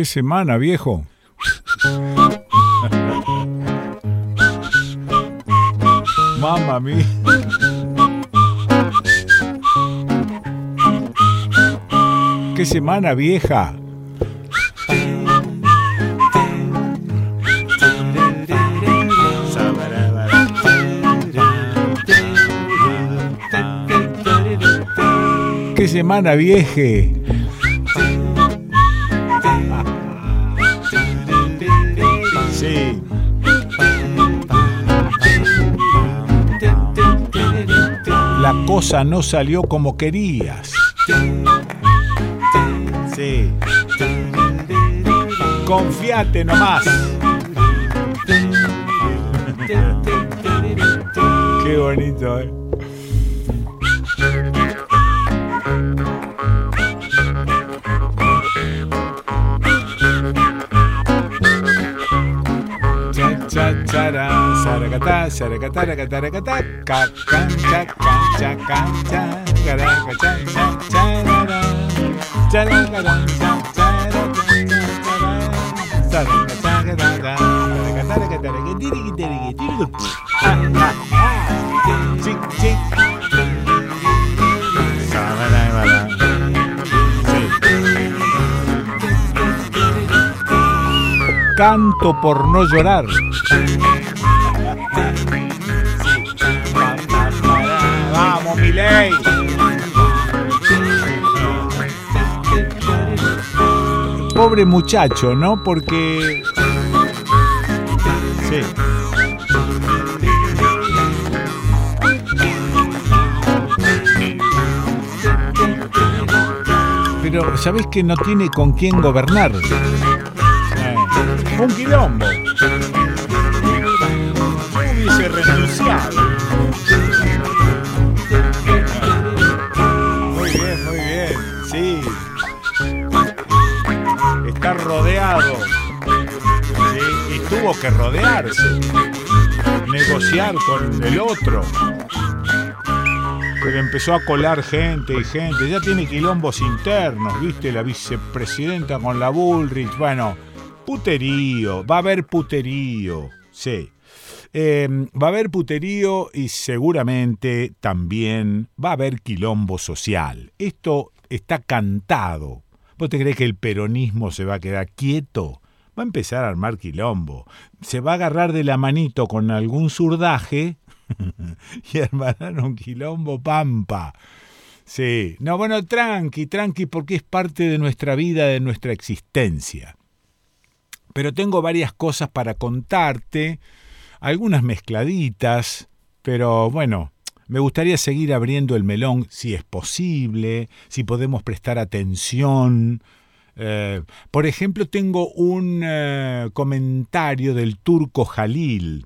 ¿Qué semana, viejo? Mamma mía. ¿Qué semana, vieja? ¿Qué semana, vieje? La cosa no salió como querías. Sí. Confiate nomás. Qué bonito, ¿eh? saracatá, saracatá, saracatá, charara, saracatá, Canto por no llorar. Pobre muchacho, ¿no? Porque... Sí. Pero, ¿sabés que no tiene con quién gobernar? Eh, un quilombo. Que rodearse. Negociar con el otro. Pero empezó a colar gente y gente. Ya tiene quilombos internos, ¿viste? La vicepresidenta con la Bullrich. Bueno, puterío. Va a haber puterío. Sí. Eh, va a haber puterío y seguramente también va a haber quilombo social. Esto está cantado. ¿Vos te crees que el peronismo se va a quedar quieto? Va a empezar a armar quilombo. Se va a agarrar de la manito con algún surdaje y armarán un quilombo pampa. Sí, no, bueno, tranqui, tranqui, porque es parte de nuestra vida, de nuestra existencia. Pero tengo varias cosas para contarte, algunas mezcladitas, pero bueno, me gustaría seguir abriendo el melón si es posible, si podemos prestar atención. Eh, por ejemplo, tengo un eh, comentario del turco Jalil.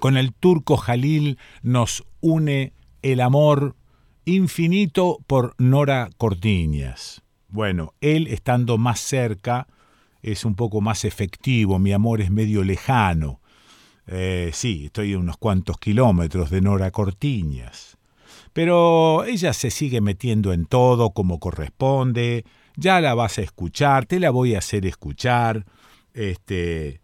Con el turco Jalil nos une el amor infinito por Nora Cortiñas. Bueno, él estando más cerca es un poco más efectivo, mi amor es medio lejano. Eh, sí, estoy a unos cuantos kilómetros de Nora Cortiñas. Pero ella se sigue metiendo en todo como corresponde, ya la vas a escuchar, te la voy a hacer escuchar. Este,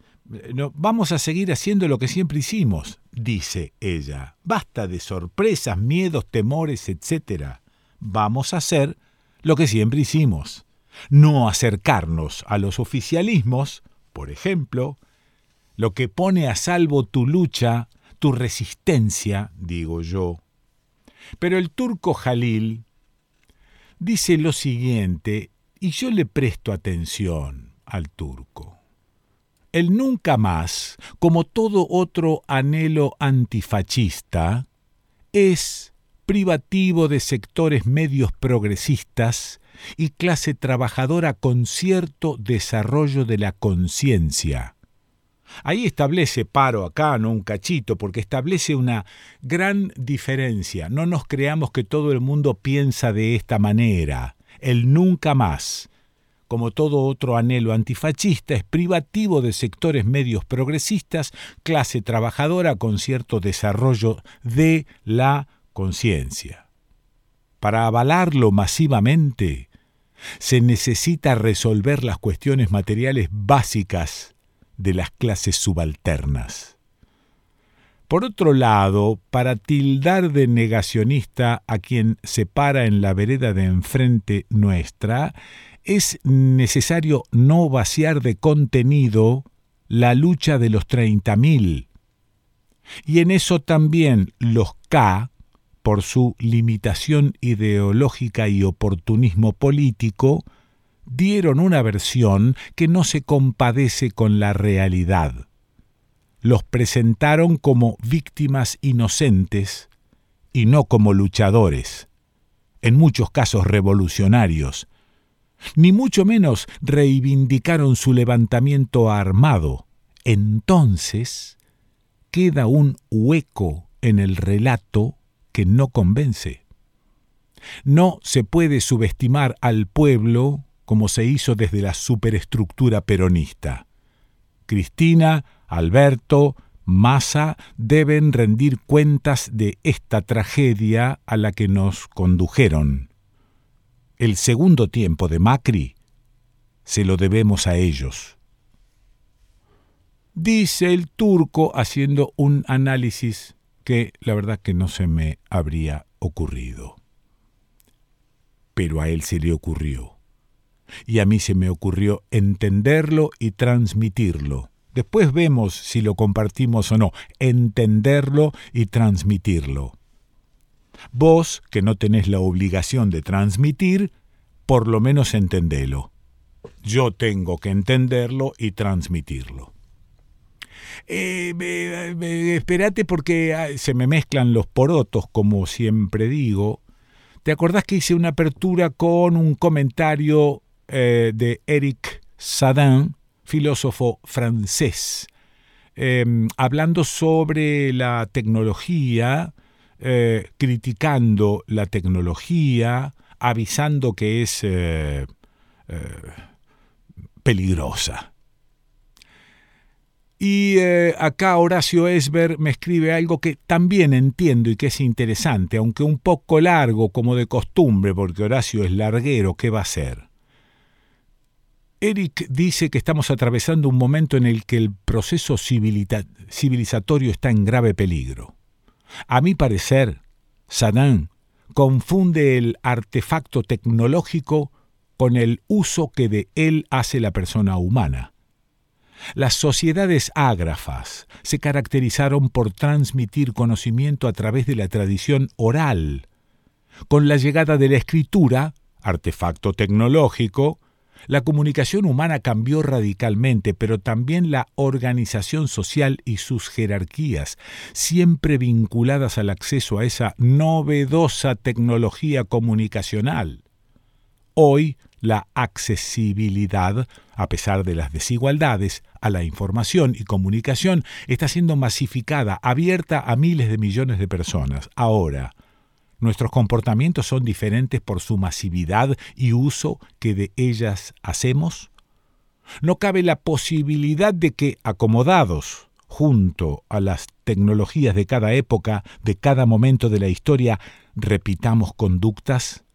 no, vamos a seguir haciendo lo que siempre hicimos, dice ella. Basta de sorpresas, miedos, temores, etc. Vamos a hacer lo que siempre hicimos. No acercarnos a los oficialismos, por ejemplo, lo que pone a salvo tu lucha, tu resistencia, digo yo. Pero el turco Jalil dice lo siguiente, y yo le presto atención al turco. El nunca más, como todo otro anhelo antifascista, es privativo de sectores medios progresistas y clase trabajadora con cierto desarrollo de la conciencia. Ahí establece paro acá, no un cachito, porque establece una gran diferencia. No nos creamos que todo el mundo piensa de esta manera. El nunca más como todo otro anhelo antifascista, es privativo de sectores medios progresistas, clase trabajadora con cierto desarrollo de la conciencia. Para avalarlo masivamente, Se necesita resolver las cuestiones materiales básicas de las clases subalternas. Por otro lado, para tildar de negacionista a quien se para en la vereda de enfrente nuestra, es necesario no vaciar de contenido la lucha de los 30.000. Y en eso también los K, por su limitación ideológica y oportunismo político, dieron una versión que no se compadece con la realidad. Los presentaron como víctimas inocentes y no como luchadores, en muchos casos revolucionarios, ni mucho menos reivindicaron su levantamiento armado. Entonces queda un hueco en el relato que no convence. No se puede subestimar al pueblo como se hizo desde la superestructura peronista. Cristina, Alberto, Massa deben rendir cuentas de esta tragedia a la que nos condujeron. El segundo tiempo de Macri se lo debemos a ellos. Dice el turco haciendo un análisis que la verdad que no se me habría ocurrido. Pero a él se le ocurrió. Y a mí se me ocurrió entenderlo y transmitirlo. Después vemos si lo compartimos o no. Entenderlo y transmitirlo. Vos, que no tenés la obligación de transmitir, por lo menos entendelo. Yo tengo que entenderlo y transmitirlo. Eh, espérate porque ah, se me mezclan los porotos, como siempre digo. ¿Te acordás que hice una apertura con un comentario eh, de Eric Sadin, filósofo francés, em, hablando sobre la tecnología, eh, criticando la tecnología, avisando que es eh, eh, peligrosa. Y acá Horacio Esber me escribe algo que también entiendo y que es interesante, aunque un poco largo como de costumbre, porque Horacio es larguero, ¿qué va a ser? Eric dice que estamos atravesando un momento en el que el proceso civilizatorio está en grave peligro. A mi parecer, Saddam confunde el artefacto tecnológico con el uso que de él hace la persona humana. Las sociedades ágrafas se caracterizaron por transmitir conocimiento a través de la tradición oral. Con la llegada de la escritura, artefacto tecnológico, la comunicación humana cambió radicalmente, pero también la organización social y sus jerarquías, siempre vinculadas al acceso a esa novedosa tecnología comunicacional. Hoy, la accesibilidad, a pesar de las desigualdades, a la información y comunicación está siendo masificada, abierta a miles de millones de personas. Ahora, Nuestros comportamientos son diferentes por su masividad y uso que de ellas hacemos. No cabe la posibilidad de que, acomodados junto a las tecnologías de cada época, de cada momento de la historia, repitamos conductas.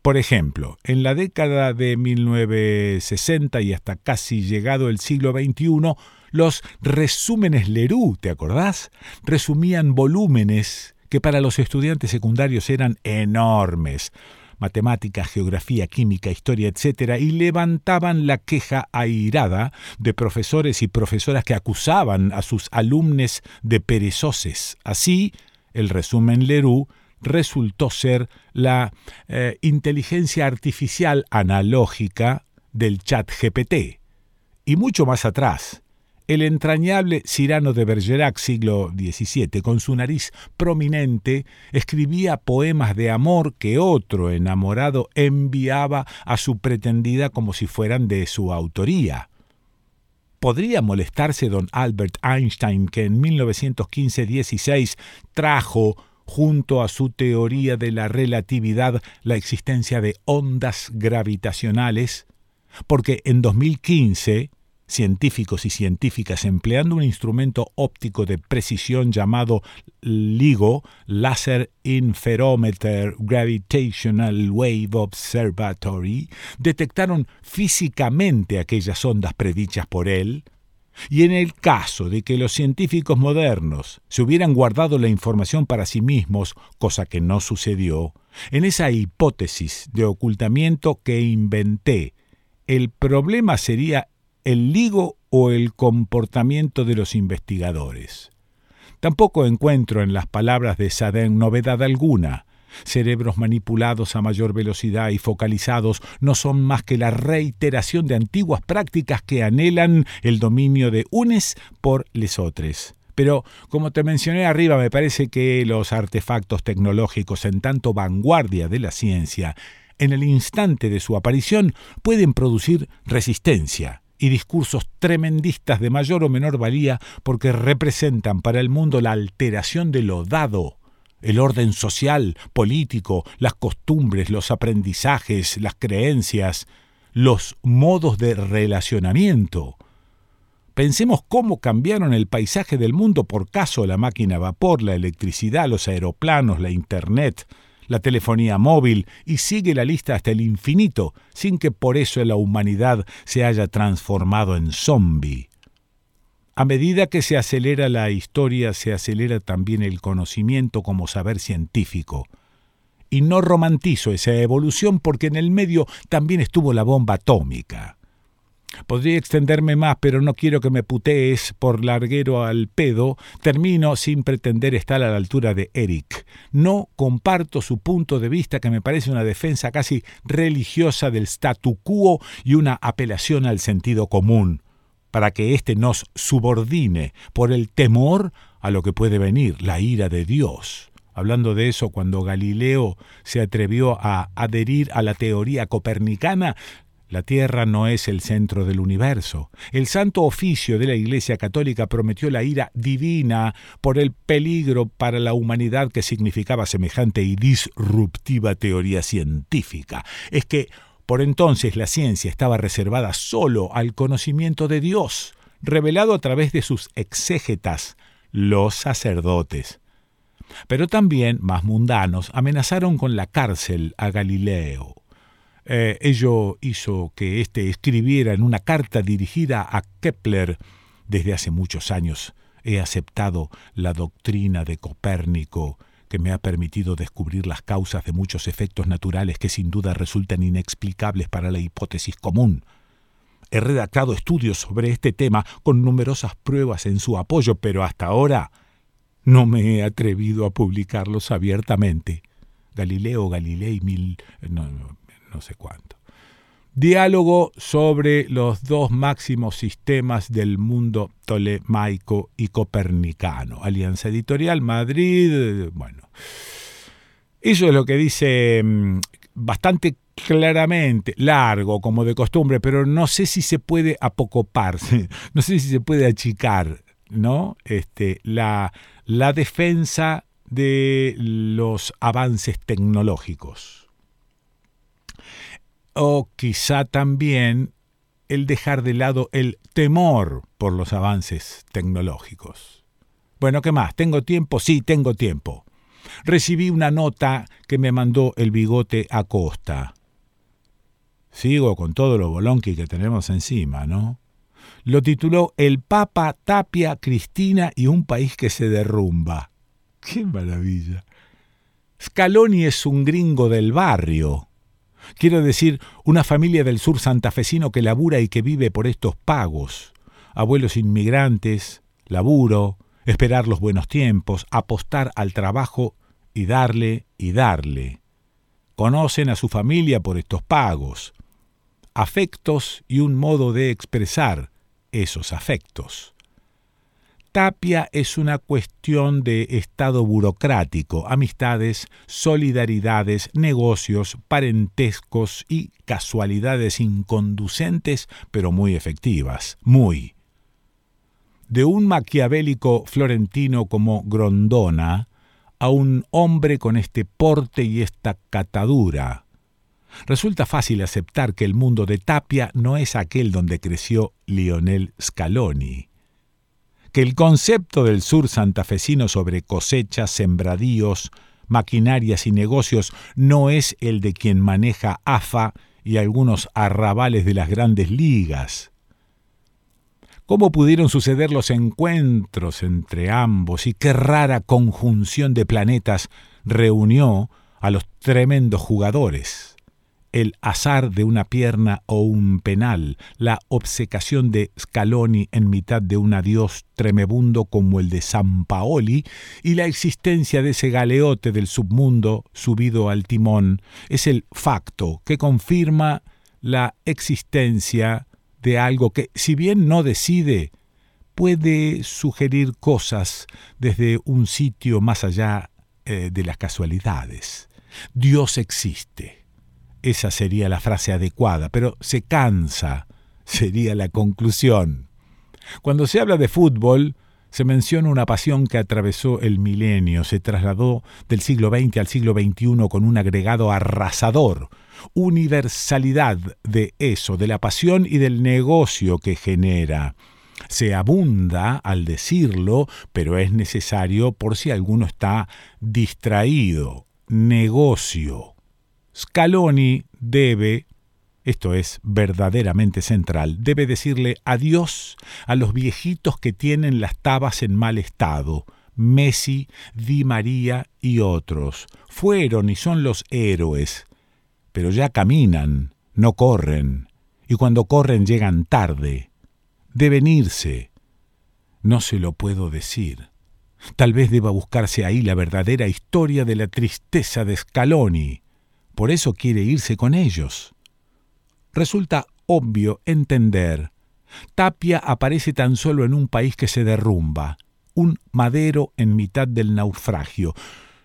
Por ejemplo, en la década de 1960 y hasta casi llegado el siglo XXI, los resúmenes Leroux, ¿te acordás? Resumían volúmenes que para los estudiantes secundarios eran enormes, matemática, geografía, química, historia, etc., y levantaban la queja airada de profesores y profesoras que acusaban a sus alumnos de perezosos. Así, el resumen Leroux resultó ser la eh, inteligencia artificial analógica del chat GPT. Y mucho más atrás, el entrañable Cyrano de Bergerac, siglo XVII, con su nariz prominente, escribía poemas de amor que otro enamorado enviaba a su pretendida como si fueran de su autoría. ¿Podría molestarse don Albert Einstein que en 1915-16 trajo junto a su teoría de la relatividad la existencia de ondas gravitacionales? Porque en 2015 científicos y científicas empleando un instrumento óptico de precisión llamado LIGO, Laser Interferometer Gravitational Wave Observatory, detectaron físicamente aquellas ondas predichas por él, y en el caso de que los científicos modernos se hubieran guardado la información para sí mismos, cosa que no sucedió, en esa hipótesis de ocultamiento que inventé, el problema sería el ligo o el comportamiento de los investigadores. Tampoco encuentro en las palabras de Sadén novedad alguna. Cerebros manipulados a mayor velocidad y focalizados no son más que la reiteración de antiguas prácticas que anhelan el dominio de unes por lesotres. Pero, como te mencioné arriba, me parece que los artefactos tecnológicos en tanto vanguardia de la ciencia, en el instante de su aparición, pueden producir resistencia, y discursos tremendistas de mayor o menor valía porque representan para el mundo la alteración de lo dado, el orden social, político, las costumbres, los aprendizajes, las creencias, los modos de relacionamiento. Pensemos cómo cambiaron el paisaje del mundo por caso la máquina a vapor, la electricidad, los aeroplanos, la Internet, la telefonía móvil y sigue la lista hasta el infinito, sin que por eso la humanidad se haya transformado en zombie. A medida que se acelera la historia, se acelera también el conocimiento como saber científico. Y no romantizo esa evolución porque en el medio también estuvo la bomba atómica. Podría extenderme más, pero no quiero que me putees por larguero al pedo. Termino sin pretender estar a la altura de Eric. No comparto su punto de vista, que me parece una defensa casi religiosa del statu quo y una apelación al sentido común, para que éste nos subordine por el temor a lo que puede venir, la ira de Dios. Hablando de eso, cuando Galileo se atrevió a adherir a la teoría copernicana, la Tierra no es el centro del universo. El Santo Oficio de la Iglesia Católica prometió la ira divina por el peligro para la humanidad que significaba semejante y disruptiva teoría científica. Es que por entonces la ciencia estaba reservada solo al conocimiento de Dios, revelado a través de sus exégetas, los sacerdotes. Pero también, más mundanos, amenazaron con la cárcel a Galileo. Eh, ello hizo que éste escribiera en una carta dirigida a Kepler desde hace muchos años. He aceptado la doctrina de Copérnico que me ha permitido descubrir las causas de muchos efectos naturales que sin duda resultan inexplicables para la hipótesis común. He redactado estudios sobre este tema con numerosas pruebas en su apoyo, pero hasta ahora no me he atrevido a publicarlos abiertamente. Galileo Galilei mil no sé cuánto. Diálogo sobre los dos máximos sistemas del mundo tolemaico y copernicano. Alianza Editorial Madrid. Bueno, eso es lo que dice mm, bastante claramente, largo como de costumbre, pero no sé si se puede apocoparse, no sé si se puede achicar, ¿no? Este, la, la defensa de los avances tecnológicos o quizá también el dejar de lado el temor por los avances tecnológicos. Bueno, ¿qué más? ¿Tengo tiempo? Sí, tengo tiempo. Recibí una nota que me mandó el bigote a costa. Sigo con todo lo bolonqui que tenemos encima, ¿no? Lo tituló El Papa Tapia, Cristina y un país que se derrumba. ¡Qué maravilla! Scaloni es un gringo del barrio, Quiero decir, una familia del sur santafesino que labura y que vive por estos pagos. Abuelos inmigrantes, laburo, esperar los buenos tiempos, apostar al trabajo y darle y darle. Conocen a su familia por estos pagos. Afectos y un modo de expresar esos afectos. Tapia es una cuestión de estado burocrático, amistades, solidaridades, negocios, parentescos y casualidades inconducentes pero muy efectivas, muy. De un maquiavélico florentino como Grondona a un hombre con este porte y esta catadura. resulta fácil aceptar que el mundo de Tapia no es aquel donde creció Lionel Scaloni, que el concepto del sur santafesino sobre cosechas, sembradíos, maquinarias y negocios no es el de quien maneja AFA y algunos arrabales de las grandes ligas. ¿Cómo pudieron suceder los encuentros entre ambos y qué rara conjunción de planetas reunió a los tremendos jugadores? El azar de una pierna o un penal, la obsecación de Scaloni en mitad de un adiós tremebundo como el de San Paoli, y la existencia de ese galeote del submundo subido al timón, es el facto que confirma la existencia de algo que, si bien no decide, puede sugerir cosas desde un sitio más allá eh, de las casualidades. Dios existe esa sería la frase adecuada, pero se cansa, sería la conclusión. Cuando se habla de fútbol, se menciona una pasión que atravesó el milenio, se trasladó del siglo XX al siglo XXI con un agregado arrasador, universalidad de eso, de la pasión y del negocio que genera. Se abunda al decirlo, pero es necesario por si alguno está distraído. Negocio. Scaloni debe, esto es verdaderamente central, debe decirle adiós a los viejitos que tienen las tabas en mal estado, Messi, Di María y otros. Fueron y son los héroes, pero ya caminan, no corren, y cuando corren llegan tarde. Deben irse. No se lo puedo decir. Tal vez deba buscarse ahí la verdadera historia de la tristeza de Scaloni por eso quiere irse con ellos. Resulta obvio entender. Tapia aparece tan solo en un país que se derrumba, un madero en mitad del naufragio.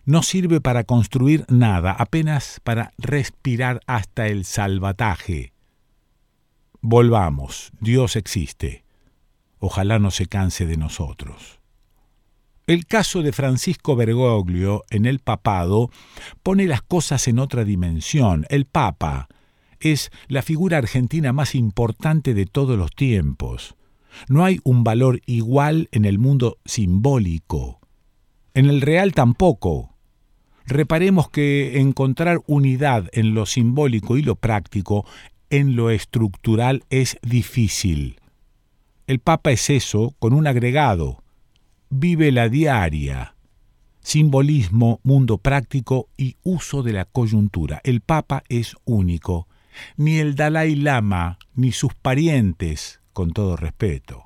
No sirve para construir nada, apenas para respirar hasta el salvataje. Volvamos, Dios existe. Ojalá no se canse de nosotros. El caso de Francisco Bergoglio en el papado pone las cosas en otra dimensión. El Papa es la figura argentina más importante de todos los tiempos. No hay un valor igual en el mundo simbólico. En el real tampoco. Reparemos que encontrar unidad en lo simbólico y lo práctico, en lo estructural, es difícil. El Papa es eso con un agregado vive la diaria, simbolismo, mundo práctico y uso de la coyuntura. El Papa es único. Ni el Dalai Lama, ni sus parientes, con todo respeto.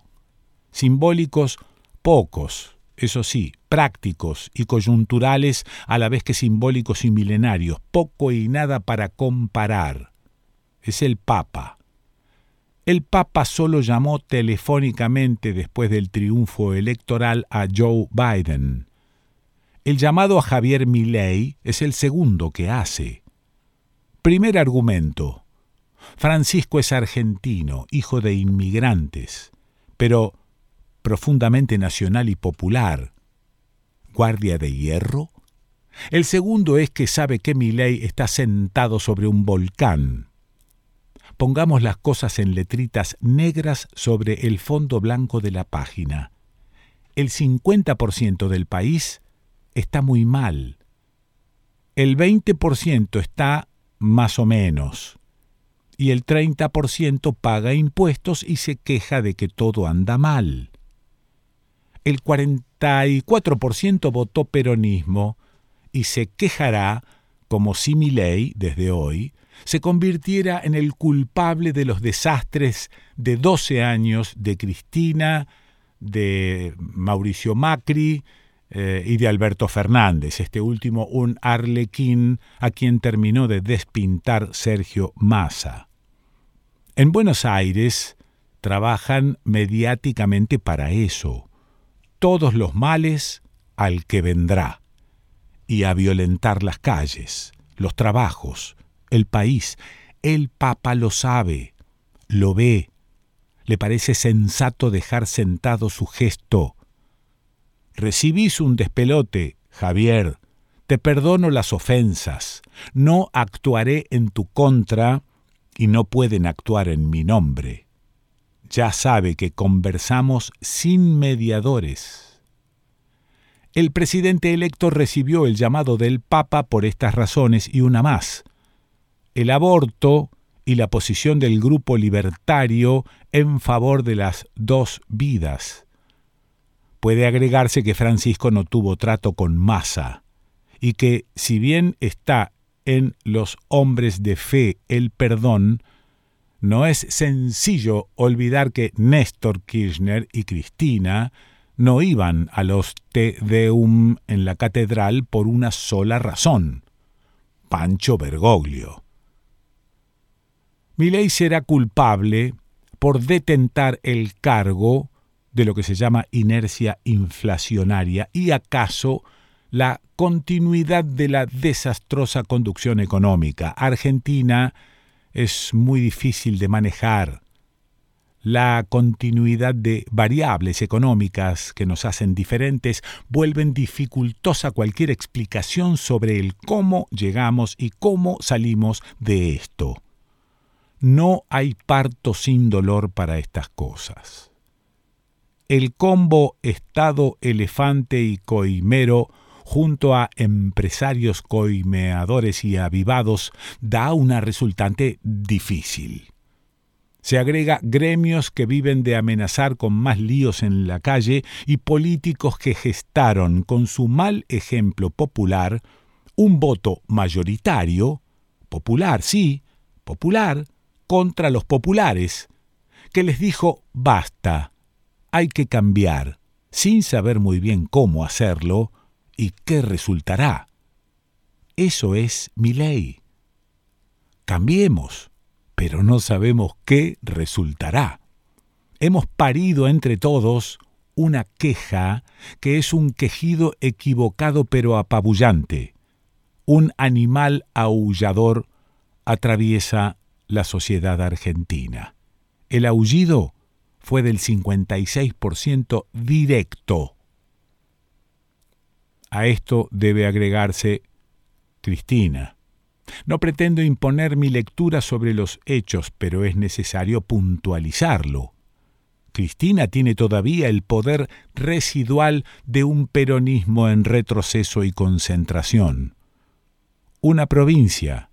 Simbólicos, pocos, eso sí, prácticos y coyunturales a la vez que simbólicos y milenarios, poco y nada para comparar. Es el Papa el Papa solo llamó telefónicamente después del triunfo electoral a Joe Biden. El llamado a Javier Milei es el segundo que hace. Primer argumento. Francisco es argentino, hijo de inmigrantes, pero profundamente nacional y popular. ¿Guardia de hierro? El segundo es que sabe que Milei está sentado sobre un volcán pongamos las cosas en letritas negras sobre el fondo blanco de la página. El 50% del país está muy mal. El 20% está más o menos. Y el 30% paga impuestos y se queja de que todo anda mal. El 44% votó peronismo y se quejará, como si mi ley desde hoy, se convirtiera en el culpable de los desastres de 12 años de Cristina, de Mauricio Macri eh, y de Alberto Fernández, este último un arlequín a quien terminó de despintar Sergio Massa. En Buenos Aires trabajan mediáticamente para eso, todos los males al que vendrá, y a violentar las calles, los trabajos, el país. El Papa lo sabe, lo ve. Le parece sensato dejar sentado su gesto. Recibís un despelote, Javier. te perdono las ofensas, no actuaré en tu contra y no pueden actuar en mi nombre. Ya sabe que conversamos sin mediadores. El presidente electo recibió el llamado del Papa por estas razones y una más. El aborto y la posición del grupo libertario en favor de las dos vidas. Puede agregarse que Francisco no tuvo trato con Massa y que, si bien está en los hombres de fe el perdón, no es sencillo olvidar que Néstor Kirchner y Cristina no iban a los Te Deum en la catedral por una sola razón, Pancho Bergoglio. Milei será culpable por detentar el cargo de lo que se llama inercia inflacionaria y acaso la continuidad de la desastrosa conducción económica. Argentina es muy difícil de manejar. La continuidad de variables económicas que nos hacen diferentes vuelven dificultosa cualquier explicación sobre el cómo llegamos y cómo salimos de esto. No hay parto sin dolor para estas cosas. El combo Estado, elefante y coimero junto a empresarios coimeadores y avivados, da una resultante difícil. Se agrega gremios que viven de amenazar con más líos en la calle y políticos que gestaron con su mal ejemplo popular un voto mayoritario, popular, sí, popular, contra los populares, que les dijo basta, hay que cambiar, sin saber muy bien cómo hacerlo, ¿Y qué resultará? Eso es mi ley. Cambiemos, pero no sabemos qué resultará. Hemos parido entre todos una queja que es un quejido equivocado pero apabullante. Un animal aullador atraviesa la sociedad argentina. El aullido fue del 56% directo. A esto debe agregarse Cristina. No pretendo imponer mi lectura sobre los hechos, pero es necesario puntualizarlo. Cristina tiene todavía el poder residual de un peronismo en retroceso y concentración. Una provincia,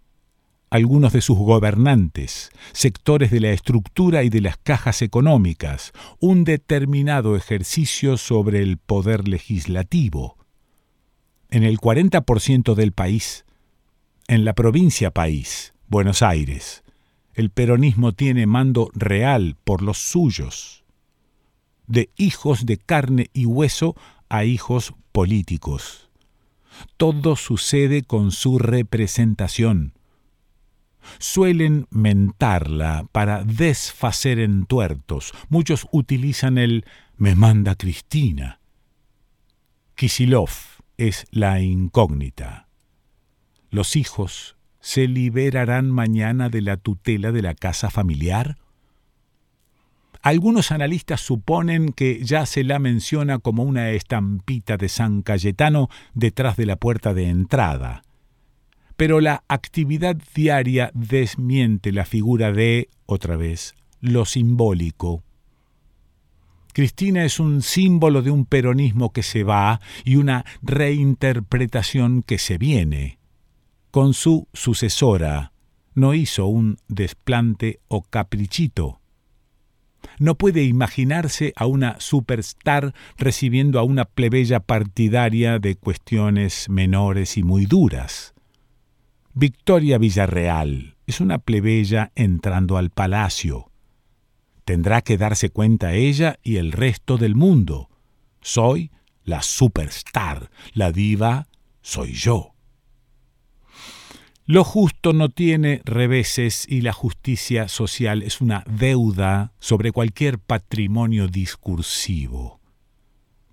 algunos de sus gobernantes, sectores de la estructura y de las cajas económicas, un determinado ejercicio sobre el poder legislativo, en el 40% del país, en la provincia país, Buenos Aires, el peronismo tiene mando real por los suyos, de hijos de carne y hueso a hijos políticos. Todo sucede con su representación. Suelen mentarla para desfacer en tuertos. Muchos utilizan el me manda Cristina. Kisilov es la incógnita. ¿Los hijos se liberarán mañana de la tutela de la casa familiar? Algunos analistas suponen que ya se la menciona como una estampita de San Cayetano detrás de la puerta de entrada. Pero la actividad diaria desmiente la figura de, otra vez, lo simbólico. Cristina es un símbolo de un peronismo que se va y una reinterpretación que se viene. Con su sucesora no hizo un desplante o caprichito. No puede imaginarse a una superstar recibiendo a una plebeya partidaria de cuestiones menores y muy duras. Victoria Villarreal es una plebeya entrando al palacio tendrá que darse cuenta ella y el resto del mundo. Soy la superstar, la diva soy yo. Lo justo no tiene reveses y la justicia social es una deuda sobre cualquier patrimonio discursivo.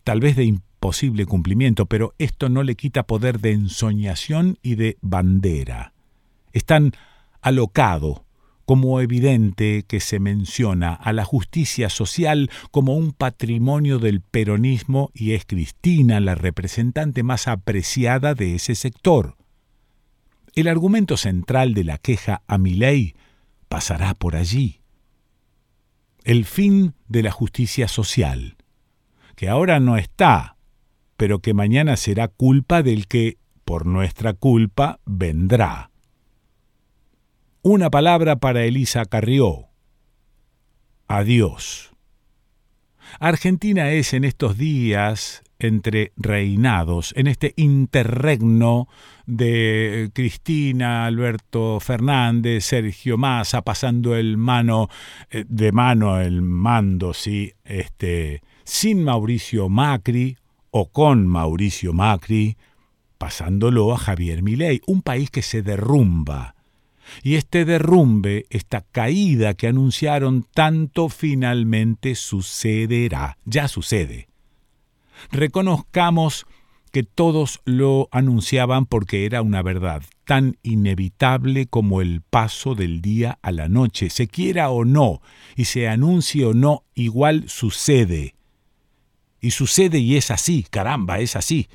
Tal vez de imposible cumplimiento, pero esto no le quita poder de ensoñación y de bandera. Es tan alocado como evidente que se menciona a la justicia social como un patrimonio del peronismo y es Cristina la representante más apreciada de ese sector. El argumento central de la queja a mi ley pasará por allí. El fin de la justicia social, que ahora no está, pero que mañana será culpa del que, por nuestra culpa, vendrá. Una palabra para Elisa Carrió. Adiós. Argentina es en estos días entre reinados, en este interregno de Cristina, Alberto Fernández, Sergio Massa, pasando el mano eh, de mano el mando, sí, este, sin Mauricio Macri o con Mauricio Macri, pasándolo a Javier Milei, un país que se derrumba y este derrumbe, esta caída que anunciaron tanto finalmente sucederá, ya sucede. Reconozcamos que todos lo anunciaban porque era una verdad tan inevitable como el paso del día a la noche, se quiera o no, y se anuncie o no, igual sucede. Y sucede y es así, caramba, es así.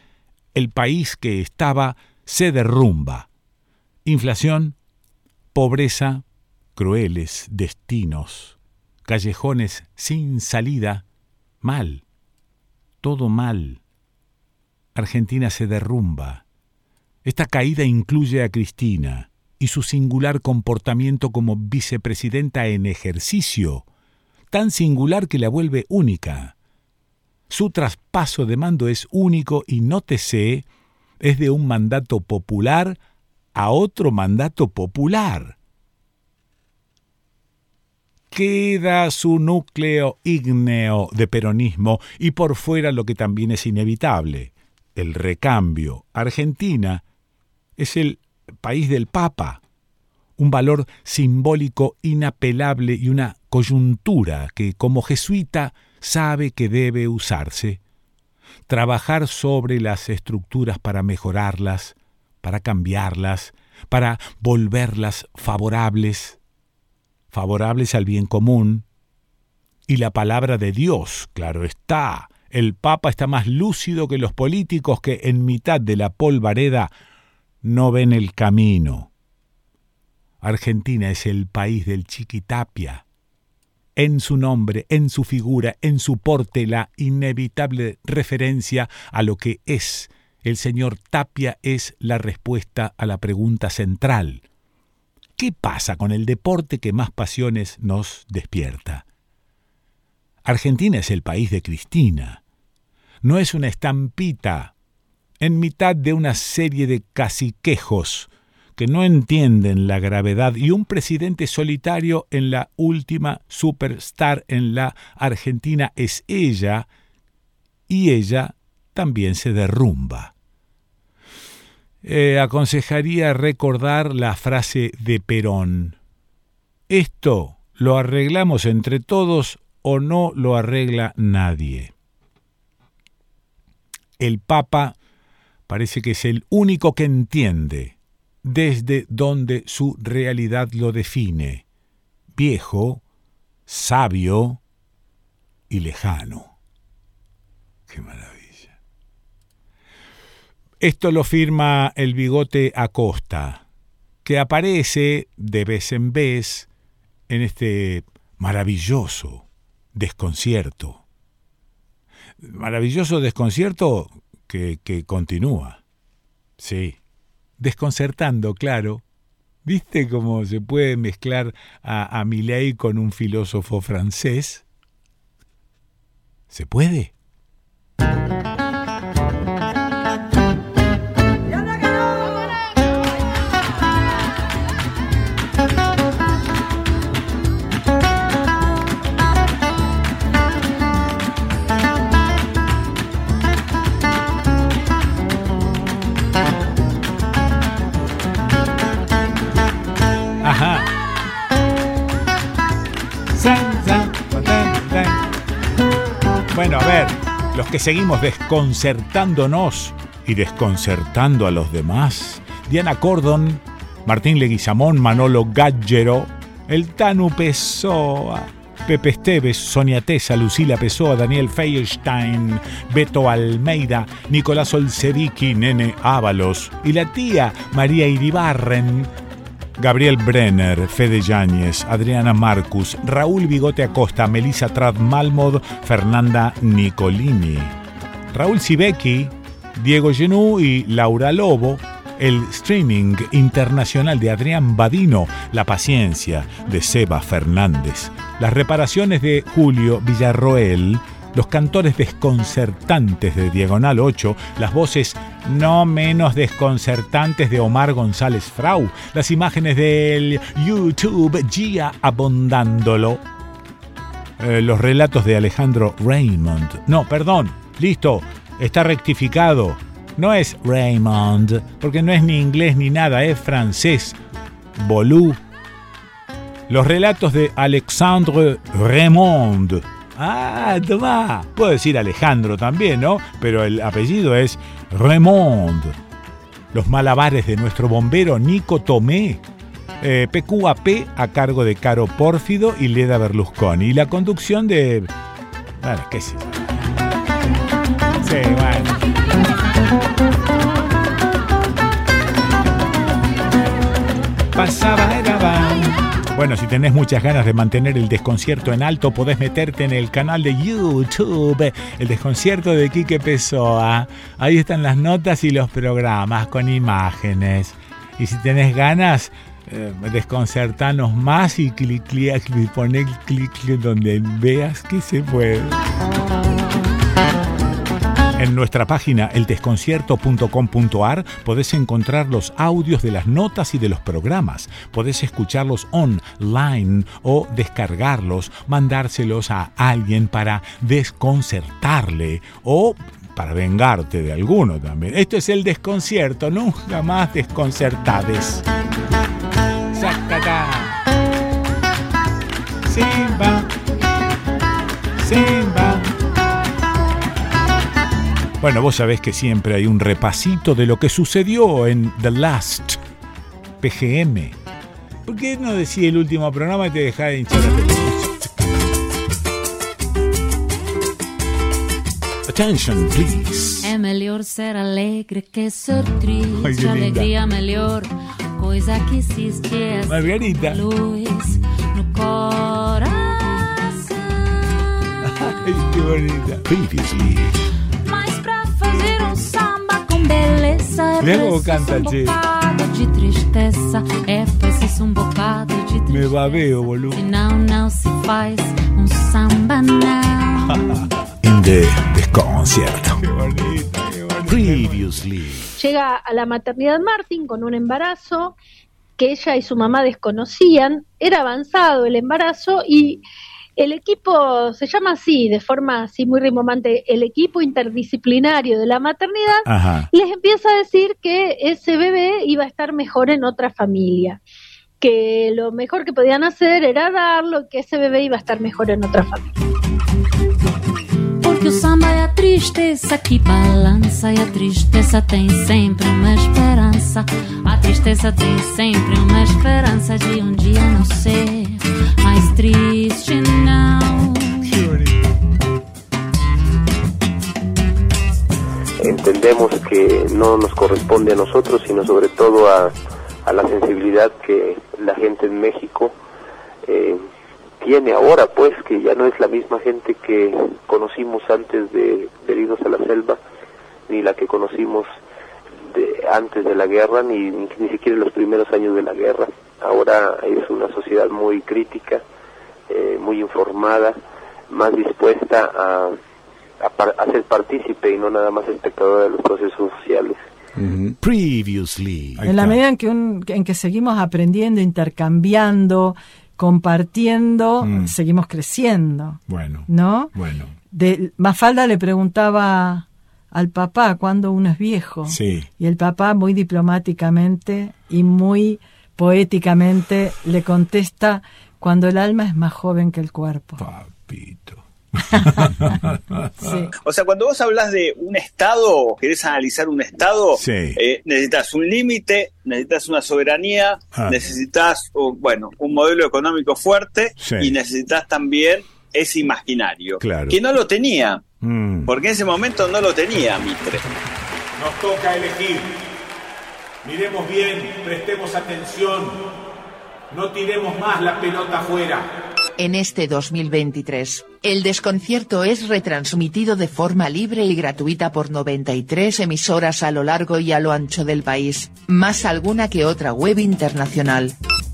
El país que estaba se derrumba. Inflación, pobreza, crueles destinos, callejones sin salida, mal, todo mal. Argentina se derrumba. Esta caída incluye a Cristina y su singular comportamiento como vicepresidenta en ejercicio, tan singular que la vuelve única. Su traspaso de mando es único y nótese, es de un mandato popular a otro mandato popular. Queda su núcleo ígneo de peronismo y por fuera lo que también es inevitable, el recambio. Argentina es el país del Papa, un valor simbólico inapelable y una coyuntura que como jesuita sabe que debe usarse. Trabajar sobre las estructuras para mejorarlas, para cambiarlas, para volverlas favorables, favorables al bien común. Y la palabra de Dios, claro está, el Papa está más lúcido que los políticos que en mitad de la polvareda no ven el camino. Argentina es el país del chiquitapia. En su nombre, en su figura, en su porte, la inevitable referencia a lo que es el señor Tapia es la respuesta a la pregunta central. ¿Qué pasa con el deporte que más pasiones nos despierta? Argentina es el país de Cristina. No es una estampita en mitad de una serie de caciquejos que no entienden la gravedad y un presidente solitario en la última superstar en la Argentina es ella y ella también se derrumba. Eh, aconsejaría recordar la frase de Perón. Esto lo arreglamos entre todos o no lo arregla nadie. El Papa parece que es el único que entiende desde donde su realidad lo define, viejo, sabio y lejano. Qué maravilla. Esto lo firma el bigote Acosta, que aparece de vez en vez en este maravilloso desconcierto. Maravilloso desconcierto que, que continúa. Sí, desconcertando, claro. ¿Viste cómo se puede mezclar a, a con un filósofo francés? ¿Se puede? Bueno, a ver, los que seguimos desconcertándonos y desconcertando a los demás, Diana Cordon, Martín Leguizamón, Manolo Gaggero, el Tanu Pessoa, Pepe Esteves, Sonia Tesa, Lucila Pessoa, Daniel Feierstein, Beto Almeida, Nicolás Olsevicki, Nene Ábalos y la tía María Iribarren, Gabriel Brenner, Fede Yáñez, Adriana Marcus, Raúl Bigote Acosta, Melissa Trad Malmod, Fernanda Nicolini, Raúl Sibeki, Diego Genú y Laura Lobo, el streaming internacional de Adrián Badino, La paciencia de Seba Fernández, las reparaciones de Julio Villarroel, los cantores desconcertantes de Diagonal 8, las voces no menos desconcertantes de Omar González Frau, las imágenes del YouTube Gia abondándolo, eh, los relatos de Alejandro Raymond. No, perdón, listo, está rectificado. No es Raymond, porque no es ni inglés ni nada, es francés. Bolú. Los relatos de Alexandre Raymond Ah, toma. Puedo decir Alejandro también, ¿no? Pero el apellido es Raymond. Los malabares de nuestro bombero Nico Tomé. Eh, PQAP a cargo de Caro Pórfido y Leda Berlusconi. Y la conducción de. Bueno, qué sé. Sí, bueno. Pasaba, era bueno, si tenés muchas ganas de mantener el desconcierto en alto, podés meterte en el canal de YouTube, el desconcierto de Quique Pessoa. Ahí están las notas y los programas con imágenes. Y si tenés ganas, eh, desconcertanos más y clic, clic, clic, poné clic, clic donde veas que se puede. En nuestra página eldesconcierto.com.ar podés encontrar los audios de las notas y de los programas. Podés escucharlos online o descargarlos, mandárselos a alguien para desconcertarle o para vengarte de alguno también. Esto es el desconcierto, nunca más desconcertades. Simba. Simba. Bueno, vos sabés que siempre hay un repasito de lo que sucedió en The Last PGM. ¿Por qué no decía el último programa y te dejaba de hinchar la Attention, please. É melhor ser alegre que ser triste. Alegria melhor, coisa que se esquece. Margarita. Luz no coração. Ai, que bonita. Previously. Beleza é preciso canta, um bocado de tristeza É preciso um bocado de tristeza. Me babeo, boludo. Senão não se faz um samba não. In the desconcierto. Qué bonito, qué bonito. Previously. Llega a la maternidad Martin con un embarazo que ella y su mamá desconocían, era avanzado el embarazo y el equipo se llama así, de forma así muy rimomante, el equipo interdisciplinario de la maternidad, les empieza a decir que ese bebé iba a estar mejor en otra familia, que lo mejor que podían hacer era darlo, que ese bebé iba a estar mejor en otra familia. Tristeza que balança E a tristeza tem sempre uma esperança. A tristeza tem sempre uma esperança De um dia não ser mais triste, não. Entendemos que no nos corresponde a nosotros, sino sobre todo a, a la sensibilidad que la gente en México eh, tiene ahora, pues, que ya no es la misma gente que conocimos antes de, de a la selva, ni la que conocimos de, antes de la guerra, ni, ni, siquiera en los primeros años de la guerra. Ahora es una sociedad muy crítica, eh, muy informada, más dispuesta a, a, ser partícipe y no nada más espectadora de los procesos sociales. Previously. En la medida en que, en que seguimos aprendiendo, intercambiando, compartiendo, mm. seguimos creciendo. Bueno. ¿No? Bueno. De, Mafalda le preguntaba al papá cuando uno es viejo. Sí. Y el papá muy diplomáticamente y muy poéticamente le contesta cuando el alma es más joven que el cuerpo. Papito. O sea, cuando vos hablas de un estado, querés analizar un estado, Sí. eh, necesitas un límite, necesitas una soberanía, Ah. necesitas, un- bueno, un modelo económico fuerte Sí. y necesitas también ese imaginario, Claro. que no lo tenía, Mm. porque en ese momento no lo tenía Mitre. Nos toca elegir. Miremos bien, prestemos atención. No tiremos más la pelota afuera. En este 2023, el desconcierto es retransmitido de forma libre y gratuita por 93 emisoras a lo largo y a lo ancho del país, más alguna que otra web internacional.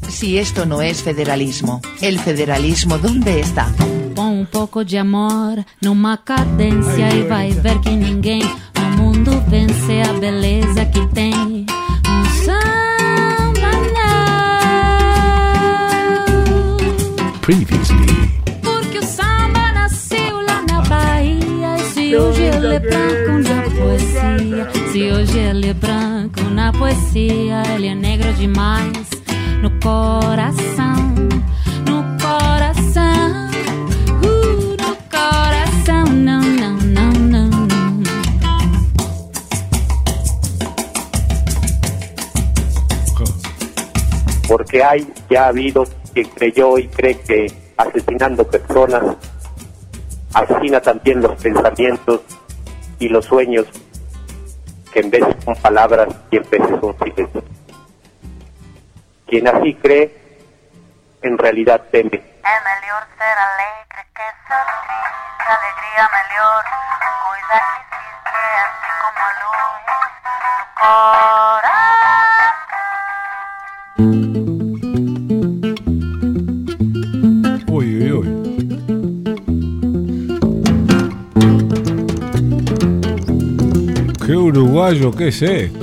Si esto no es federalismo, ¿el federalismo dónde está? Com um pouco de amor, numa cadência e vai ver que ninguém mundo vence a beleza que tem. Previously. Porque o samba nasceu lá na Bahia. E se hoje ele é branco na poesia, se hoje ele é branco na poesia, ele é negro demais no coração, no coração, uh, no coração, não, não, não, não, não. porque hay ya ha habido quien creyó y cree que asesinando personas asesina también los pensamientos y los sueños que en vez son palabras y en vez son silencio. Quien así cree, en realidad teme. É melhor ser alegre que sorrir, que alegria melhor, coisa que existe assim como luz no coração. Qué uruguayo que es esto.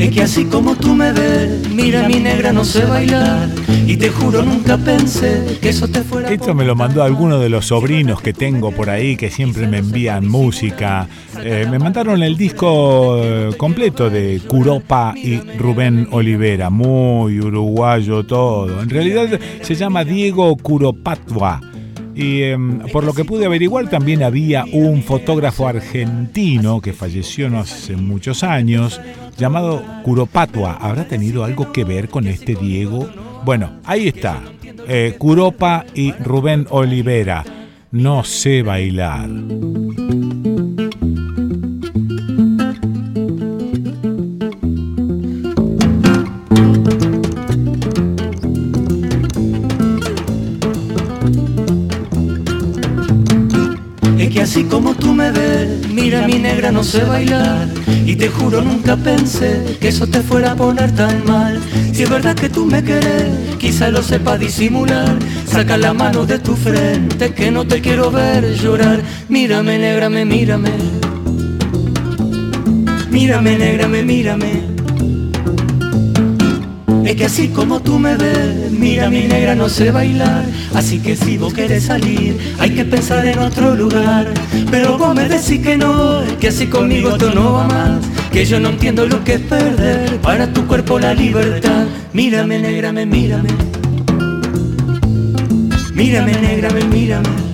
Es que así como tú me ves, mira mi negra no sé bailar y te juro nunca pensé que eso te fuera Esto me lo mandó alguno de los sobrinos que tengo por ahí que siempre me envían música. Eh, me mandaron el disco eh, completo de Curopa y Rubén Olivera, muy uruguayo todo. En realidad se llama Diego Curopatua. Y em, por lo que pude averiguar también había un fotógrafo argentino que falleció no hace muchos años llamado Curopatua. ¿Habrá tenido algo que ver con este Diego? Bueno, ahí está. Eh, Curopa y Rubén Olivera. No sé bailar. Así como tú me ves, mira mi negra no sé bailar y te juro nunca pensé que eso te fuera a poner tan mal. Si es verdad que tú me querés, quizá lo sepa disimular. Saca la mano de tu frente que no te quiero ver llorar. Mírame, negrame, mírame. Mírame, negrame, mírame. Es que así como tú me ves, mira mi negra no sé bailar. Así que si vos querés salir, hay que pensar en otro lugar. Pero vos me decís que no, que así conmigo esto no va más. Que yo no entiendo lo que es perder para tu cuerpo la libertad. Mírame, negrame, mírame Mírame, mírame Y es que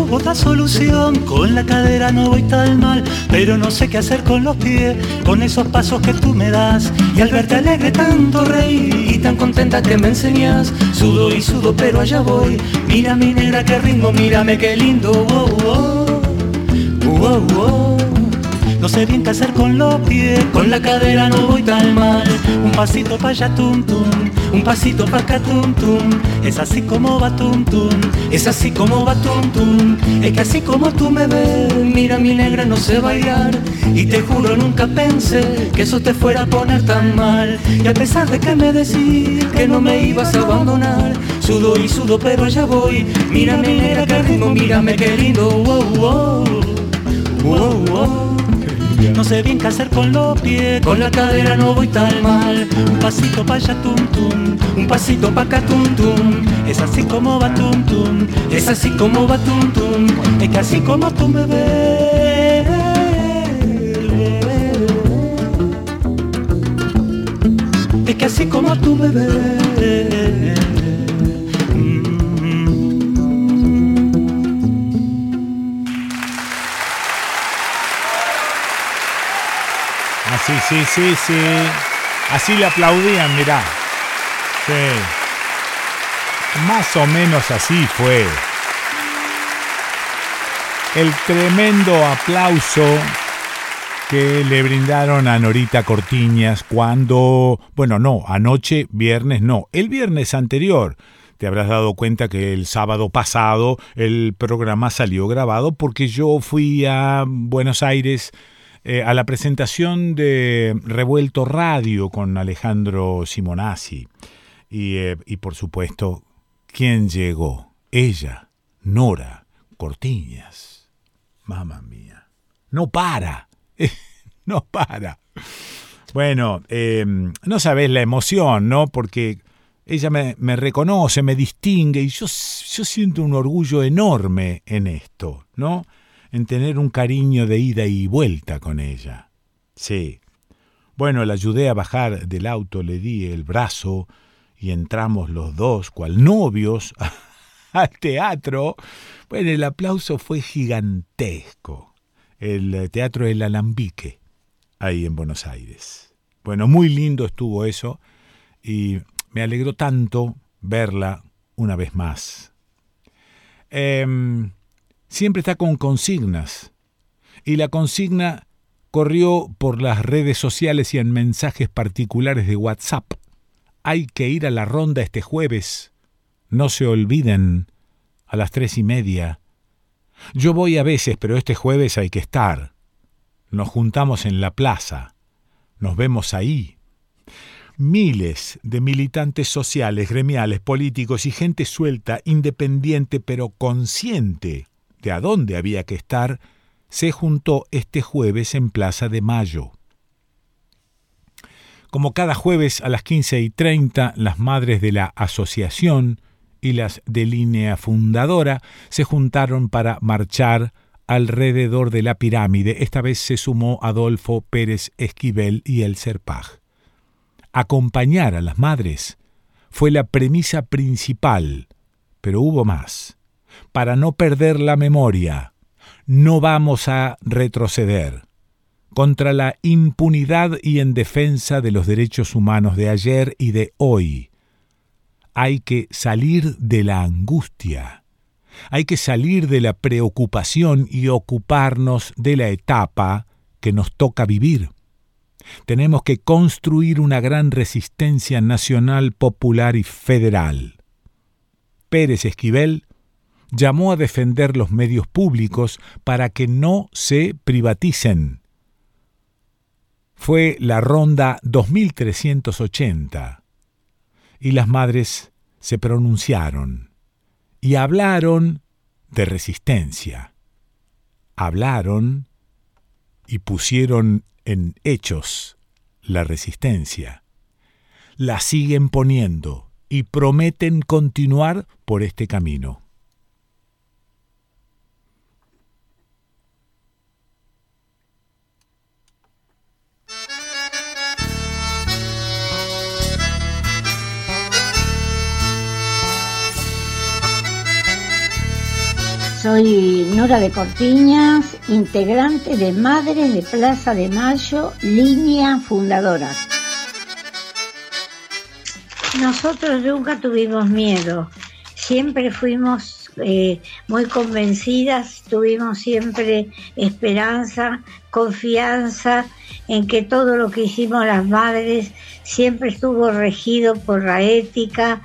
hubo otra solución, con la cadera no voy tan mal, pero no sé qué hacer con los pies, con esos pasos que tú me das. Y al verte alegre tanto reír y tan contenta que me enseñas, sudo y sudo pero allá voy. Mira mi negra qué ritmo, mírame qué lindo. Oh, oh, oh, oh. No sé bien qué hacer con los pies, con la cadera no voy tan mal. Un pasito para allá, tum tum, un pasito para acá, tum tum. Es así como va tum tum, es así como va tum tum. Es que así como tú me ves, mira mi negra no sé bailar. Y te juro nunca pensé que eso te fuera a poner tan mal. Y a pesar de que me decís que no me ibas a abandonar, sudo y sudo pero allá voy. Mira mi negra qué ritmo, mírame qué. Wow, wow, wow, wow. No sé bien qué hacer con los pies, con la cadera no voy tan mal. Un pasito pa' allá tum tum, un pasito pa' acá tum tum. Es así como va tum tum, es así como va tum tum. Es que así como tú me ves. Es que así como tú me ves. Sí, sí, sí. Así le aplaudían, mirá. Sí. Más o menos así fue. El tremendo aplauso que le brindaron a Norita Cortiñas cuando, bueno, no, anoche, viernes no, el viernes anterior. Te habrás dado cuenta que el sábado pasado el programa salió grabado porque yo fui a Buenos Aires eh, a la presentación de Revuelto Radio con Alejandro Simonazzi. Y, eh, y por supuesto, ¿quién llegó? Ella, Nora Cortiñas. Mamma mía. No para. no para. Bueno, eh, no sabes la emoción, ¿no? Porque ella me, me, reconoce, me distingue y yo, yo siento un orgullo enorme en esto, ¿no? En tener un cariño de ida y vuelta con ella. Sí. Bueno, la ayudé a bajar del auto, le di el brazo y entramos los dos, cual novios, al teatro. Bueno, el aplauso fue gigantesco. El teatro El Alambique ahí en Buenos Aires. Bueno, muy lindo estuvo eso y me alegró tanto verla una vez más. Eh, siempre está con consignas y la consigna corrió por las redes sociales y en mensajes particulares de WhatsApp. Hay que ir a la ronda este jueves. No se olviden. A las tres y media. Yo voy a veces, pero este jueves hay que estar. Nos juntamos en la plaza. Nos vemos ahí. Miles de militantes sociales, gremiales, políticos y gente suelta, independiente pero consciente de a dónde había que estar, se juntó este jueves en Plaza de Mayo. Como cada jueves a las 15 y 30, las madres de la asociación y las de línea fundadora se juntaron para marchar alrededor de la pirámide. Esta vez se sumó Adolfo Pérez Esquivel y el Serpaj. Acompañar a las madres fue la premisa principal, pero hubo más. Para no perder la memoria, no vamos a retroceder contra la impunidad y en defensa de los derechos humanos de ayer y de hoy. Hay que salir de la angustia, hay que salir de la preocupación y ocuparnos de la etapa que nos toca vivir. Tenemos que construir una gran resistencia nacional, popular y federal. Pérez Esquivel llamó a defender los medios públicos para que no se privaticen. Fue la ronda 2380 y las madres se pronunciaron y hablaron de resistencia. Hablaron y pusieron en hechos la resistencia. La siguen poniendo y prometen continuar por este camino. Soy Nora de Cortiñas, integrante de Madres de Plaza de Mayo, línea fundadora. Nosotros nunca tuvimos miedo, siempre fuimos eh, muy convencidas, tuvimos siempre esperanza, confianza en que todo lo que hicimos las madres siempre estuvo regido por la ética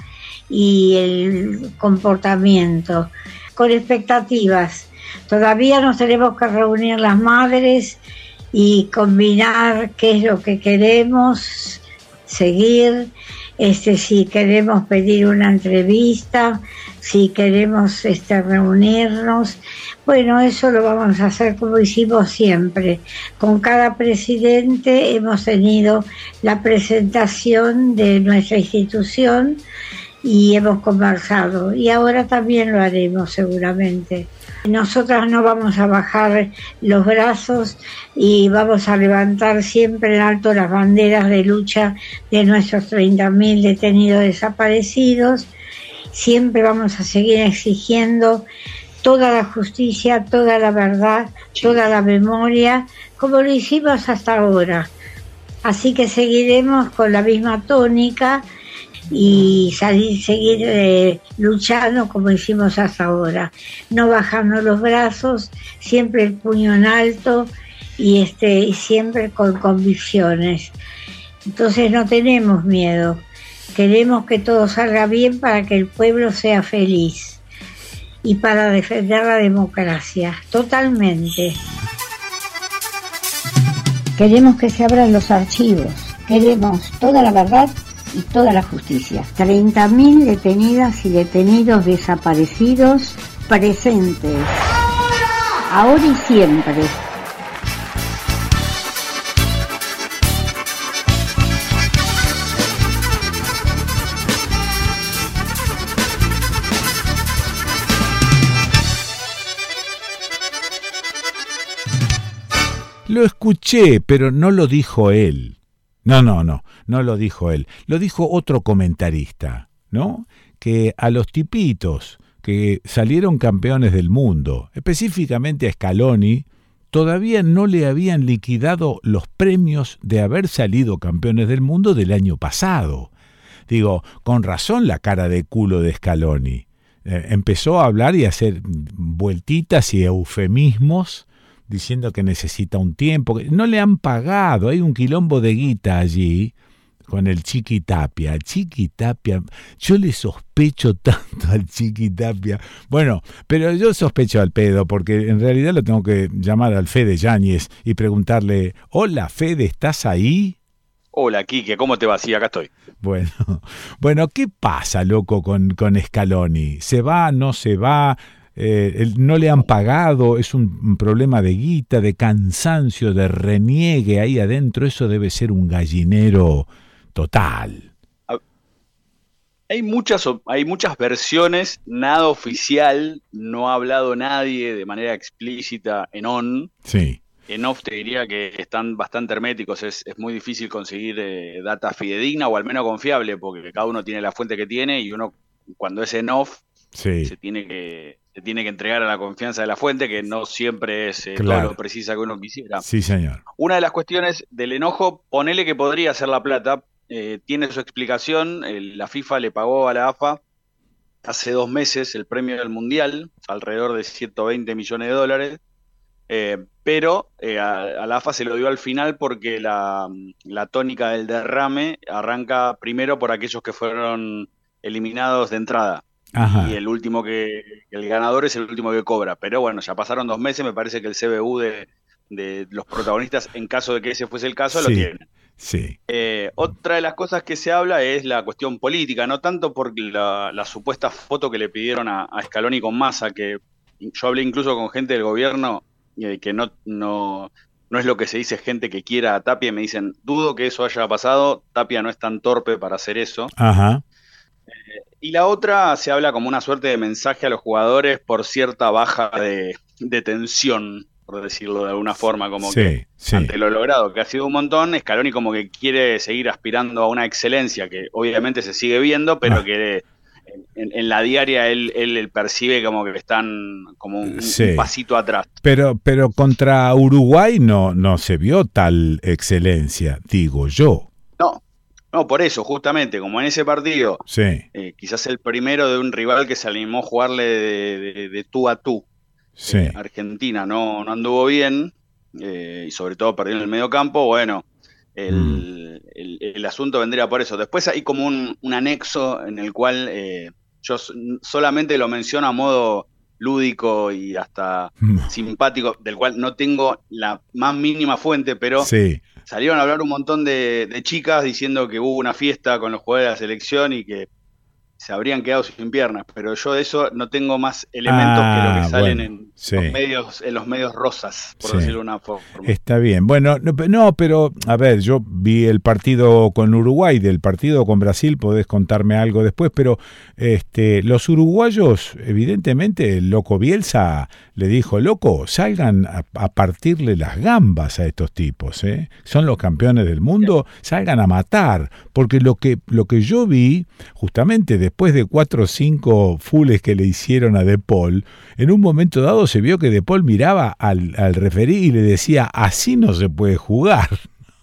y el comportamiento con expectativas. Todavía nos tenemos que reunir las madres y combinar qué es lo que queremos seguir, este, si queremos pedir una entrevista, si queremos este, reunirnos. Bueno, eso lo vamos a hacer como hicimos siempre. Con cada presidente hemos tenido la presentación de nuestra institución y hemos conversado y ahora también lo haremos seguramente. Nosotras no vamos a bajar los brazos y vamos a levantar siempre en alto las banderas de lucha de nuestros 30.000 detenidos desaparecidos. Siempre vamos a seguir exigiendo toda la justicia, toda la verdad, toda la memoria, como lo hicimos hasta ahora Así que seguiremos con la misma tónica y salir, seguir eh, luchando como hicimos hasta ahora, no bajando los brazos, siempre el puño en alto y este y siempre con convicciones. Entonces no tenemos miedo, queremos que todo salga bien para que el pueblo sea feliz y para defender la democracia, totalmente. Queremos que se abran los archivos, queremos toda la verdad y toda la justicia. 30.000 detenidas y detenidos desaparecidos presentes. Ahora y siempre. Lo escuché, pero no lo dijo él. No, no, no, no lo dijo él. Lo dijo otro comentarista, ¿no? Que a los tipitos que salieron campeones del mundo, específicamente a Scaloni, todavía no le habían liquidado los premios de haber salido campeones del mundo del año pasado. Digo, con razón la cara de culo de Scaloni. Eh, empezó a hablar y a hacer vueltitas y eufemismos diciendo que necesita un tiempo. No le han pagado, hay un quilombo de guita allí con el Chiqui Tapia. Chiqui Tapia, yo le sospecho tanto al Chiqui Tapia. Bueno, pero yo sospecho al pedo porque en realidad lo tengo que llamar al Fede Yáñez y preguntarle, hola Fede, ¿estás ahí? Hola, Quique, ¿cómo te va? Sí, acá estoy. Bueno, bueno, ¿qué pasa, loco, con, con Scaloni? ¿Se va, no se va? Eh, no le han pagado, es un problema de guita, de cansancio, de reniegue ahí adentro, eso debe ser un gallinero total. Hay muchas, hay muchas versiones, nada oficial, no ha hablado nadie de manera explícita en on. Sí. En off te diría que están bastante herméticos, es, muy difícil conseguir eh, data fidedigna o al menos confiable, porque cada uno tiene la fuente que tiene y uno cuando es en off se tiene que se tiene que entregar a la confianza de la fuente, que no siempre es eh, todo lo precisa que uno quisiera. Sí, señor. Una de las cuestiones del enojo, ponele que podría ser la plata, eh, tiene su explicación, la FIFA le pagó a la AFA hace dos meses el premio del Mundial, alrededor de 120 millones de dólares, eh, pero a, la AFA se lo dio al final porque la, la tónica del derrame arranca primero por aquellos que fueron eliminados de entrada. Y el último que, el ganador es el último que cobra. Pero bueno, ya pasaron dos meses, me parece que el CBU de, los protagonistas, en caso de que ese fuese el caso, lo tienen. Sí. Eh, otra de las cosas que se habla es la cuestión política, no tanto por la, supuesta foto que le pidieron a, Scaloni con Massa, que yo hablé incluso con gente del gobierno eh, que no, no, no es lo que se dice gente que quiera a Tapia, me dicen, dudo que eso haya pasado, Tapia no es tan torpe para hacer eso. Ajá. Y la otra se habla como una suerte de mensaje a los jugadores por cierta baja de, tensión, por decirlo de alguna forma, como que ante lo logrado, que ha sido un montón, Scaloni como que quiere seguir aspirando a una excelencia que obviamente se sigue viendo, pero ah. que en, la diaria él, él, percibe como que están como un, pasito atrás. Pero, pero contra Uruguay no, no se vio tal excelencia, digo yo. No, por eso, justamente, como en ese partido, eh, quizás el primero de un rival que se animó a jugarle de, tú a tú. Eh, Argentina no, no anduvo bien, eh, y sobre todo perdió en el medio campo, bueno, el, mm. asunto vendría por eso. Después hay como un, anexo en el cual yo solamente lo menciono a modo lúdico y hasta mm. simpático, del cual no tengo la más mínima fuente, pero sí salieron a hablar un montón de, chicas diciendo que hubo una fiesta con los jugadores de la selección y que se habrían quedado sin piernas, pero yo de eso no tengo más elementos que lo que ah, salen en, los medios, en los medios rosas, por decirlo de una forma. Está bien. Bueno, no, pero a ver, yo vi el partido con Uruguay, del partido con Brasil, podés contarme algo después, pero este, los uruguayos, evidentemente, el loco Bielsa le dijo, loco, salgan a, partirle las gambas a estos tipos, ¿eh? son los campeones del mundo, salgan a matar, porque lo que, lo que yo vi, justamente después de cuatro o cinco fules que le hicieron a De Paul, en un momento dado se vio que De Paul miraba al, al referí y le decía, así no se puede jugar.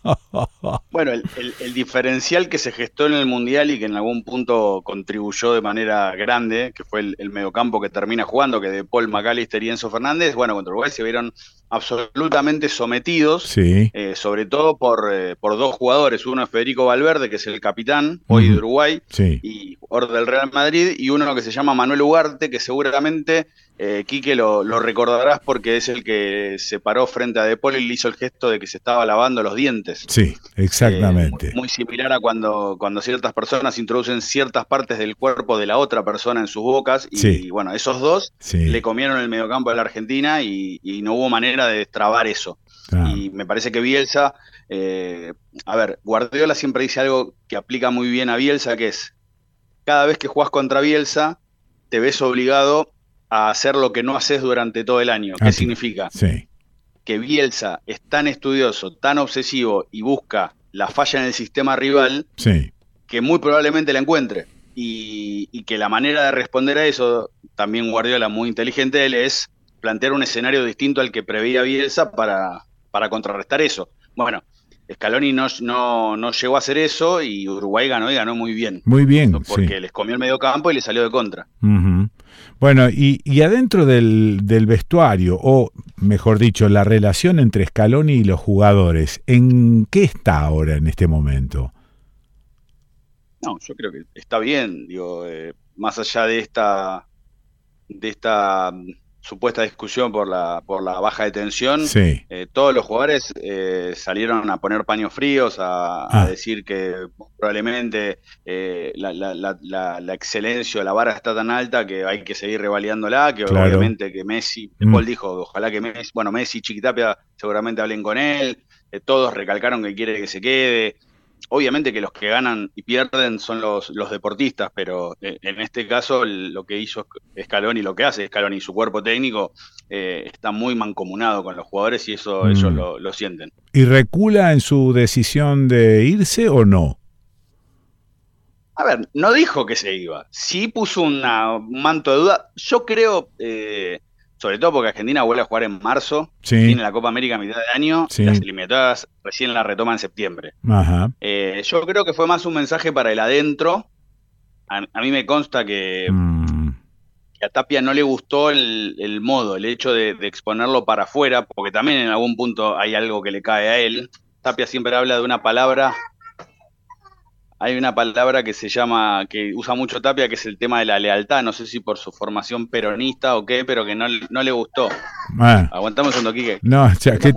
bueno, el, el- el diferencial que se gestó en el Mundial y que en algún punto contribuyó de manera grande, que fue el, el mediocampo que termina jugando, que de Paul McAllister y Enzo Fernández, bueno, contra Uruguay se vieron absolutamente sometidos, Sí. eh, sobre todo por, eh, por dos jugadores. Uno es Federico Valverde, que es el capitán hoy de. Uruguay, Sí. y jugador del Real Madrid, y uno que se llama Manuel Ugarte, que seguramente, eh, Quique, lo, lo recordarás porque es el que se paró frente a De Paul y le hizo el gesto de que se estaba lavando los dientes. Sí, exactamente. Eh, muy similar a cuando, cuando ciertas personas introducen ciertas partes del cuerpo de la otra persona en sus bocas, y, Sí. bueno, esos dos Sí. le comieron el mediocampo de la Argentina y, y no hubo manera de destrabar eso. Ah, Y me parece que Bielsa, eh, a ver, Guardiola siempre dice algo que aplica muy bien a Bielsa, que es, cada vez que jugás contra Bielsa, te ves obligado a hacer lo que no haces durante todo el año. ¿Qué Ah, significa? sí. Que Bielsa es tan estudioso, tan obsesivo y busca la falla en el sistema rival Sí. que muy probablemente la encuentre. Y, y que la manera de responder a eso, también Guardiola muy inteligente él, es plantear un escenario distinto al que preveía Bielsa para, para contrarrestar eso. Bueno, Scaloni no, no, no llegó a hacer eso y Uruguay ganó y ganó muy bien. Muy bien, Porque sí. les comió el medio campo y le salió de contra. Bueno, y, y adentro del, del vestuario, o mejor dicho, la relación entre Scaloni y los jugadores, ¿en qué está ahora en este momento? No, yo creo que está bien, digo, eh, más allá de esta, de esta supuesta discusión por la, por la baja de tensión, Sí. eh, todos los jugadores eh, salieron a poner paños fríos, a, a Ah. decir que probablemente eh, la, la, la, la, la excelencia o la vara está tan alta que hay que seguir revalidándola, que Claro. obviamente que Messi, Mm. Paul dijo, ojalá que Messi, bueno, Messi, Chiquitapia seguramente hablen con él, eh, todos recalcaron que quiere que se quede. Obviamente que los que ganan y pierden son los, los deportistas, pero eh, en este caso lo que hizo Scaloni, lo que hace Scaloni y su cuerpo técnico eh, está muy mancomunado con los jugadores y eso Mm. ellos lo, lo sienten. ¿Y recula en su decisión de irse o no? A ver, no dijo que se iba, sí puso una- un manto de duda. Yo creo, eh, sobre todo porque Argentina vuelve a jugar en marzo, Sí. tiene la Copa América a mitad de año, Sí. las eliminatorias recién la retoma en septiembre. Ajá. Eh, yo creo que fue más un mensaje para el adentro. A, a mí me consta que, Mm, que a Tapia no le gustó el, el modo, el hecho de, de exponerlo para afuera, porque también en algún punto hay algo que le cae a él. Tapia siempre habla de una palabra, hay una palabra que se llama, que usa mucho Tapia, que es el tema de la lealtad, no sé si por su formación peronista o qué, pero que no, no le gustó. ah, Aguantamos un toquique. no, o sea, ¿qué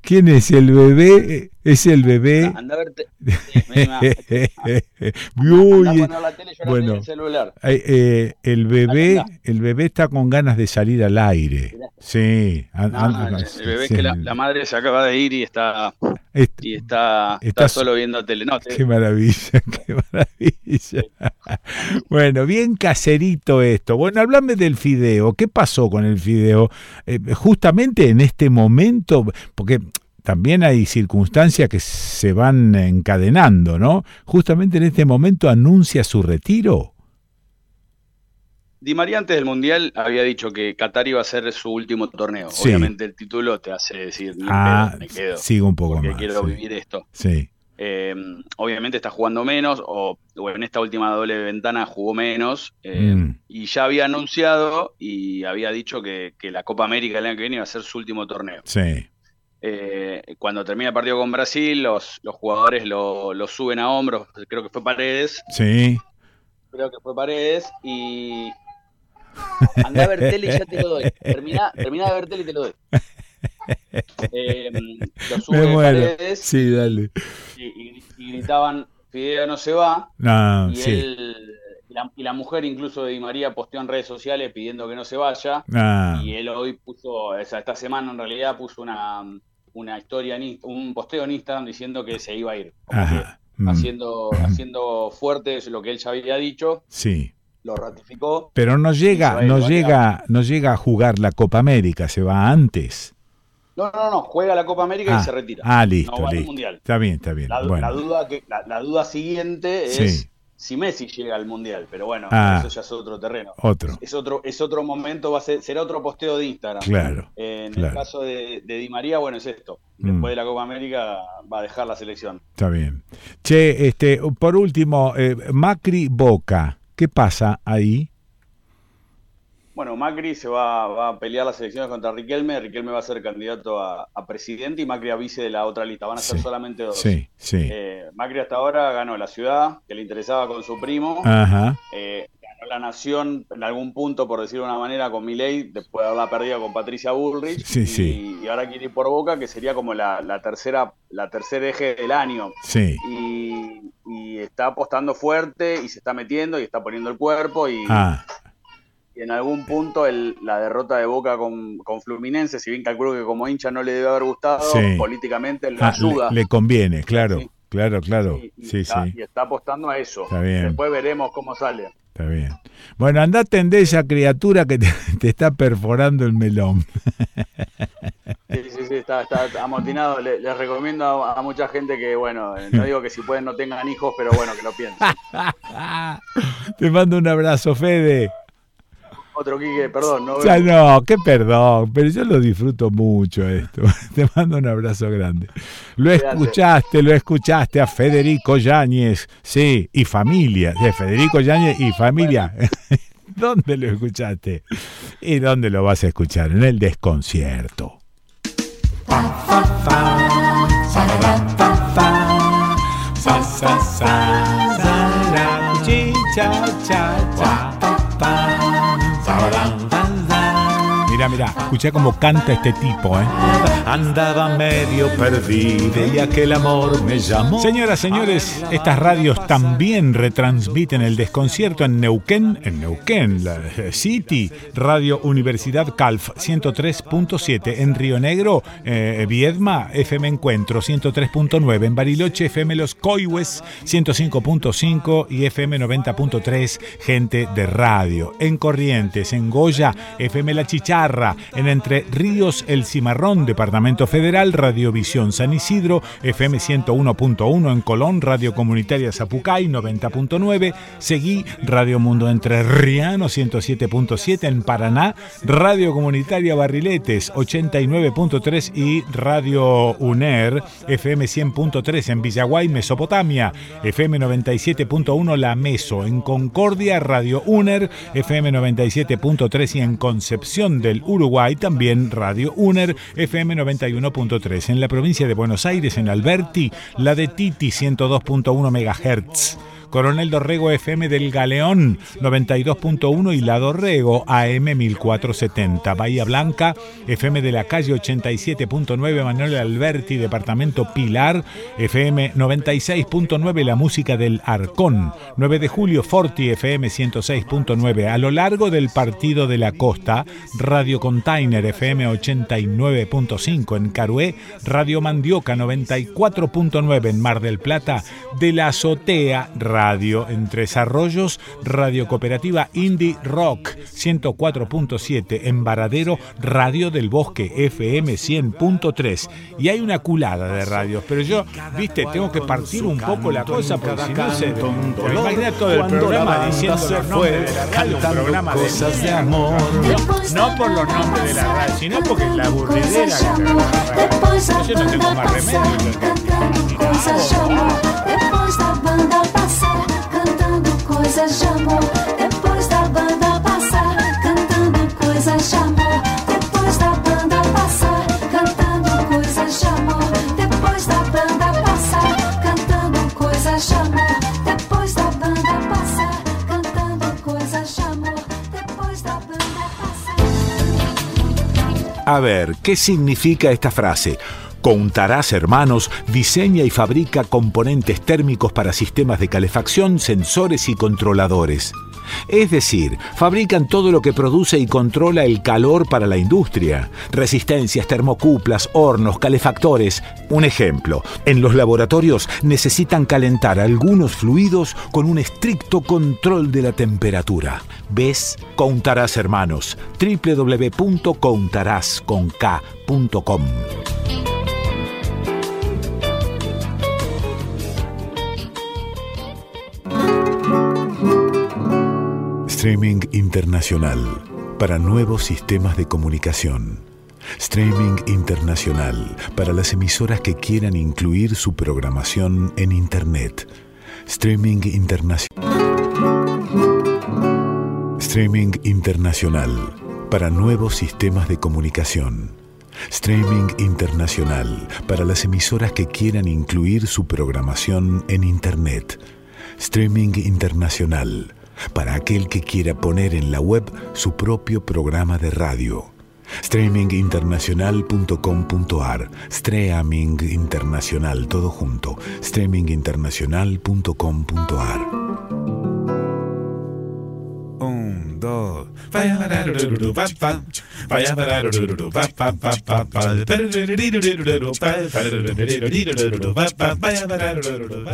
¿quién es el bebé? ¿Es el bebé? Anda a verte. Sí, vení, ma. Uy, Anda a poner la tele, yo no bueno. el celular. eh, eh, el bebé, el bebé está con ganas de salir al aire. Sí, No, el, bebé es sí. que la, la madre se acaba de ir y está Est- y está, Está está so- solo viendo tele. No, te- Qué maravilla, qué maravilla. Bueno, bien caserito esto. Bueno, hablame del fideo. ¿Qué pasó con el fideo? Eh, justamente en este momento, porque también hay circunstancias que se van encadenando, ¿no? Justamente en este momento anuncia su retiro. Di María antes del Mundial había dicho que Qatar iba a ser su último torneo. Sí. Obviamente el título te hace decir, ni Ah, me quedo, sigo un poco porque más. quiero sí. vivir esto. Sí, Eh, obviamente está jugando menos, o, o en esta última doble ventana jugó menos, eh, Mm. y ya había anunciado y había dicho que, que la Copa América el año que viene iba a ser su último torneo. sí. Eh, cuando termina el partido con Brasil, los, los jugadores lo, lo suben a hombros, creo que fue Paredes, Sí. creo que fue Paredes, y anda a ver tele y ya te lo doy. Termina, termina de ver tele y te lo doy. Eh, lo sube muero. Paredes Sí, dale. y, y- y gritaban, Fideo no se va, No, y sí. él y la, y la mujer incluso de Di María posteó en redes sociales pidiendo que no se vaya. Ah, Y él hoy puso, o sea, esta semana en realidad puso una, una historia, en un posteo en Instagram diciendo que se iba a ir. Ajá. Mm, haciendo, haciendo fuerte lo que él ya había dicho, Sí. lo ratificó. Pero no llega, no llega, no llega a jugar la Copa América, se va antes. No, no, no, juega la Copa América Ah, y se retira. ah, listo, no listo. Mundial. Está bien, está bien. La, du- bueno, la duda que, la, la duda siguiente es Sí. Si Messi llega al Mundial, pero bueno, Ah. eso ya es otro terreno. Otro. Es otro, es otro momento, va a ser, será otro posteo de Instagram. Claro, En claro. el caso de, de Di María, bueno, es esto. Mm. Después de la Copa América va a dejar la selección. Está bien. Che, este, por último, eh, Macri Boca, ¿qué pasa ahí? Bueno, Macri se va, va a pelear las elecciones contra Riquelme. Riquelme va a ser candidato a, a presidente y Macri a vice de la otra lista. Van a ser Sí, solamente dos. sí, sí. Eh, Macri hasta ahora ganó la ciudad, que le interesaba con su primo. Ajá. Eh, ganó la nación en algún punto, por decirlo de una manera, con Milei, después de haberla perdido con Patricia Bullrich. Sí, y, sí. y ahora quiere ir por Boca, que sería como la, la tercera, la tercer eje del año. Sí. Y, y está apostando fuerte y se está metiendo y está poniendo el cuerpo y, Ah, y en algún punto el- la derrota de Boca con, con Fluminense, si bien calculo que como hincha no le debe haber gustado, Sí. políticamente lo ah, ayuda. le, le conviene, claro, claro, claro. y, y Sí, está, sí, y está apostando a eso. Está bien. Después veremos cómo sale. está bien. Bueno, anda a atender esa criatura que te, te está perforando el melón. Sí, sí, sí, está, está amotinado. Le- les recomiendo a, a mucha gente que, bueno, no digo que si pueden no tengan hijos, pero bueno, que lo piensen. Te mando un abrazo, Fede. Otro Quique, perdón, no Ya no, qué perdón, pero yo lo disfruto mucho esto. Te mando un abrazo grande. Lo escuchaste, lo escuchaste a Federico Yáñez, sí, y familia, de Federico Yáñez y familia. ¿Dónde lo escuchaste? ¿Y dónde lo vas a escuchar? En el desconcierto. Mira, mira, escucha cómo canta este tipo, ¿eh? Andaba medio perdido y aquel amor me llamó. Señoras, señores, estas radios también retransmiten el desconcierto en Neuquén, en Neuquén, la eh, City, Radio Universidad Calf 103.7, en Río Negro, eh, Viedma, FM Encuentro 103.9, en Bariloche, FM Los Coihues 105.5 y FM 90.3, gente de radio. En Corrientes, en Goya, FM La Chicharra, en Entre Ríos, El Cimarrón, Departamento Federal, Radiovisión San Isidro, FM 101.1 en Colón, Radio Comunitaria Zapucay 90.9, Seguí, Radio Mundo Entre Riano 107.7 en Paraná, Radio Comunitaria Barriletes 89.3 y Radio UNER, FM 100.3 en Villaguay, Mesopotamia, FM 97.1 La Meso, en Concordia, Radio UNER, FM 97.3 y en Concepción del Uruguay también Radio UNER, FM 91.3. En la provincia de Buenos Aires, en Alberti, la de Titi 102.1 MHz. Coronel Dorrego FM del Galeón 92.1 y La Dorrego AM 1470. Bahía Blanca FM de la calle 87.9 Manuel Alberti, Departamento Pilar FM 96.9 La Música del Arcón. 9 de julio Forti FM 106.9. A lo largo del Partido de la Costa, Radio Container FM 89.5 en Carué, Radio Mandioca 94.9 en Mar del Plata, de la Azotea Radio en Tres Arroyos, Radio Cooperativa Indie Rock 104.7 en Varadero, Radio del Bosque FM 100.3 y hay una culada de radios, pero yo, viste, tengo que partir un poco la cosa porque si no se... Imagina todo el programa diciendo los nombres de la radio, un programa de cosas de amor. no, por los nombres de la radio, sino porque la aburridera que Yo no tengo más remedio. Coisas de amor, depois da banda passar, cantando coisas. Depois da banda passar, cantando coisas de amor. Depois da banda passar, cantando coisas de amor. Depois da banda passar, cantando coisas de amor. Depois da banda passar, cantando coisas de amor. Depois da banda passar. A ver, ¿qué significa esta frase? Contarás Hermanos diseña y fabrica componentes térmicos para sistemas de calefacción, sensores y controladores. Es decir, fabrican todo lo que produce y controla el calor para la industria. Resistencias, termocuplas, hornos, calefactores. Un ejemplo, en los laboratorios necesitan calentar algunos fluidos con un estricto control de la temperatura. ¿Ves? Contarás Hermanos. www.contarás.com Streaming internacional para nuevos sistemas de comunicación. Streaming internacional para las emisoras que quieran incluir su programación en Internet. Streaming internacional. Streaming internacional para nuevos sistemas de comunicación. Streaming internacional para las emisoras que quieran incluir su programación en Internet. Streaming internacional para aquel que quiera poner en la web su propio programa de radio. Streaminginternacional.com.ar Streaming Internacional, todo junto. Streaminginternacional.com.ar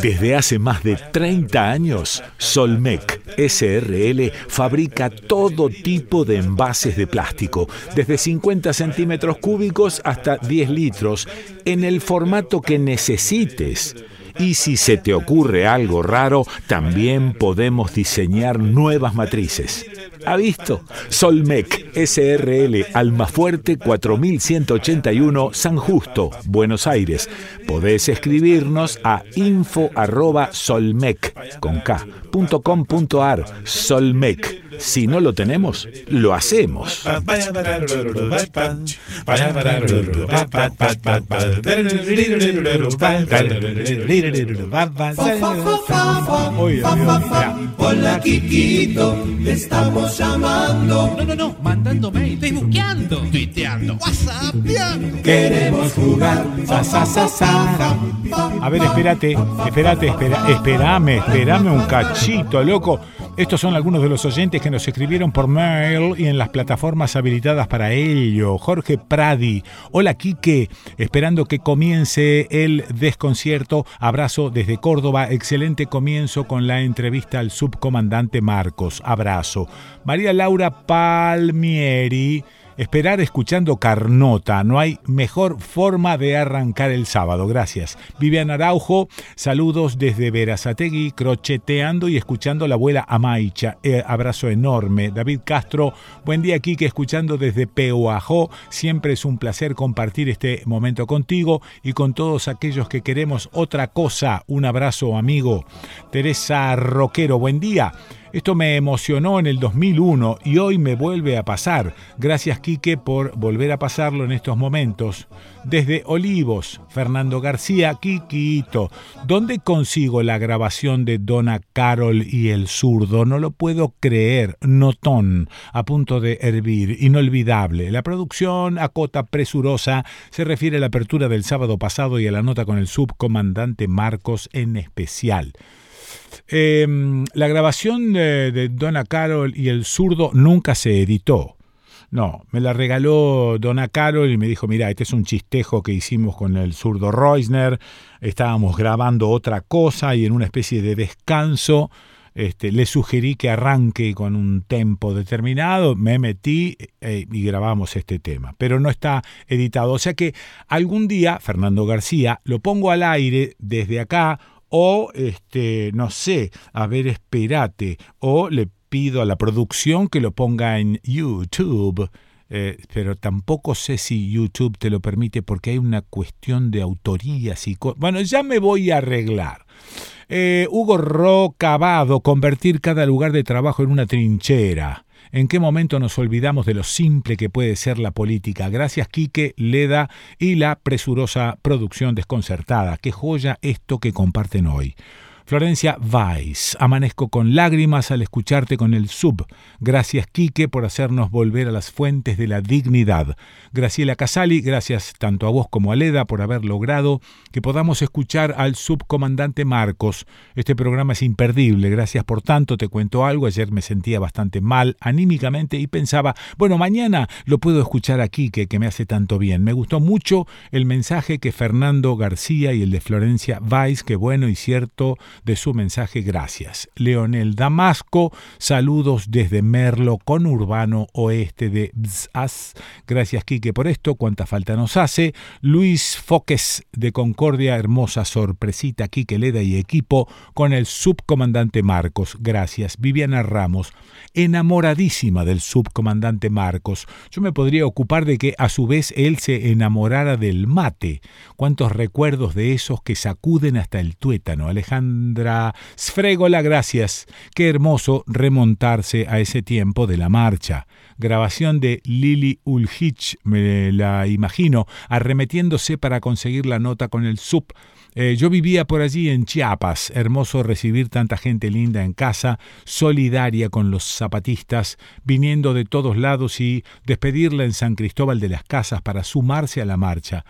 Desde hace más de 30 años, Solmec SRL fabrica todo tipo de envases de plástico, desde 50 centímetros cúbicos hasta 10 litros, en el formato que necesites. Y si se te ocurre algo raro, también podemos diseñar nuevas matrices. ¿Ha visto? Solmec SRL Almafuerte 4181 San Justo, Buenos Aires. Podés escribirnos a info arroba solmec con K, Solmec. Si no lo tenemos, lo hacemos. Hola Kikito, te estamos llamando. No, no, no, mandando mail, facebookeando, tuiteando. Queremos jugar. A ver, espérate, espérate, espera, espérame, espérame un cachito, loco. Estos son algunos de los oyentes que nos escribieron por mail y en las plataformas habilitadas para ello. Jorge Pradi. Hola, Quique. Esperando que comience el desconcierto. Abrazo desde Córdoba. Excelente comienzo con la entrevista al subcomandante Marcos. Abrazo. María Laura Palmieri. Esperar escuchando Carnota, no hay mejor forma de arrancar el sábado. Gracias. Vivian Araujo, saludos desde Verazategui, crocheteando y escuchando la abuela Amaicha. Eh, abrazo enorme. David Castro, buen día Kike, escuchando desde Pehuajó. Siempre es un placer compartir este momento contigo y con todos aquellos que queremos otra cosa. Un abrazo amigo. Teresa Roquero, buen día. Esto me emocionó en el 2001 y hoy me vuelve a pasar. Gracias Quique por volver a pasarlo en estos momentos. Desde Olivos, Fernando García, Quiquito. ¿Dónde consigo la grabación de Donna Carol y el zurdo? No lo puedo creer. Notón, a punto de hervir. Inolvidable. La producción, a cota presurosa, se refiere a la apertura del sábado pasado y a la nota con el subcomandante Marcos en especial. Eh, la grabación de, de, Donna Carol y el zurdo nunca se editó. No, me la regaló Donna Carol y me dijo, mira, este es un chistejo que hicimos con el zurdo Reusner, estábamos grabando otra cosa y en una especie de descanso este, le sugerí que arranque con un tempo determinado, me metí eh, y grabamos este tema, pero no está editado. O sea que algún día, Fernando García, lo pongo al aire desde acá o este no sé, a ver, espérate, o le pido a la producción que lo ponga en YouTube. Eh, pero tampoco sé si YouTube te lo permite porque hay una cuestión de autorías y bueno ya me voy a arreglar eh, Hugo Rocabado convertir cada lugar de trabajo en una trinchera ¿En qué momento nos olvidamos de lo simple que puede ser la política? Gracias Quique, Leda y la presurosa producción desconcertada. Qué joya esto que comparten hoy. Florencia Weiss, amanezco con lágrimas al escucharte con el sub. Gracias Quique por hacernos volver a las fuentes de la dignidad. Graciela Casali, gracias tanto a vos como a Leda por haber logrado que podamos escuchar al subcomandante Marcos. Este programa es imperdible, gracias por tanto, te cuento algo, ayer me sentía bastante mal anímicamente y pensaba, bueno, mañana lo puedo escuchar a Quique que me hace tanto bien. Me gustó mucho el mensaje que Fernando García y el de Florencia Weiss, que bueno y cierto, de su mensaje. Gracias. Leonel Damasco, saludos desde Merlo, con Urbano Oeste de Bzaz. Gracias, Quique, por esto. Cuánta falta nos hace. Luis Foques de Concordia, hermosa sorpresita, Quique Leda y equipo, con el subcomandante Marcos. Gracias. Viviana Ramos, enamoradísima del subcomandante Marcos. Yo me podría ocupar de que a su vez él se enamorara del mate. Cuántos recuerdos de esos que sacuden hasta el tuétano. Sfregola, gracias. Qué hermoso remontarse a ese tiempo de la marcha. Grabación de Lili Ulhich, me la imagino, arremetiéndose para conseguir la nota con el sub. Eh, yo vivía por allí en Chiapas, hermoso recibir tanta gente linda en casa, solidaria con los zapatistas, viniendo de todos lados y despedirla en San Cristóbal de las Casas para sumarse a la marcha.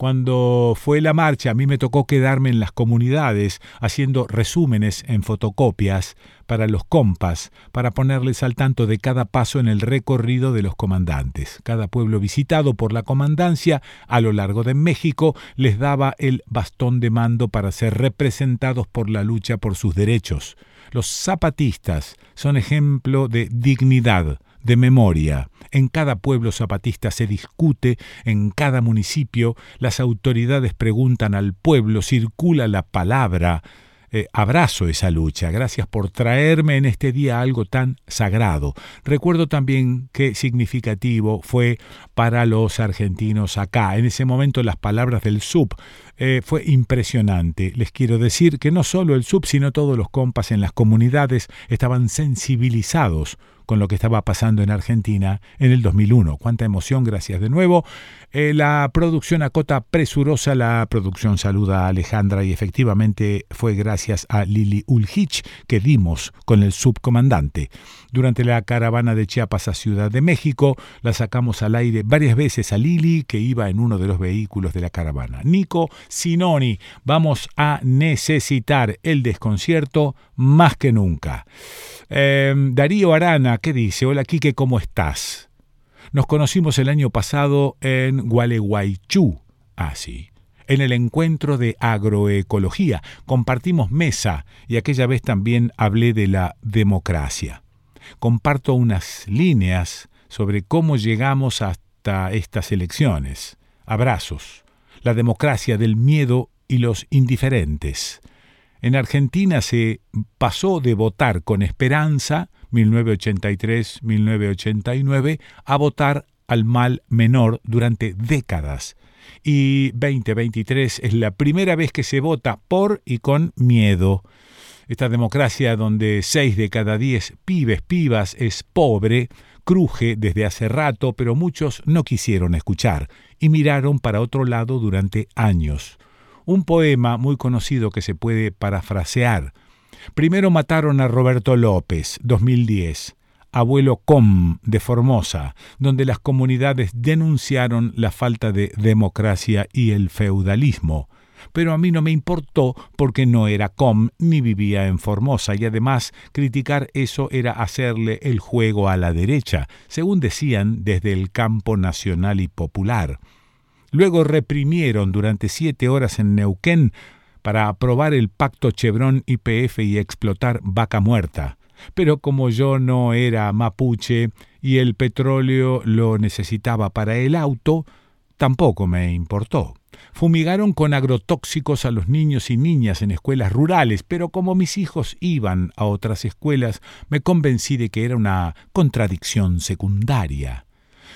Cuando fue la marcha, a mí me tocó quedarme en las comunidades haciendo resúmenes en fotocopias para los compas, para ponerles al tanto de cada paso en el recorrido de los comandantes. Cada pueblo visitado por la comandancia a lo largo de México les daba el bastón de mando para ser representados por la lucha por sus derechos. Los zapatistas son ejemplo de dignidad, de memoria. En cada pueblo zapatista se discute, en cada municipio las autoridades preguntan al pueblo, circula la palabra. Eh, abrazo esa lucha. Gracias por traerme en este día algo tan sagrado. Recuerdo también qué significativo fue para los argentinos acá. En ese momento las palabras del sub eh, fue impresionante. Les quiero decir que no solo el sub, sino todos los compas en las comunidades estaban sensibilizados con lo que estaba pasando en Argentina en el 2001. Cuánta emoción, gracias de nuevo. Eh, la producción acota presurosa, la producción saluda a Alejandra y efectivamente fue gracias a Lili Ulhich que dimos con el subcomandante. Durante la caravana de Chiapas a Ciudad de México, la sacamos al aire varias veces a Lili, que iba en uno de los vehículos de la caravana. Nico Sinoni, vamos a necesitar el desconcierto más que nunca. Eh, Darío Arana, ¿qué dice? Hola Quique, ¿cómo estás? Nos conocimos el año pasado en Gualeguaychú. Ah, sí. En el encuentro de agroecología. Compartimos mesa y aquella vez también hablé de la democracia. Comparto unas líneas sobre cómo llegamos hasta estas elecciones. Abrazos. La democracia del miedo y los indiferentes. En Argentina se pasó de votar con esperanza, 1983-1989, a votar al mal menor durante décadas. Y 2023 es la primera vez que se vota por y con miedo. Esta democracia donde seis de cada diez pibes, pibas es pobre, cruje desde hace rato, pero muchos no quisieron escuchar y miraron para otro lado durante años un poema muy conocido que se puede parafrasear. Primero mataron a Roberto López, 2010, abuelo Com de Formosa, donde las comunidades denunciaron la falta de democracia y el feudalismo. Pero a mí no me importó porque no era Com ni vivía en Formosa y además criticar eso era hacerle el juego a la derecha, según decían desde el campo nacional y popular. Luego reprimieron durante siete horas en Neuquén para aprobar el pacto Chevron-IPF y explotar vaca muerta. Pero como yo no era mapuche y el petróleo lo necesitaba para el auto, tampoco me importó. Fumigaron con agrotóxicos a los niños y niñas en escuelas rurales, pero como mis hijos iban a otras escuelas, me convencí de que era una contradicción secundaria.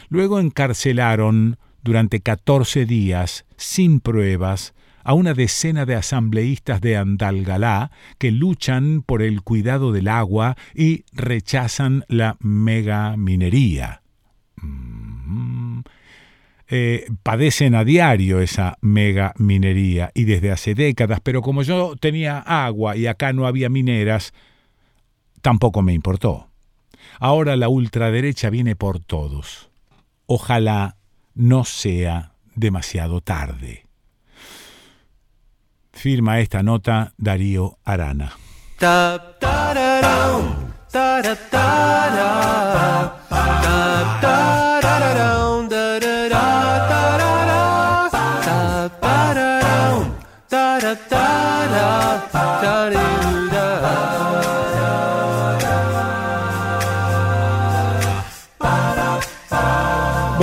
Luego encarcelaron durante 14 días, sin pruebas, a una decena de asambleístas de Andalgalá que luchan por el cuidado del agua y rechazan la megaminería. Eh, padecen a diario esa megaminería y desde hace décadas, pero como yo tenía agua y acá no había mineras, tampoco me importó. Ahora la ultraderecha viene por todos. Ojalá no sea demasiado tarde. Firma esta nota Darío Arana.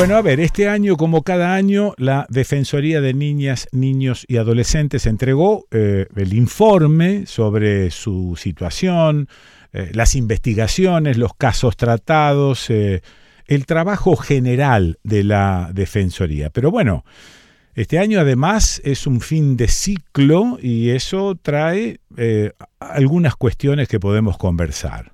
Bueno, a ver, este año, como cada año, la Defensoría de Niñas, Niños y Adolescentes entregó eh, el informe sobre su situación, eh, las investigaciones, los casos tratados, eh, el trabajo general de la Defensoría. Pero bueno, este año además es un fin de ciclo y eso trae algunas cuestiones que podemos conversar.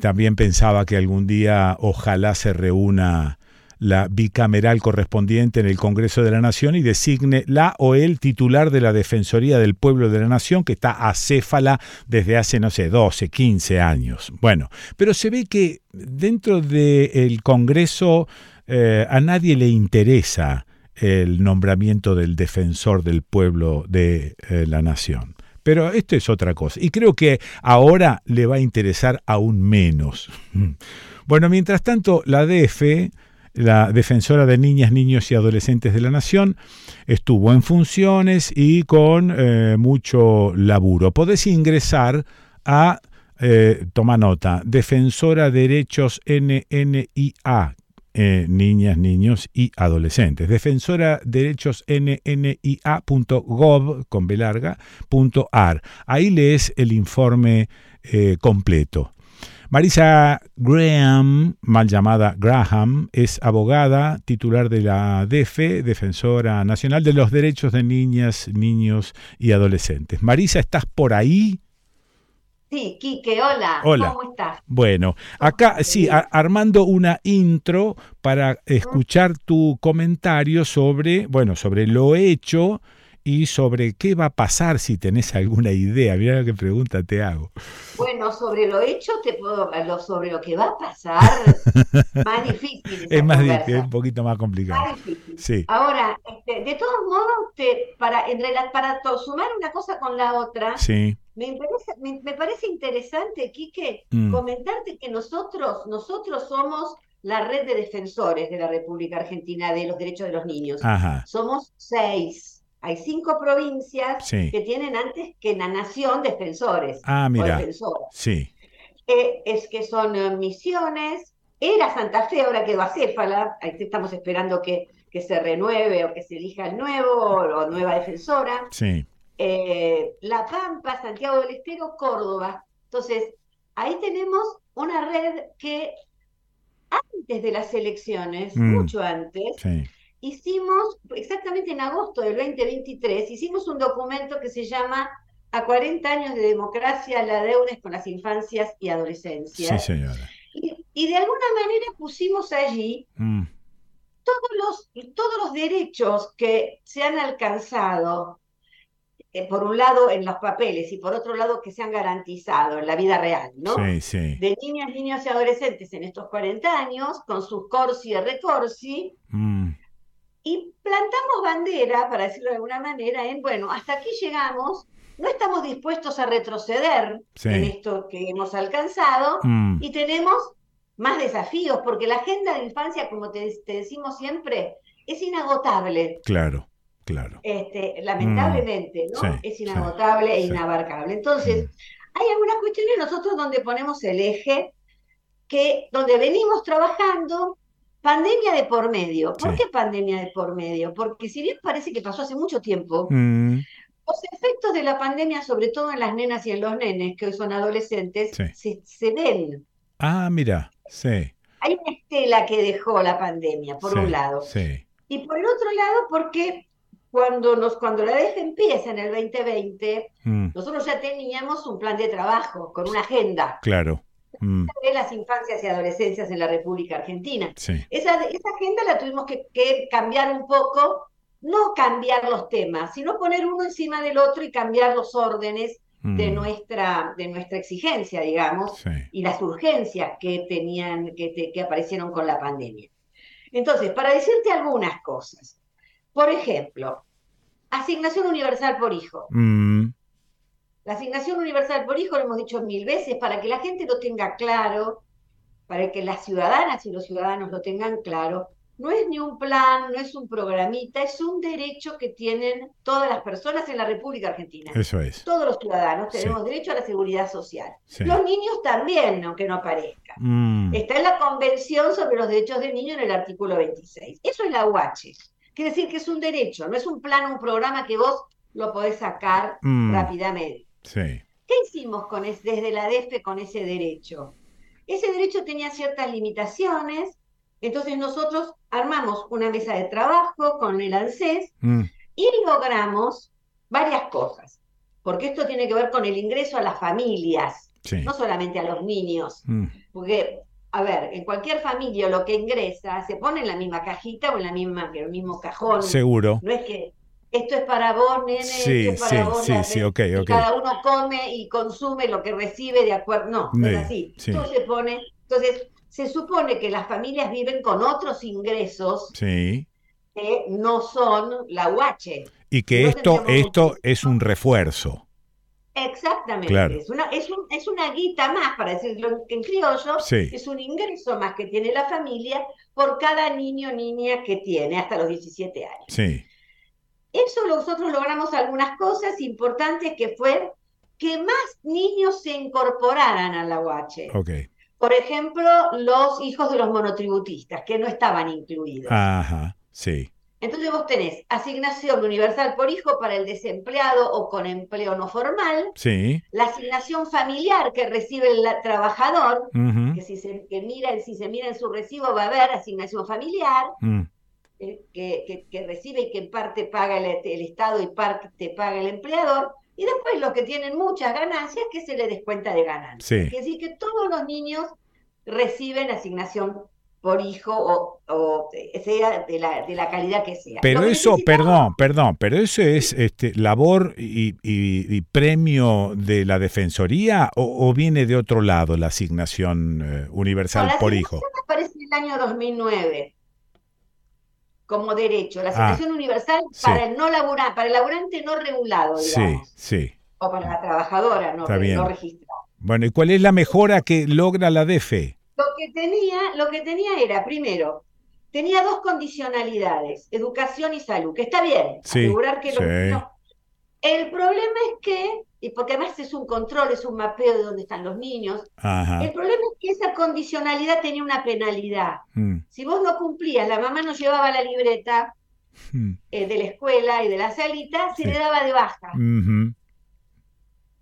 también pensaba que algún día ojalá se reúna la bicameral correspondiente en el Congreso de la Nación y designe la o el titular de la Defensoría del Pueblo de la Nación, que está acéfala desde hace, no sé, 12, 15 años. Bueno, pero se ve que dentro del Congreso eh, a nadie le interesa el nombramiento del defensor del pueblo de eh, la nación. Pero esto es otra cosa. Y creo que ahora le va a interesar aún menos. Bueno, mientras tanto, la DF la defensora de niñas, niños y adolescentes de la Nación, estuvo en funciones y con eh, mucho laburo. Podés ingresar a, eh, toma nota, Defensora Derechos NNIA, eh, niñas, niños y adolescentes. Defensora derechos nnia.gov con B larga, punto ar. Ahí lees el informe completo. Marisa Graham, mal llamada Graham, es abogada, titular de la DEFE, Defensora Nacional de los Derechos de Niñas, Niños y Adolescentes. Marisa, ¿estás por ahí? Sí, Quique, hola. Hola. ¿Cómo estás? Bueno, acá sí, armando una intro para escuchar tu comentario sobre, bueno, sobre lo hecho y sobre qué va a pasar si tenés alguna idea. Mira qué pregunta te hago. Bueno, sobre lo hecho te puedo hablar, sobre lo que va a pasar, más difícil. Es más difícil, es un poquito más complicado. Más difícil. Sí. Ahora, este, de todos modos, te, para, en para to- sumar una cosa con la otra, Sí. me, interesa- me, me parece interesante, Quique, Mm. comentarte que nosotros, nosotros somos la red de defensores de la República Argentina de los derechos de los niños. Ajá. Somos seis. Hay cinco provincias Sí. que tienen antes que la nación defensores Ah, mira. defensoras. Sí. Eh, es que son eh, misiones. Era Santa Fe, ahora quedó acéfala. Ahí estamos esperando que, que se renueve o que se elija el nuevo o, o nueva defensora. Sí. Eh, La Pampa, Santiago del Estero, Córdoba. Entonces, ahí tenemos una red que antes de las elecciones, Mm. mucho antes, Sí. Hicimos, exactamente en agosto del 2023, hicimos un documento que se llama A 40 años de democracia, la deuda es con las infancias y Sí, adolescencias. señora. Y, y de alguna manera pusimos allí Mm. todos los, todos los derechos que se han alcanzado, eh, por un lado en los papeles y por otro lado que se han garantizado en la vida real, ¿no? Sí, sí. De niñas, niños y adolescentes en estos 40 años, con sus corsi y recorsi, Mm. Y plantamos bandera, para decirlo de alguna manera, en, bueno, hasta aquí llegamos, no estamos dispuestos a retroceder Sí. en esto que hemos alcanzado Mm. y tenemos más desafíos, porque la agenda de infancia, como te, te decimos siempre, es inagotable. Claro, claro. Este, lamentablemente, ¿no? Sí, es sí, inaagotable e sí. inabarcable. Entonces, hay algunas cuestiones nosotros donde ponemos el eje, que donde venimos trabajando, pandemia de por medio. ¿Por Sí. qué pandemia de por medio? Porque si bien parece que pasó hace mucho tiempo, Mm. los efectos de la pandemia, sobre todo en las nenas y en los nenes, que hoy son adolescentes, Sí. se, se ven. Ah, mira. Sí. Hay una estela que dejó la pandemia, por sí, un lado. Sí. Y por el otro lado, porque cuando, nos, cuando la DF empieza en el 2020, Mm. nosotros ya teníamos un plan de trabajo con una agenda Claro. Mm. de las infancias y adolescencias en la República Argentina. Sí. Esa, esa agenda la tuvimos que, que cambiar un poco, no cambiar los temas, sino poner uno encima del otro y cambiar los órdenes de Mm. nuestra, de nuestra exigencia, digamos, Sí. y las urgencias que tenían, que, te- que aparecieron con la pandemia. Entonces, para decirte algunas cosas, por ejemplo, asignación universal por hijo. Mm. La asignación universal por hijo, lo hemos dicho mil veces, para que la gente lo tenga claro, para que las ciudadanas y los ciudadanos lo tengan claro, no es ni un plan, no es un programita, es un derecho que tienen todas las personas en la República Argentina. Eso es. Todos los ciudadanos Sí. tenemos derecho a la seguridad social. Sí. Los niños también, aunque no parezca. Mm, Está en la Convención sobre los Derechos del Niño en el artículo 26. Eso es la UH. Quiere decir que es un derecho, no es un plan, un programa que vos lo podés sacar Mm. rápidamente. Sí. ¿Qué hicimos con es- desde la DEFE con ese derecho? Ese derecho tenía ciertas limitaciones, entonces nosotros armamos una mesa de trabajo con el ANSES Mm, y logramos varias cosas, porque esto tiene que ver con el ingreso a las familias, Sí. no solamente a los niños, mm, porque, a ver, en cualquier familia lo que ingresa se pone en la misma cajita o en la misma, en el mismo cajón. Seguro. No es que esto es para vos, nene, Sí, esto es para sí, vos, sí, sí, ok, y ok. cada uno come y consume lo que recibe de acuerdo. No, no es Sí, así. sí. Todo se pone. Entonces, se supone que las familias viven con otros ingresos Sí. que no son la UH. Y que No esto, esto es un refuerzo. Exactamente. Claro. Es una, es un- es una guita más, para decirlo en criollo, Sí. es un ingreso más que tiene la familia por cada niño o niña que tiene hasta los 17 años. Sí. Eso nosotros logramos algunas cosas importantes que fue que más niños se incorporaran a la UH. Por ejemplo, los hijos de los monotributistas, que no estaban incluidos. Ajá. Sí. Entonces vos tenés asignación universal por hijo para el desempleado o con empleo no formal, Sí. la asignación familiar que recibe el trabajador, que si se, que mira, si se mira en su recibo va a haber asignación familiar, Mm, eh, que, que- que recibe y que en parte paga el, el Estado y parte paga el empleador, y después los que tienen muchas ganancias, que se les descuenta de ganancias. Sí. Es decir, que todos los niños reciben asignación por hijo o, o, sea de la, de la calidad que sea. Pero que eso, perdón, perdón, pero eso es este, labor y, y- y premio de la Defensoría o, o viene de otro lado la asignación eh, universal la por hijo. asignación aparece en el año 2009 como derecho, la Ah, asignación universal sí. para el no laburante, para el laburante no regulado, Sí, digamos, sí. o para la trabajadora no, Está re- bien. no registrada. Bueno, ¿y cuál es la mejora que logra la DEFE? Lo que tenía, lo que tenía era, primero, tenía dos condicionalidades, educación y salud, que está bien, Sí, asegurar que los sí. niños- El problema es que, y porque además es un control, es un mapeo de dónde están los niños, Ajá. el problema es que esa condicionalidad tenía una penalidad. Mm, Si vos no cumplías, la mamá no llevaba la libreta mm, eh, de la escuela y de la salita, se Sí. le daba de baja.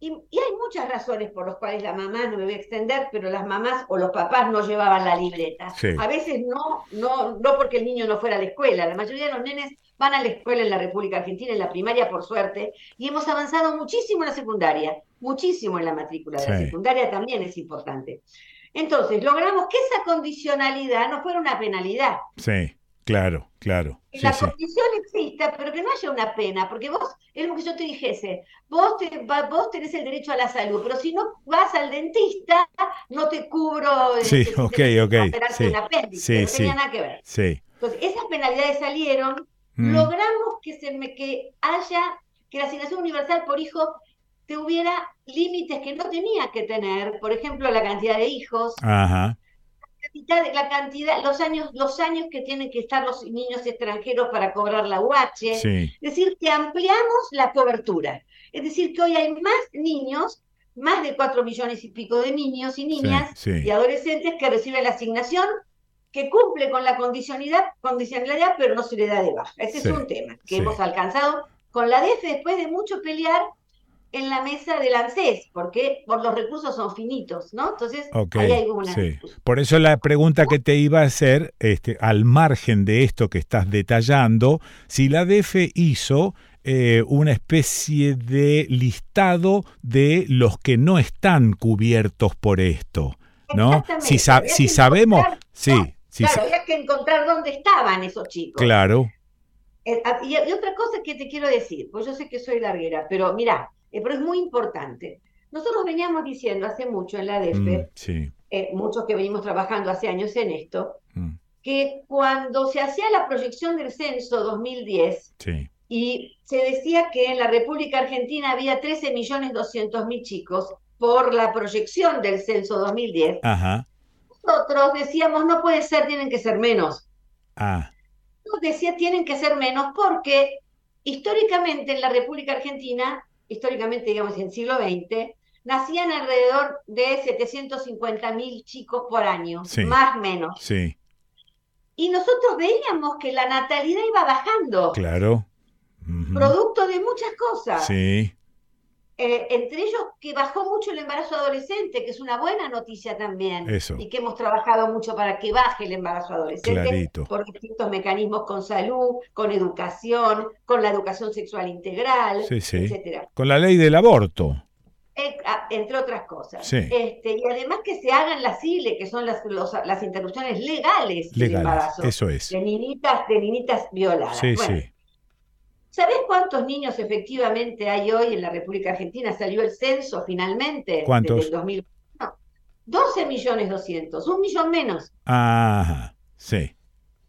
Y, y hay muchas razones por las cuales la mamá, no me voy a extender, pero las mamás o los papás no llevaban la libreta. Sí. A veces no, no, no porque el niño no fuera a la escuela. La mayoría de los nenes van a la escuela en la República Argentina, en la primaria, por suerte, y hemos avanzado muchísimo en la secundaria, muchísimo en la matrícula de la Sí. secundaria también es importante. Entonces, logramos que esa condicionalidad no fuera una penalidad. Sí, claro, claro. Que Sí, la sí. condición exista, pero que no haya una pena, porque vos, es lo que yo te dijese, vos, te, vos tenés el derecho a la salud, pero si no vas al dentista, no te cubro. eh, Sí, si ok, ok, sí, sí, no sí. tenía nada que ver. Sí. Entonces, esas penalidades salieron, Mm. logramos que, se me, que haya, que la asignación universal por hijo tuviera límites que no tenía que tener, por ejemplo, la cantidad de hijos, Ajá. la cantidad, los años, los años que tienen que estar los niños extranjeros para cobrar la UH. Sí. Es decir, que ampliamos la cobertura. Es decir, que hoy hay más niños, más de cuatro millones y pico de niños y niñas sí. y adolescentes que reciben la asignación que cumple con la condicionalidad, condicionalidad, pero no se le da de baja. Ese Sí, es un tema que sí. hemos alcanzado con la DEF después de mucho pelear en la mesa del ANSES, porque por los recursos son finitos, ¿no? Entonces, ahí hay una sí. Por eso la pregunta que te iba a hacer, este, al margen de esto que estás detallando, si la DEFE hizo eh, una especie de listado de los que no están cubiertos por esto, ¿no? Si, sa- si sabemos, sí, sí, claro, había que encontrar dónde estaban esos chicos. claro, Eh, ah, y, y otra cosa que te quiero decir, pues yo sé que soy larguera, pero mira, eh, pero es muy importante. Nosotros veníamos diciendo hace mucho en la DEFE, Mm, sí, eh, muchos que venimos trabajando hace años en esto, Mm. que cuando se hacía la proyección del censo 2010 sí, y se decía que en la República Argentina había 13.200.000 chicos por la proyección del censo 2010, ajá, nosotros decíamos no puede ser, tienen que ser menos. Ah, Yo decía tienen que ser menos porque históricamente en la República Argentina, históricamente digamos en el siglo XX, nacían alrededor de 750 mil chicos por año, Sí. más o menos. sí, Y nosotros veíamos que la natalidad iba bajando, claro. Producto de muchas cosas. Sí, Eh, entre ellos que bajó mucho el embarazo adolescente, que es una buena noticia también, Eso. y que hemos trabajado mucho para que baje el embarazo adolescente Clarito. por distintos mecanismos con salud, con educación, con la educación sexual integral, sí, sí. etcétera. Con la ley del aborto. Eh, ah, entre otras cosas. Sí. Este, y además que se hagan las ILE, que son las, los- las interrupciones legales del Legales, embarazo, eso es. de niñitas, de niñitas violadas. Sí, Bueno, sí. ¿Sabés cuántos niños efectivamente hay hoy en la República Argentina? Salió el censo finalmente ¿Cuántos? desde el 2000. No, 12 millones 200, un millón menos. Ajá, sí.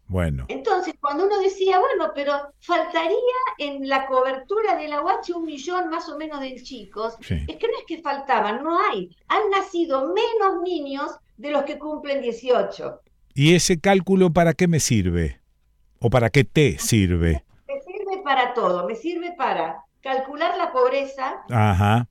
Bueno, Entonces, cuando uno decía, bueno, pero faltaría en la cobertura de la UH un millón más o menos de chicos, Sí. es que no es que faltaban, no hay. Han nacido menos niños de los que cumplen 18. ¿y ese cálculo para qué me sirve? ¿O para qué te sirve? Para todo, me sirve para calcular la pobreza, Ajá,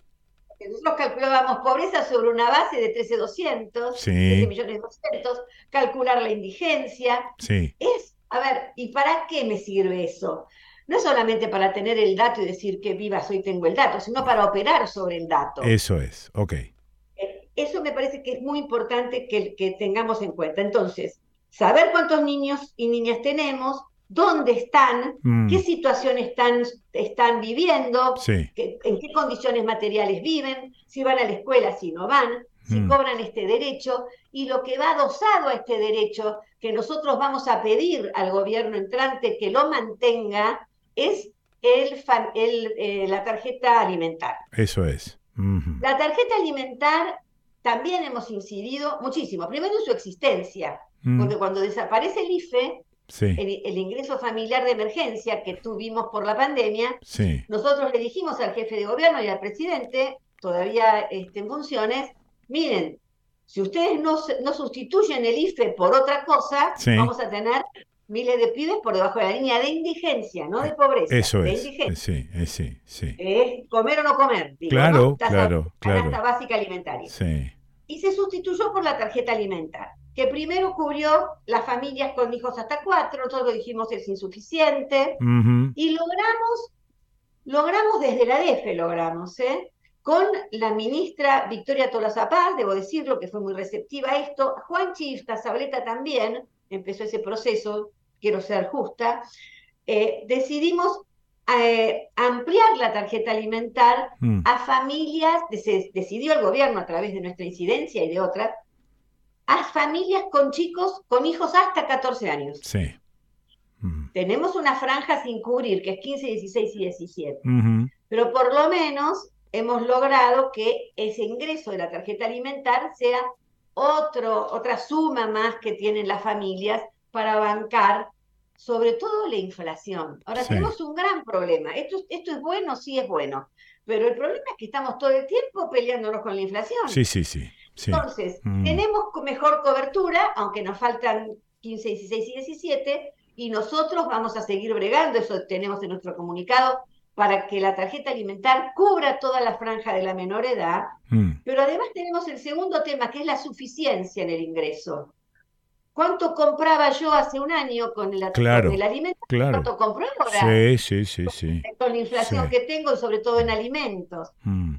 Nosotros calculábamos pobreza sobre una base de 13.200, Sí. 13 millones 200, calcular la indigencia. sí, Es, a ver, ¿y para qué me sirve eso? No solamente para tener el dato y decir que viva soy tengo el dato, sino para operar sobre el dato. eso es, ok. Eh, Eso me parece que es muy importante que, que tengamos en cuenta. Entonces, saber cuántos niños y niñas tenemos, dónde están, Mm. qué situación están, están viviendo, Sí. que- en qué condiciones materiales viven, si van a la escuela, si no van, si Mm. cobran este derecho y lo que va adosado a este derecho que nosotros vamos a pedir al gobierno entrante que lo mantenga es el, eh, la tarjeta alimentar. Eso es. La tarjeta alimentar también hemos incidido muchísimo. Primero en su existencia, Mm. porque cuando desaparece el IFE, Sí, el, el ingreso familiar de emergencia que tuvimos por la pandemia, sí, nosotros le dijimos al jefe de gobierno y al presidente, todavía este, en funciones, miren, si ustedes no, no sustituyen el IFE por otra cosa, Sí. vamos a tener miles de pibes por debajo de la línea de indigencia, no de pobreza, eso de es. indigencia. eh, Sí, sí, sí. Es comer o no comer, digo, Claro, ¿no? Tasa- claro, claro. básica alimentaria. Sí, Y se sustituyó por la tarjeta alimentar, que primero cubrió las familias con hijos hasta cuatro, nosotros dijimos es insuficiente, y logramos, logramos desde la DF, logramos, ¿eh? Con la ministra Victoria Tolosa Paz, debo decirlo, que fue muy receptiva a esto, Juan Chifta, Sableta también, empezó ese proceso, quiero ser justa, eh, decidimos eh, ampliar la tarjeta alimentar Mm. a familias, se decidió el gobierno a través de nuestra incidencia y de otras, a familias con chicos, con hijos hasta 14 años. sí. Tenemos una franja sin cubrir, que es 15, 16 y 17, Ujú. pero por lo menos hemos logrado que ese ingreso de la tarjeta alimentar sea otro, otra suma más que tienen las familias para bancar sobre todo la inflación. Ahora Sí. tenemos un gran problema. Esto, esto es bueno, sí es bueno, pero el problema es que estamos todo el tiempo peleándonos con la inflación. Sí, sí, sí. Sí. Entonces, Mm. tenemos mejor cobertura, aunque nos faltan 15, 16 y 17, y nosotros vamos a seguir bregando, eso tenemos en nuestro comunicado, para que la tarjeta alimentar cubra toda la franja de la menor edad, Mm. pero además tenemos el segundo tema, que es la suficiencia en el ingreso. ¿Cuánto compraba yo hace un año con el, Claro, con el alimento? claro. ¿Cuánto compro ahora? Sí, sí, sí, sí. Con la inflación Sí. que tengo sobre todo en alimentos. Mm.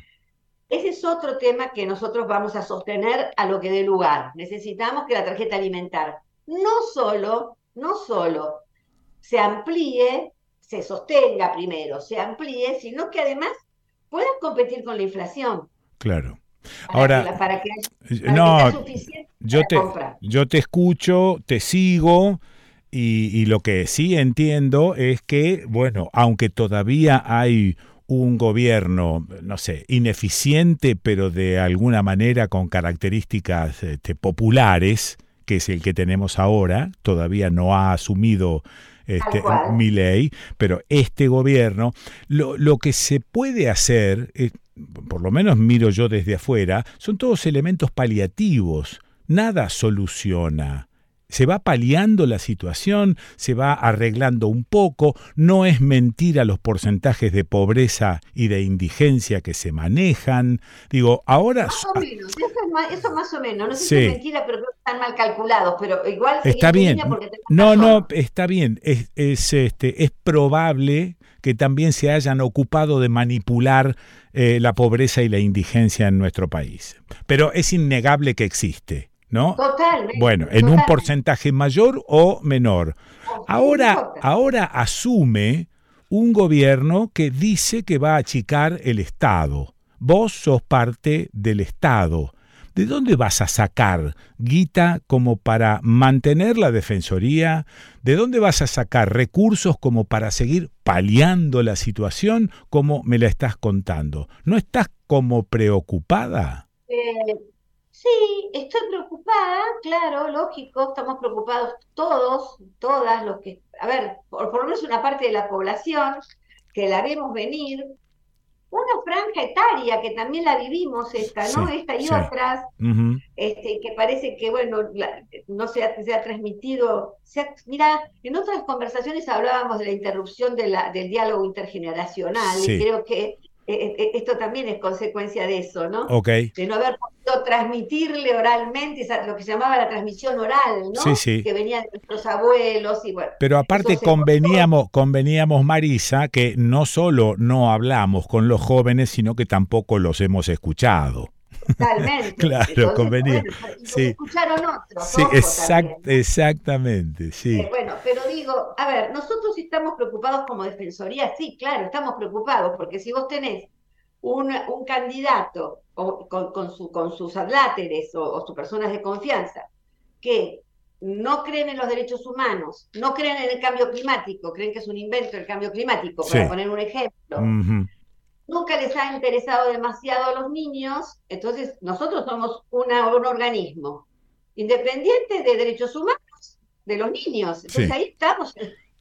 Ese es otro tema que nosotros vamos a sostener a lo que dé lugar. Necesitamos que la tarjeta alimentar no solo, no solo se amplíe, se sostenga primero, se amplíe, sino que además pueda competir con la inflación. Claro. Para Ahora, para que, para no, suficiente yo para te, comprar. yo te escucho, te sigo y, y lo que sí entiendo es que, bueno, aunque todavía hay un gobierno, no sé, ineficiente, pero de alguna manera con características este, populares, que es el que tenemos ahora, todavía no ha asumido este, mi ley, pero este gobierno, lo, lo que se puede hacer, eh, por lo menos miro yo desde afuera, son todos elementos paliativos. Nada soluciona se va paliando la situación, se va arreglando un poco, no es mentira los porcentajes de pobreza y de indigencia que se manejan. Digo, ahora... Más o menos, eso, es más, eso más o menos, no sé Sí. si es mentira, pero están mal calculados, pero igual Está bien. No, razón. no, está bien. Es, es, este, es probable que también se hayan ocupado de manipular eh, la pobreza y la indigencia en nuestro país. Pero es innegable que existe, ¿no? Totalmente. Bueno, en un porcentaje mayor o menor. Ahora, ahora asume un gobierno que dice que va a achicar el Estado. Vos sos parte del Estado. ¿De dónde vas a sacar guita como para mantener la defensoría? ¿De dónde vas a sacar recursos como para seguir paliando la situación como me la estás contando? ¿No estás como preocupada? Eh, sí, estoy preocupada, claro, lógico, estamos preocupados todos, todas los que, a ver, por, por lo menos una parte de la población que la vemos venir, una franja etaria que también la vivimos esta, ¿no? Sí, Esta y sí. otras, este, que parece que, bueno, la- no se ha, se ha transmitido. se ha- mira, en otras conversaciones hablábamos de la interrupción de la, del diálogo intergeneracional, Sí. y creo que esto también es consecuencia de eso, ¿no? Ok. De no haber podido transmitirle oralmente esa- lo que se llamaba la transmisión oral, ¿no? Sí, sí. Que venía de nuestros abuelos y bueno. Pero aparte conveníamos, conveníamos, Marisa, que no solo no hablamos con los jóvenes, sino que tampoco los hemos escuchado. Totalmente. Claro, Entonces, convenía. bueno, y lo Sí. escucharon otros. Sí, ojo exact- también. exactamente, sí. Eh, bueno, pero digo, a ver, nosotros estamos preocupados como defensoría, sí, claro, estamos preocupados, porque si vos tenés un, un candidato o con, con su- con sus adláteres o, o sus personas de confianza que no creen en los derechos humanos, no creen en el cambio climático, creen que es un invento el cambio climático, para Sí. poner un ejemplo. Nunca les ha interesado demasiado a los niños, entonces nosotros somos una- un organismo independiente de derechos humanos de los niños. Entonces Sí. ahí estamos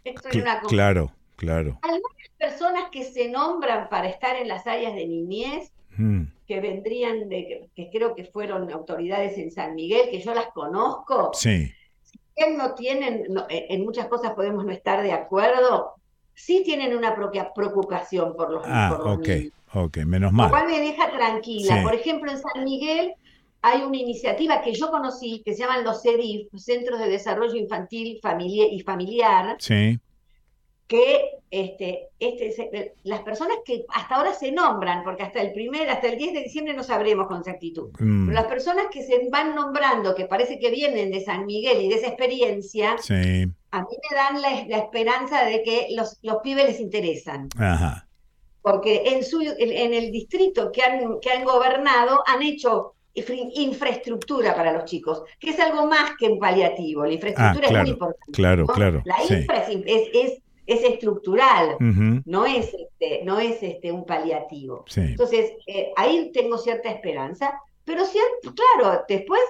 esto Cl- una cosa. claro, claro. Algunas personas que se nombran para estar en las áreas de niñez, Mm, que vendrían de, que creo que fueron autoridades en San Miguel, que yo las conozco, Sí, que no tienen, no, en muchas cosas podemos no estar de acuerdo, sí tienen una propia preocupación por los, ah, por los ok, niños. ok, menos Lo mal. cual me deja tranquila. Sí. Por ejemplo, en San Miguel hay una iniciativa que yo conocí que se llaman los CEDIF, Centros de Desarrollo Infantil Familia- y Familiar, Sí, que este, este, se- las personas que hasta ahora se nombran, porque hasta el primer, hasta el 10 de diciembre no sabremos con exactitud, Mm. pero las personas que se van nombrando, que parece que vienen de San Miguel y de esa experiencia, sí, a mí me dan la, la esperanza de que los, los pibes les interesan ajá, porque en, su, en, el distrito que han, que han gobernado han hecho infra- infraestructura para los chicos, que es algo más que un paliativo. La infraestructura Ah, claro, es muy importante. claro, ¿no? claro, La sí. infra es, es, es- es estructural, no es, este, no es este, un paliativo. Sí. Entonces, eh, ahí tengo cierta esperanza, pero cierto, claro, después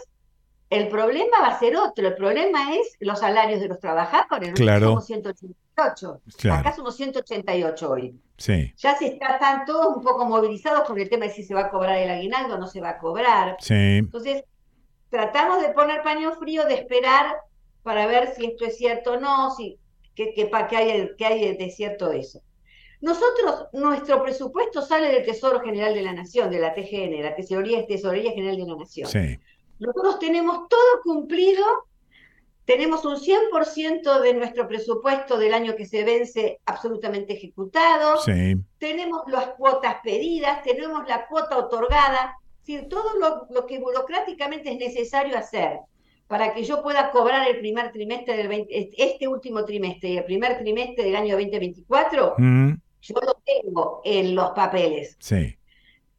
el problema va a ser otro. El problema es los salarios de los trabajadores. Claro. Somos 188. Claro. Acá somos 188 hoy. sí, Ya se está, están todos un poco movilizados con el tema de si se va a cobrar el aguinaldo o no se va a cobrar. sí, Entonces, tratamos de poner paño frío, de esperar para ver si esto es cierto o no, si, que, que, que hay, que hay de cierto eso. Nosotros, nuestro presupuesto sale del Tesoro General de la Nación, de la TGN, la Tesorería, Tesorería General de la Nación. sí, Nosotros tenemos todo cumplido, tenemos un 100% de nuestro presupuesto del año que se vence absolutamente ejecutado, sí, tenemos las cuotas pedidas, tenemos la cuota otorgada, es decir, todo lo, lo que burocráticamente es necesario hacer para que yo pueda cobrar el primer trimestre del 20 este último trimestre y el primer trimestre del año 2024, Mm, yo lo tengo en los papeles. sí.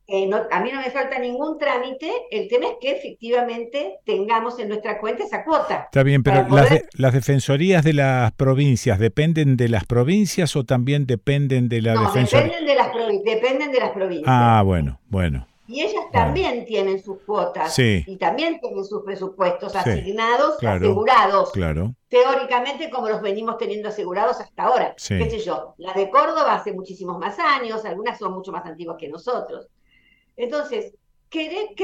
Eh, no- a mí no me falta ningún trámite, el tema es que efectivamente tengamos en nuestra cuenta esa cuota. Está bien, pero Para las, poder- de- las defensorías de las provincias dependen de las provincias o también dependen de la no, defensoría. dependen de las dependen de las provincias. Ah, bueno, bueno. Y ellas también tienen sus cuotas Sí. y también tienen sus presupuestos Sí, asignados, claro, asegurados, Claro, teóricamente como los venimos teniendo asegurados hasta ahora. Sí. ¿Qué sé yo? La de Córdoba hace muchísimos más años, algunas son mucho más antiguas que nosotros. Entonces, cre-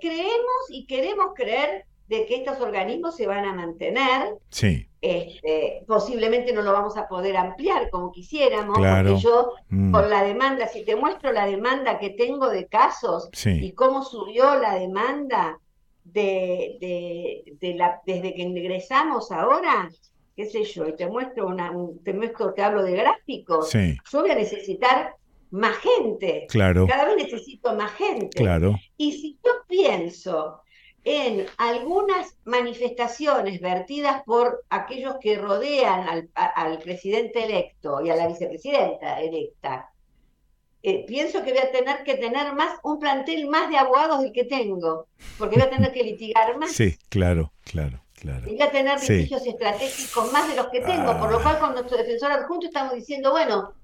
creemos y queremos creer de que estos organismos se van a mantener. Sí. Este, posiblemente no lo vamos a poder ampliar como quisiéramos, Claro. porque yo Mm. con la demanda, si te muestro la demanda que tengo de casos Sí. y cómo subió la demanda de, de- de la, desde que ingresamos ahora, qué sé yo, y te muestro una, un- te muestro, te hablo de gráficos, Sí. yo voy a necesitar más gente. Claro. Cada vez necesito más gente. Claro. Y si yo pienso en algunas manifestaciones vertidas por aquellos que rodean al, presidente electo y a la vicepresidenta electa, eh, pienso que voy a tener que tener más, un plantel más de abogados del que tengo, porque voy a tener que litigar más. Sí, claro, claro, claro. Y voy a tener Sí. litigios estratégicos más de los que tengo, por lo cual con nuestro defensor adjunto estamos diciendo, bueno,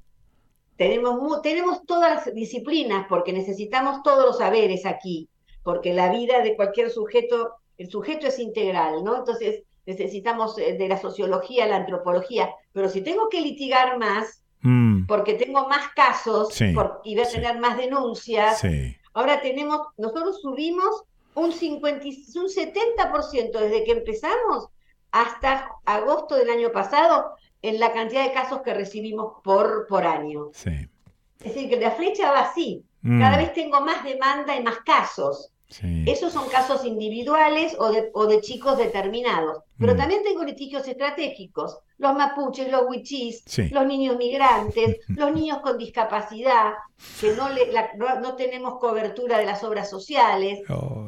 tenemos, tenemos todas las disciplinas porque necesitamos todos los saberes aquí, porque la vida de cualquier sujeto, el sujeto es integral, ¿no? Entonces necesitamos eh, de la sociología, la antropología, pero si tengo que litigar más, Mm, porque tengo más casos Sí, por- y voy a tener más denuncias, sí. Ahora tenemos, nosotros subimos un 50, y- un 70% desde que empezamos hasta agosto del año pasado en la cantidad de casos que recibimos por, por año. Sí. Es decir, que la flecha va así. Mm. Cada vez tengo más demanda y más casos. Sí. Esos son casos individuales o de, o de chicos determinados. Pero Mm. también tengo litigios estratégicos. Los mapuches, los huichís, Sí. los niños migrantes, los niños con discapacidad, que no, le, la- no, no tenemos cobertura de las obras sociales.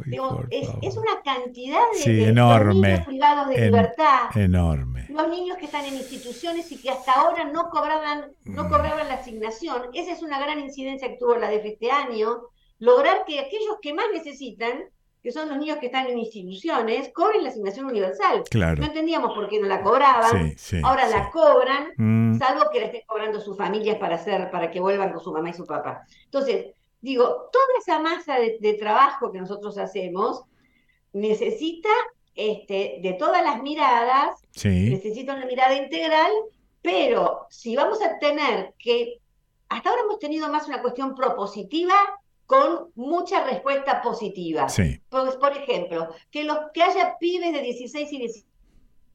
Digo, es, es una cantidad de, Sí, de- los enorme. niños privados de En- libertad, Enorme. los niños que están en instituciones y que hasta ahora no cobraban, no Mm. cobraban la asignación. Esa es una gran incidencia que tuvo la DF este año. Lograr que aquellos que más necesitan, que son los niños que están en instituciones, cobren la asignación universal. Claro. No entendíamos por qué no la cobraban. Sí, sí, ahora sí. la cobran, Mm. salvo que la estén cobrando sus familias para hacer, para que vuelvan con su mamá y su papá. Entonces, digo, toda esa masa de, de trabajo que nosotros hacemos necesita este, de todas las miradas, Sí. necesita una mirada integral, pero si vamos a tener que, hasta ahora hemos tenido más una cuestión propositiva con mucha respuesta positiva. Sí. Pues, por ejemplo, que, los, que haya pibes de 16 y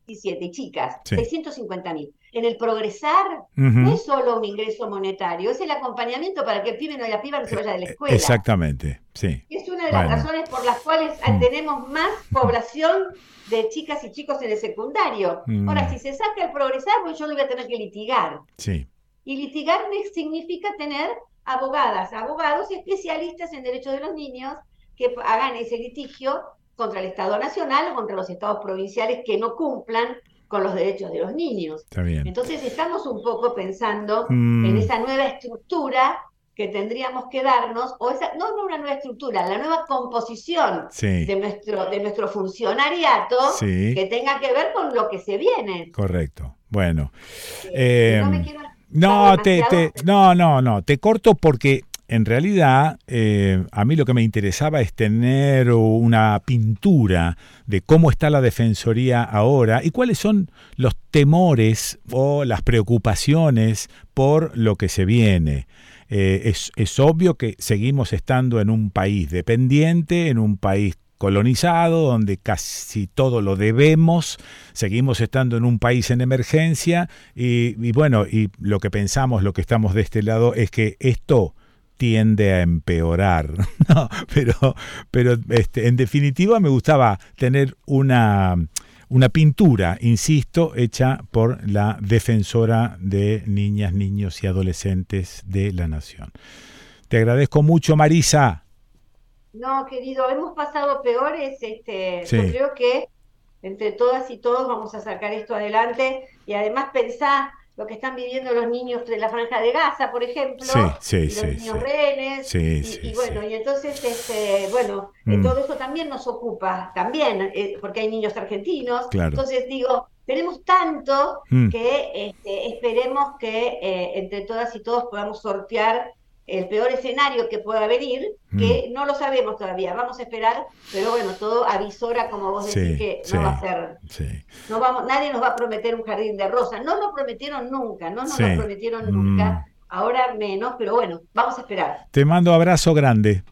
17 y chicas, Sí. 650 mil. En el progresar no es solo un ingreso monetario, es el acompañamiento para que el pibe no la piba no se vaya de la escuela. Exactamente, sí. Es una de las Bueno. razones por las cuales Mm. tenemos más población de chicas y chicos en el secundario. Mm. Ahora, si se saca el progresar, pues yo lo voy a tener que litigar. Sí. Y litigar significa tener abogadas, abogados especialistas en derechos de los niños que hagan ese litigio contra el Estado Nacional o contra los estados provinciales que no cumplan con los derechos de los niños. Está bien. Entonces estamos un poco pensando Mm. en esa nueva estructura que tendríamos que darnos, o esa, no, una nueva estructura, la nueva composición Sí. de nuestro, de nuestro funcionariato Sí. que tenga que ver con lo que se viene. Correcto. Bueno. Eh, Eh, no me quiero no, te, te- no, no, no, te corto porque en realidad eh, a mí lo que me interesaba es tener una pintura de cómo está la Defensoría ahora y cuáles son los temores o las preocupaciones por lo que se viene. Eh, es, es obvio que seguimos estando en un país dependiente, en un país colonizado, donde casi todo lo debemos, seguimos estando en un país en emergencia y, bueno, y lo que pensamos, lo que estamos de este lado es que esto tiende a empeorar, No, pero, pero este, en definitiva me gustaba tener una, una pintura, insisto, hecha por la defensora de niñas, niños y adolescentes de la nación. Te agradezco mucho, Marisa. No, querido, hemos pasado peores. Este, Sí. Yo creo que entre todas y todos vamos a sacar esto adelante y además pensar lo que están viviendo los niños de la franja de Gaza, por ejemplo, Sí, sí, y los sí, niños rehenes, Sí, y, sí, y bueno, y entonces, este, bueno, eh, Mm. todo eso también nos ocupa, también, eh, porque hay niños argentinos. Claro. Entonces digo, tenemos tanto Mm. que este, esperemos que eh, entre todas y todos podamos sortear el peor escenario que pueda venir, Mm. que no lo sabemos todavía, vamos a esperar, pero bueno, todo avisora, como vos decís, Sí, que sí, no va a ser, sí. no vamos, nadie nos va a prometer un jardín de rosas, no lo prometieron nunca, no nos lo prometieron Mm. nunca, ahora menos, pero bueno, vamos a esperar. Te mando abrazo grande.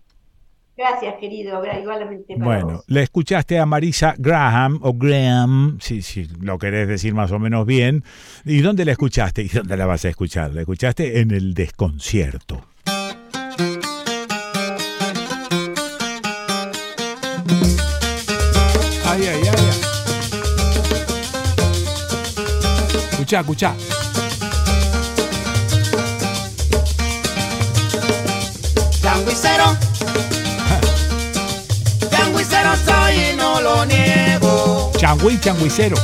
Gracias, querido. Igualmente para Bueno, vos. le escuchaste a Marisa Graham o Graham, si, si lo querés decir más o menos bien. ¿Y dónde la escuchaste? ¿Y dónde la vas a escuchar? La escuchaste en el desconcierto. Escuchá, escuchá. Changuicero. Changuicero soy y no lo niego. Changüí, changuicero.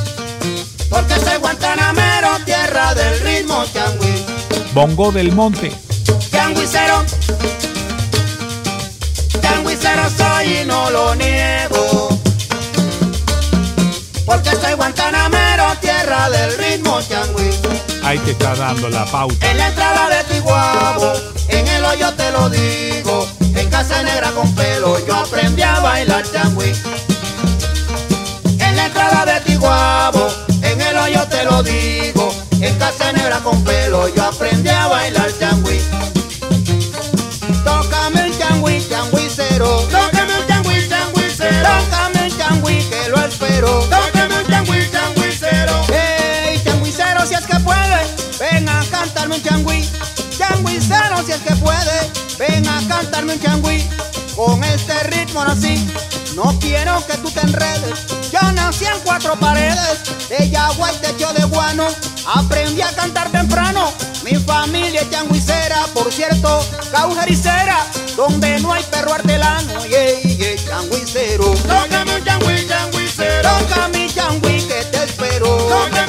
Porque soy guantanamero, tierra del ritmo changüí. Bongo del Monte. Changuicero. Changuicero soy y no lo niego. Porque soy guantanamero, del ritmo changüí. Ahí te está dando la pauta. En la entrada de Tiguabo, en el hoyo te lo digo. En casa negra con pelo, yo aprendí a bailar changüí. En la entrada de Tiguabo, en el hoyo te lo digo. En casa negra con pelo, yo aprendí a bailar cantarme un changüí. Changüicero, si es que puede, ven a cantarme un changüí. Con este ritmo nací, no quiero que tú te enredes. Yo nací en cuatro paredes, de yagua y techo de guano. Aprendí a cantar temprano. Mi familia es changuicera, por cierto, caujericera, donde no hay perro artelano. Yeah, yeah, changuicero. Tócame un changüí, changuicero. Toca mi changüí que te espero. Tócame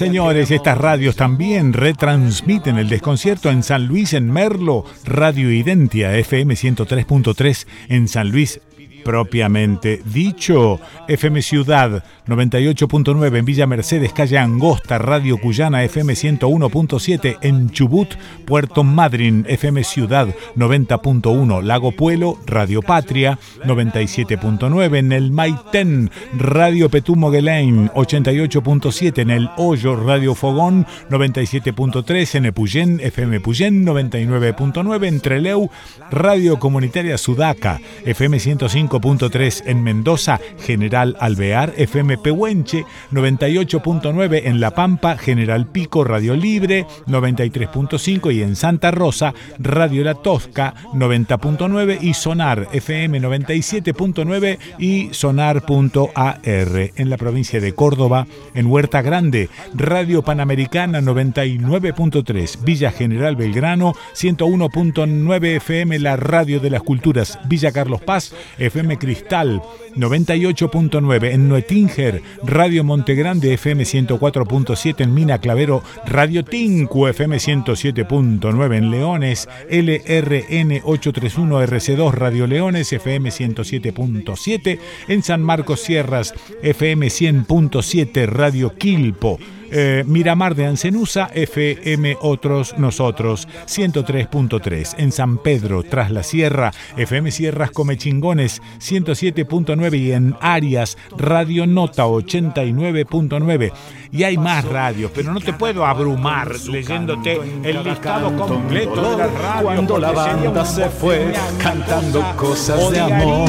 señores, estas radios también retransmiten el desconcierto en San Luis, en Merlo, Radio Identia, FM 103.3 en San Luis. Propiamente dicho, FM Ciudad 98.9 en Villa Mercedes, calle Angosta, Radio Cuyana FM 101.7 en Chubut, Puerto Madryn, FM Ciudad 90.1, Lago Puelo, Radio Patria 97.9 en el Maitén, Radio Petumo Guelain 88.7 en el Hoyo, Radio Fogón 97.3 en Epuyén, FM Puyén 99.9 en Treleu, Radio Comunitaria Sudaca, FM 105 105.3 en Mendoza, General Alvear, FM Pehuenche, 98.9 en La Pampa, General Pico, Radio Libre, 93.5 y en Santa Rosa, Radio La Tosca, 90.9 y Sonar, FM 97.9 y Sonar.ar. En la provincia de Córdoba, en Huerta Grande, Radio Panamericana 99.3, Villa General Belgrano, 101.9 FM, la Radio de las Culturas, Villa Carlos Paz, FM Cristal 98.9 en Nuetinger, Radio Montegrande FM 104.7 en Mina Clavero, Radio Tinku FM 107.9 en Leones, LRN 831 RC2 Radio Leones FM 107.7 en San Marcos Sierras FM 100.7 Radio Quilpo. Eh, Miramar de Ancenusa, FM Otros Nosotros, 103.3. En San Pedro, tras la Sierra, FM Sierras Comechingones, 107.9. Y en Arias, Radio Nota, 89.9. Y hay más radios, pero no te puedo abrumar leyéndote el listado completo de las radios. Cuando la banda se fue cantando cosas de amor.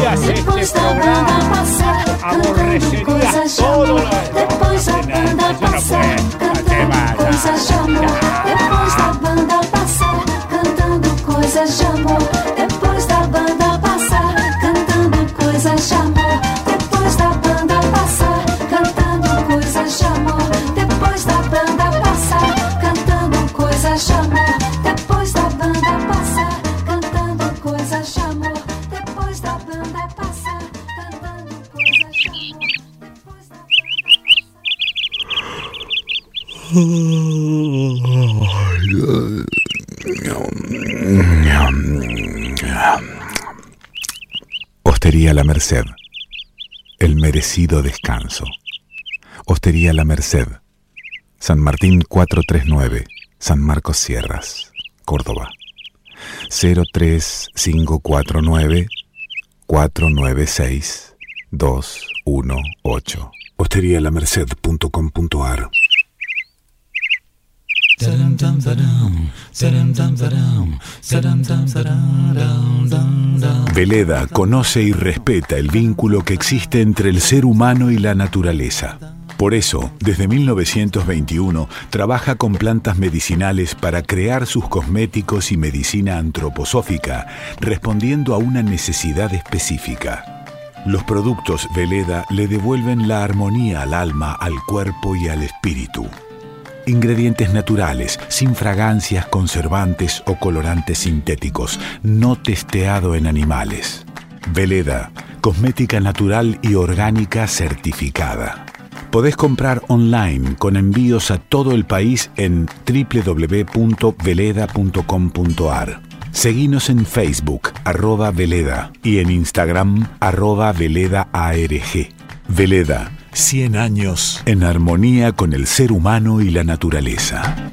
Este cantando coisas de amor. Depois da banda passar, cantando coisas de amor. Depois da banda passar, cantando coisas de amor. Depois da banda passar, cantando coisas de amor. Depois da banda passar, cantando coisas de Hostería La Merced. El merecido descanso. Hostería La Merced. San Martín 439. San Marcos Sierras. Córdoba. 03549 496 218. Hosterialamerced.com.ar Taram, tam, Veleda conoce y respeta el vínculo que existe entre el ser humano y la naturaleza. Por eso, desde 1921, trabaja con plantas medicinales para crear sus cosméticos y medicina antroposófica, respondiendo a una necesidad específica. Los productos Veleda le devuelven la armonía al alma, al cuerpo y al espíritu. Ingredientes naturales, sin fragancias, conservantes o colorantes sintéticos, no testeado en animales. Veleda, cosmética natural y orgánica certificada. Podés comprar online con envíos a todo el país en www.veleda.com.ar. Seguinos en Facebook, arroba Veleda, y en Instagram, arroba Veleda ARG. Veleda, 100 años en armonía con el ser humano y la naturaleza.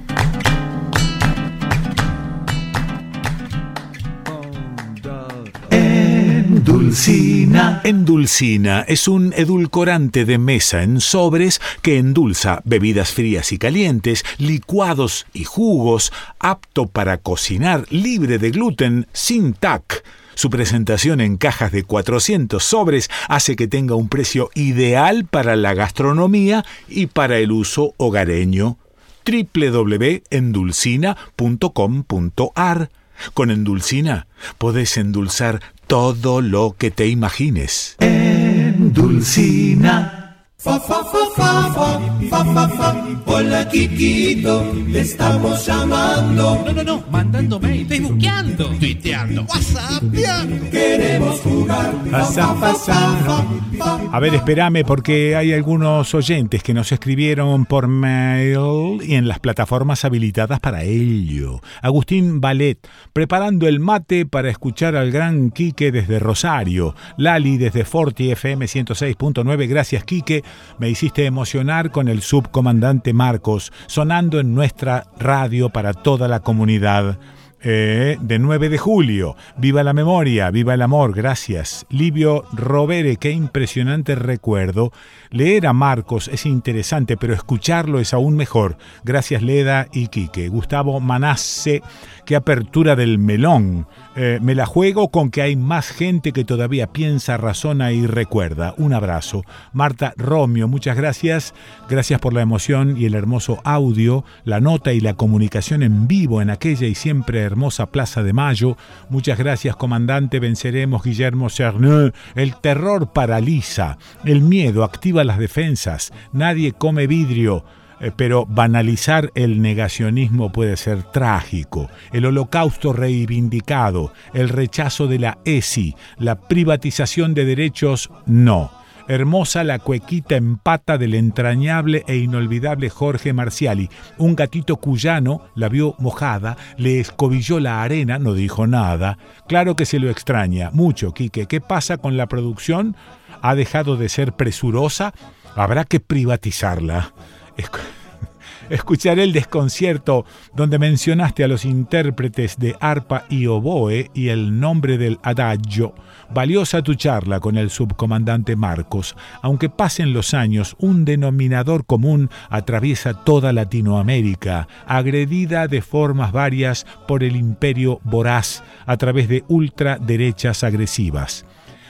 Endulcina. Endulcina es un edulcorante de mesa en sobres que endulza bebidas frías y calientes, licuados y jugos, apto para cocinar, libre de gluten, sin TAC. Su presentación en cajas de 400 sobres hace que tenga un precio ideal para la gastronomía y para el uso hogareño. www.endulcina.com.ar Con Endulcina podés endulzar todo lo que te imagines. Endulcina. Fa, fa, fa, fa, fa, fa, fa, fa. Hola, Kikito, te estamos llamando. No, no, no, mandando mail, facebookeando, tuiteando, whatsappeando. Queremos jugar. Fa, fa, fa, fa, fa. A ver, espérame porque hay algunos oyentes que nos escribieron por mail y en las plataformas habilitadas para ello. Agustín Ballet, preparando el mate para escuchar al gran Quique desde Rosario. Lali desde Forti FM 106.9. Gracias, Quique. Me hiciste emocionar con el subcomandante Marcos, sonando en nuestra radio para toda la comunidad. Eh, de 9 de julio. Viva la memoria, viva el amor, gracias. Livio Rovere, qué impresionante recuerdo. Leer a Marcos es interesante, pero escucharlo es aún mejor. Gracias Leda y Quique. Gustavo Manasse, qué apertura del melón. Eh, me la juego con que hay más gente que todavía piensa, razona y recuerda. Un abrazo. Marta Romio, muchas gracias. Gracias por la emoción y el hermoso audio, la nota y la comunicación en vivo en aquella y siempre hermosa Plaza de Mayo. Muchas gracias, comandante. Venceremos, Guillermo Cerneux. El terror paraliza, el miedo activa las defensas. Nadie come vidrio. Eh, pero banalizar el negacionismo puede ser trágico. El holocausto reivindicado, el rechazo de la ESI, la privatización de derechos, no. Hermosa la cuequita en pata del entrañable e inolvidable Jorge Marciali. Un gatito cuyano la vio mojada, le escobilló la arena, no dijo nada. Claro que se lo extraña, mucho, Quique. ¿Qué pasa con la producción? ¿Ha dejado de ser presurosa? Habrá que privatizarla. Escucharé el desconcierto donde mencionaste a los intérpretes de arpa y oboe y el nombre del adagio. Valiosa tu charla con el subcomandante Marcos. Aunque pasen los años, un denominador común atraviesa toda Latinoamérica, agredida de formas varias por el imperio voraz a través de ultraderechas agresivas.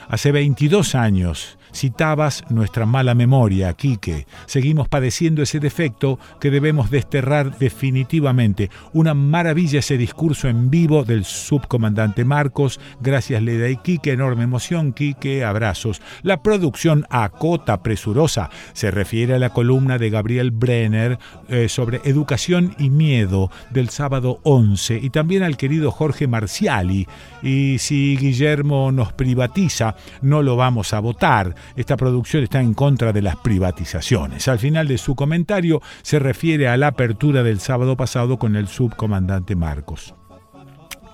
Hace 22 años citabas nuestra mala memoria, Quique. Seguimos padeciendo ese defecto que debemos desterrar definitivamente. Una maravilla ese discurso en vivo del subcomandante Marcos. Gracias, Leda y Quique. Enorme emoción, Quique. Abrazos. La producción a cota presurosa se refiere a la columna de Gabriel Brenner eh, sobre educación y miedo del sábado 11 y también al querido Jorge Marciali. Y si Guillermo nos privatiza, no lo vamos a votar. Esta producción está en contra de las privatizaciones. Al final de su comentario se refiere a la apertura del sábado pasado con el subcomandante Marcos.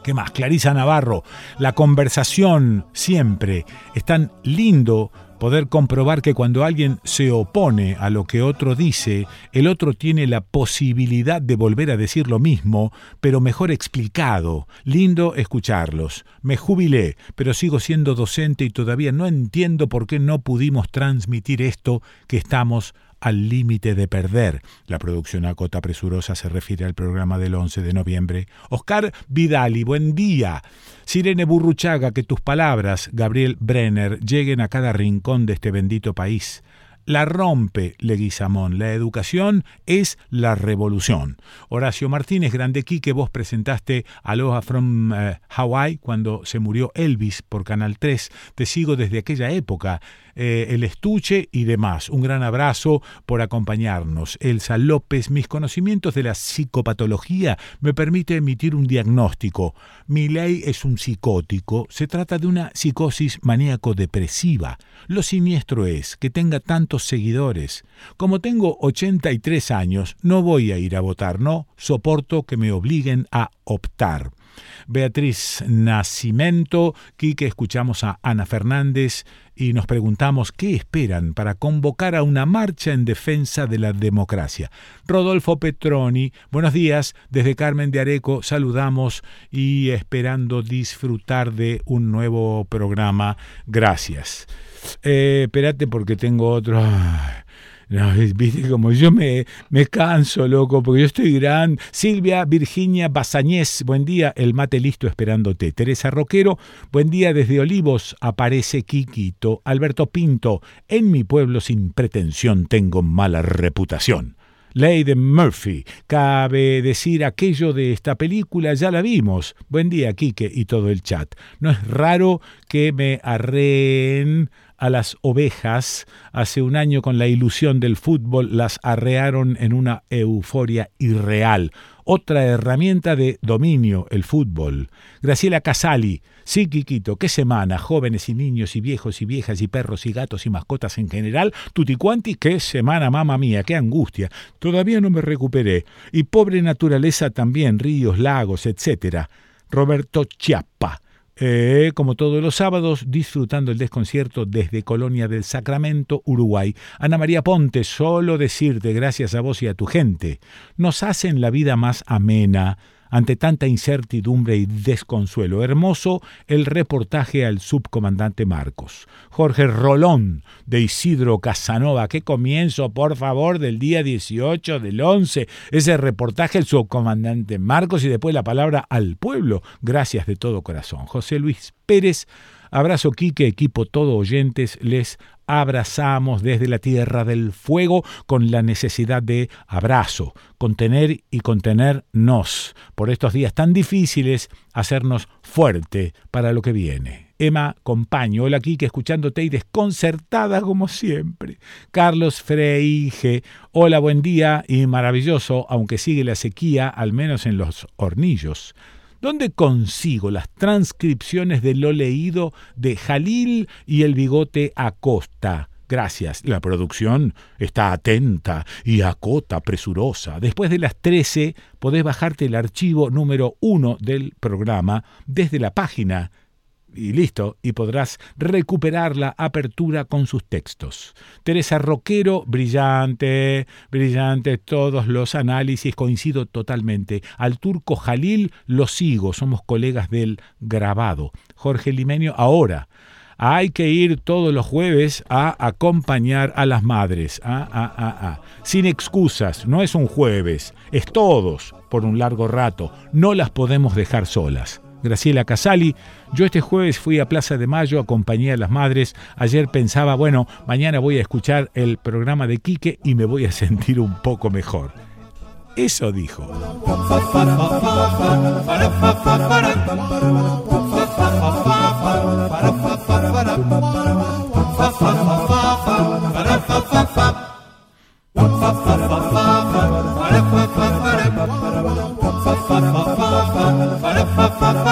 ¿Qué más? Clarisa Navarro, la conversación siempre es tan lindo poder comprobar que cuando alguien se opone a lo que otro dice, el otro tiene la posibilidad de volver a decir lo mismo, pero mejor explicado. Lindo escucharlos. Me jubilé, pero sigo siendo docente y todavía no entiendo por qué no pudimos transmitir esto que estamos al límite de perder. La producción a cota presurosa se refiere al programa del 11 de noviembre. Oscar Vidali, buen día. Sirene Burruchaga, que tus palabras, Gabriel Brenner, lleguen a cada rincón de este bendito país. La rompe Leguizamón. La educación es la revolución. Horacio Martínez, grande que vos presentaste Aloha from eh, Hawaii cuando se murió Elvis por Canal 3. Te sigo desde aquella época. Eh, el estuche y demás. Un gran abrazo por acompañarnos. Elsa López, mis conocimientos de la psicopatología me permite emitir un diagnóstico. Mi ley es un psicótico. Se trata de una psicosis maníaco-depresiva. Lo siniestro es que tenga tantos seguidores. Como tengo 83 años, no voy a ir a votar, no soporto que me obliguen a optar. Beatriz Nacimento, Quique, escuchamos a Ana Fernández y nos preguntamos qué esperan para convocar a una marcha en defensa de la democracia. Rodolfo Petroni, buenos días, desde Carmen de Areco saludamos y esperando disfrutar de un nuevo programa. Gracias. Eh, espérate porque tengo otro... No, viste como yo me, me canso, loco, porque yo estoy gran. Silvia Virginia Bazañez, buen día, el mate listo esperándote. Teresa Roquero, buen día desde Olivos, aparece Quiquito. Alberto Pinto, en mi pueblo sin pretensión tengo mala reputación. Ley de Murphy. Cabe decir aquello de esta película, ya la vimos. Buen día, Quique y todo el chat. No es raro que me arreen a las ovejas. Hace un año con la ilusión del fútbol las arrearon en una euforia irreal. Otra herramienta de dominio, el fútbol. Graciela Casali, sí, Quiquito, qué semana, jóvenes y niños y viejos y viejas y perros y gatos y mascotas en general, tutti quanti, qué semana, mamá mía, qué angustia. Todavía no me recuperé. Y pobre naturaleza también, ríos, lagos, etcétera. Roberto Chiappa. Eh, como todos los sábados, disfrutando el desconcierto desde Colonia del Sacramento, Uruguay. Ana María Ponte, solo decirte gracias a vos y a tu gente. Nos hacen la vida más amena, ante tanta incertidumbre y desconsuelo. Hermoso el reportaje al subcomandante Marcos. Jorge Rolón, de Isidro Casanova. Qué comienzo, por favor, del día 18 del 11. Ese reportaje al subcomandante Marcos y después la palabra al pueblo. Gracias de todo corazón. José Luis Pérez. Abrazo Quique, equipo todo oyentes, les abrazamos desde la tierra del fuego con la necesidad de abrazo, contener y contenernos por estos días tan difíciles, hacernos fuerte para lo que viene. Emma Compaño, hola Quique, escuchándote y desconcertada como siempre. Carlos Freige, hola, buen día y maravilloso, aunque sigue la sequía, al menos en los hornillos. ¿Dónde consigo las transcripciones de lo leído de Jalil y el bigote Acosta? Gracias. La producción está atenta y acota presurosa. Después de las 13 podés bajarte el archivo número 1 del programa desde la página y listo, y podrás recuperar la apertura con sus textos. Teresa Roquero, brillante, brillante, todos los análisis, coincido totalmente. Al turco Jalil lo sigo, somos colegas del grabado. Jorge Limenio, ahora. Hay que ir todos los jueves a acompañar a las madres. Ah, ah, ah, ah. Sin excusas, no es un jueves, es todos por un largo rato. No las podemos dejar solas. Graciela Casali. Yo este jueves fui a Plaza de Mayo, acompañé a las madres. Ayer pensaba, bueno, mañana voy a escuchar el programa de Quique y me voy a sentir un poco mejor. Eso dijo.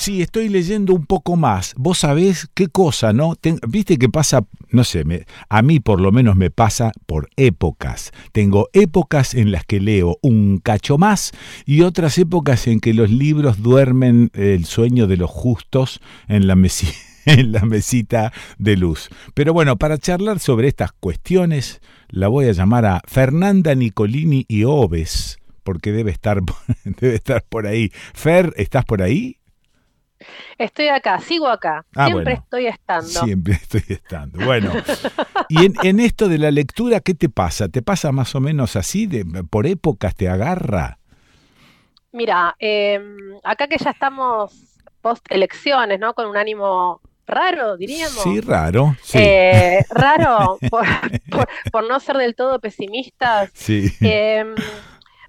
Sí, estoy leyendo un poco más. Vos sabés qué cosa, ¿no? Viste que pasa, no sé, me- a mí por lo menos me pasa por épocas. Tengo épocas en las que leo un cacho más y otras épocas en que los libros duermen el sueño de los justos en la mesita en la mesita de luz. Pero bueno, para charlar sobre estas cuestiones, la voy a llamar a Fernanda Nicolini y Oves, porque debe estar, debe estar por ahí. Fer, ¿estás por ahí? Estoy acá, sigo acá. Ah, Siempre bueno. estoy estando. Siempre estoy estando. Bueno, y en, en esto de la lectura, ¿qué te pasa? ¿Te pasa más o menos así? De, ¿Por épocas te agarra? Mira, eh, acá que ya estamos post elecciones, ¿no? Con un ánimo raro, diríamos. Sí, raro. Sí. Eh, raro, por, por- por no ser del todo pesimistas. sí. Eh,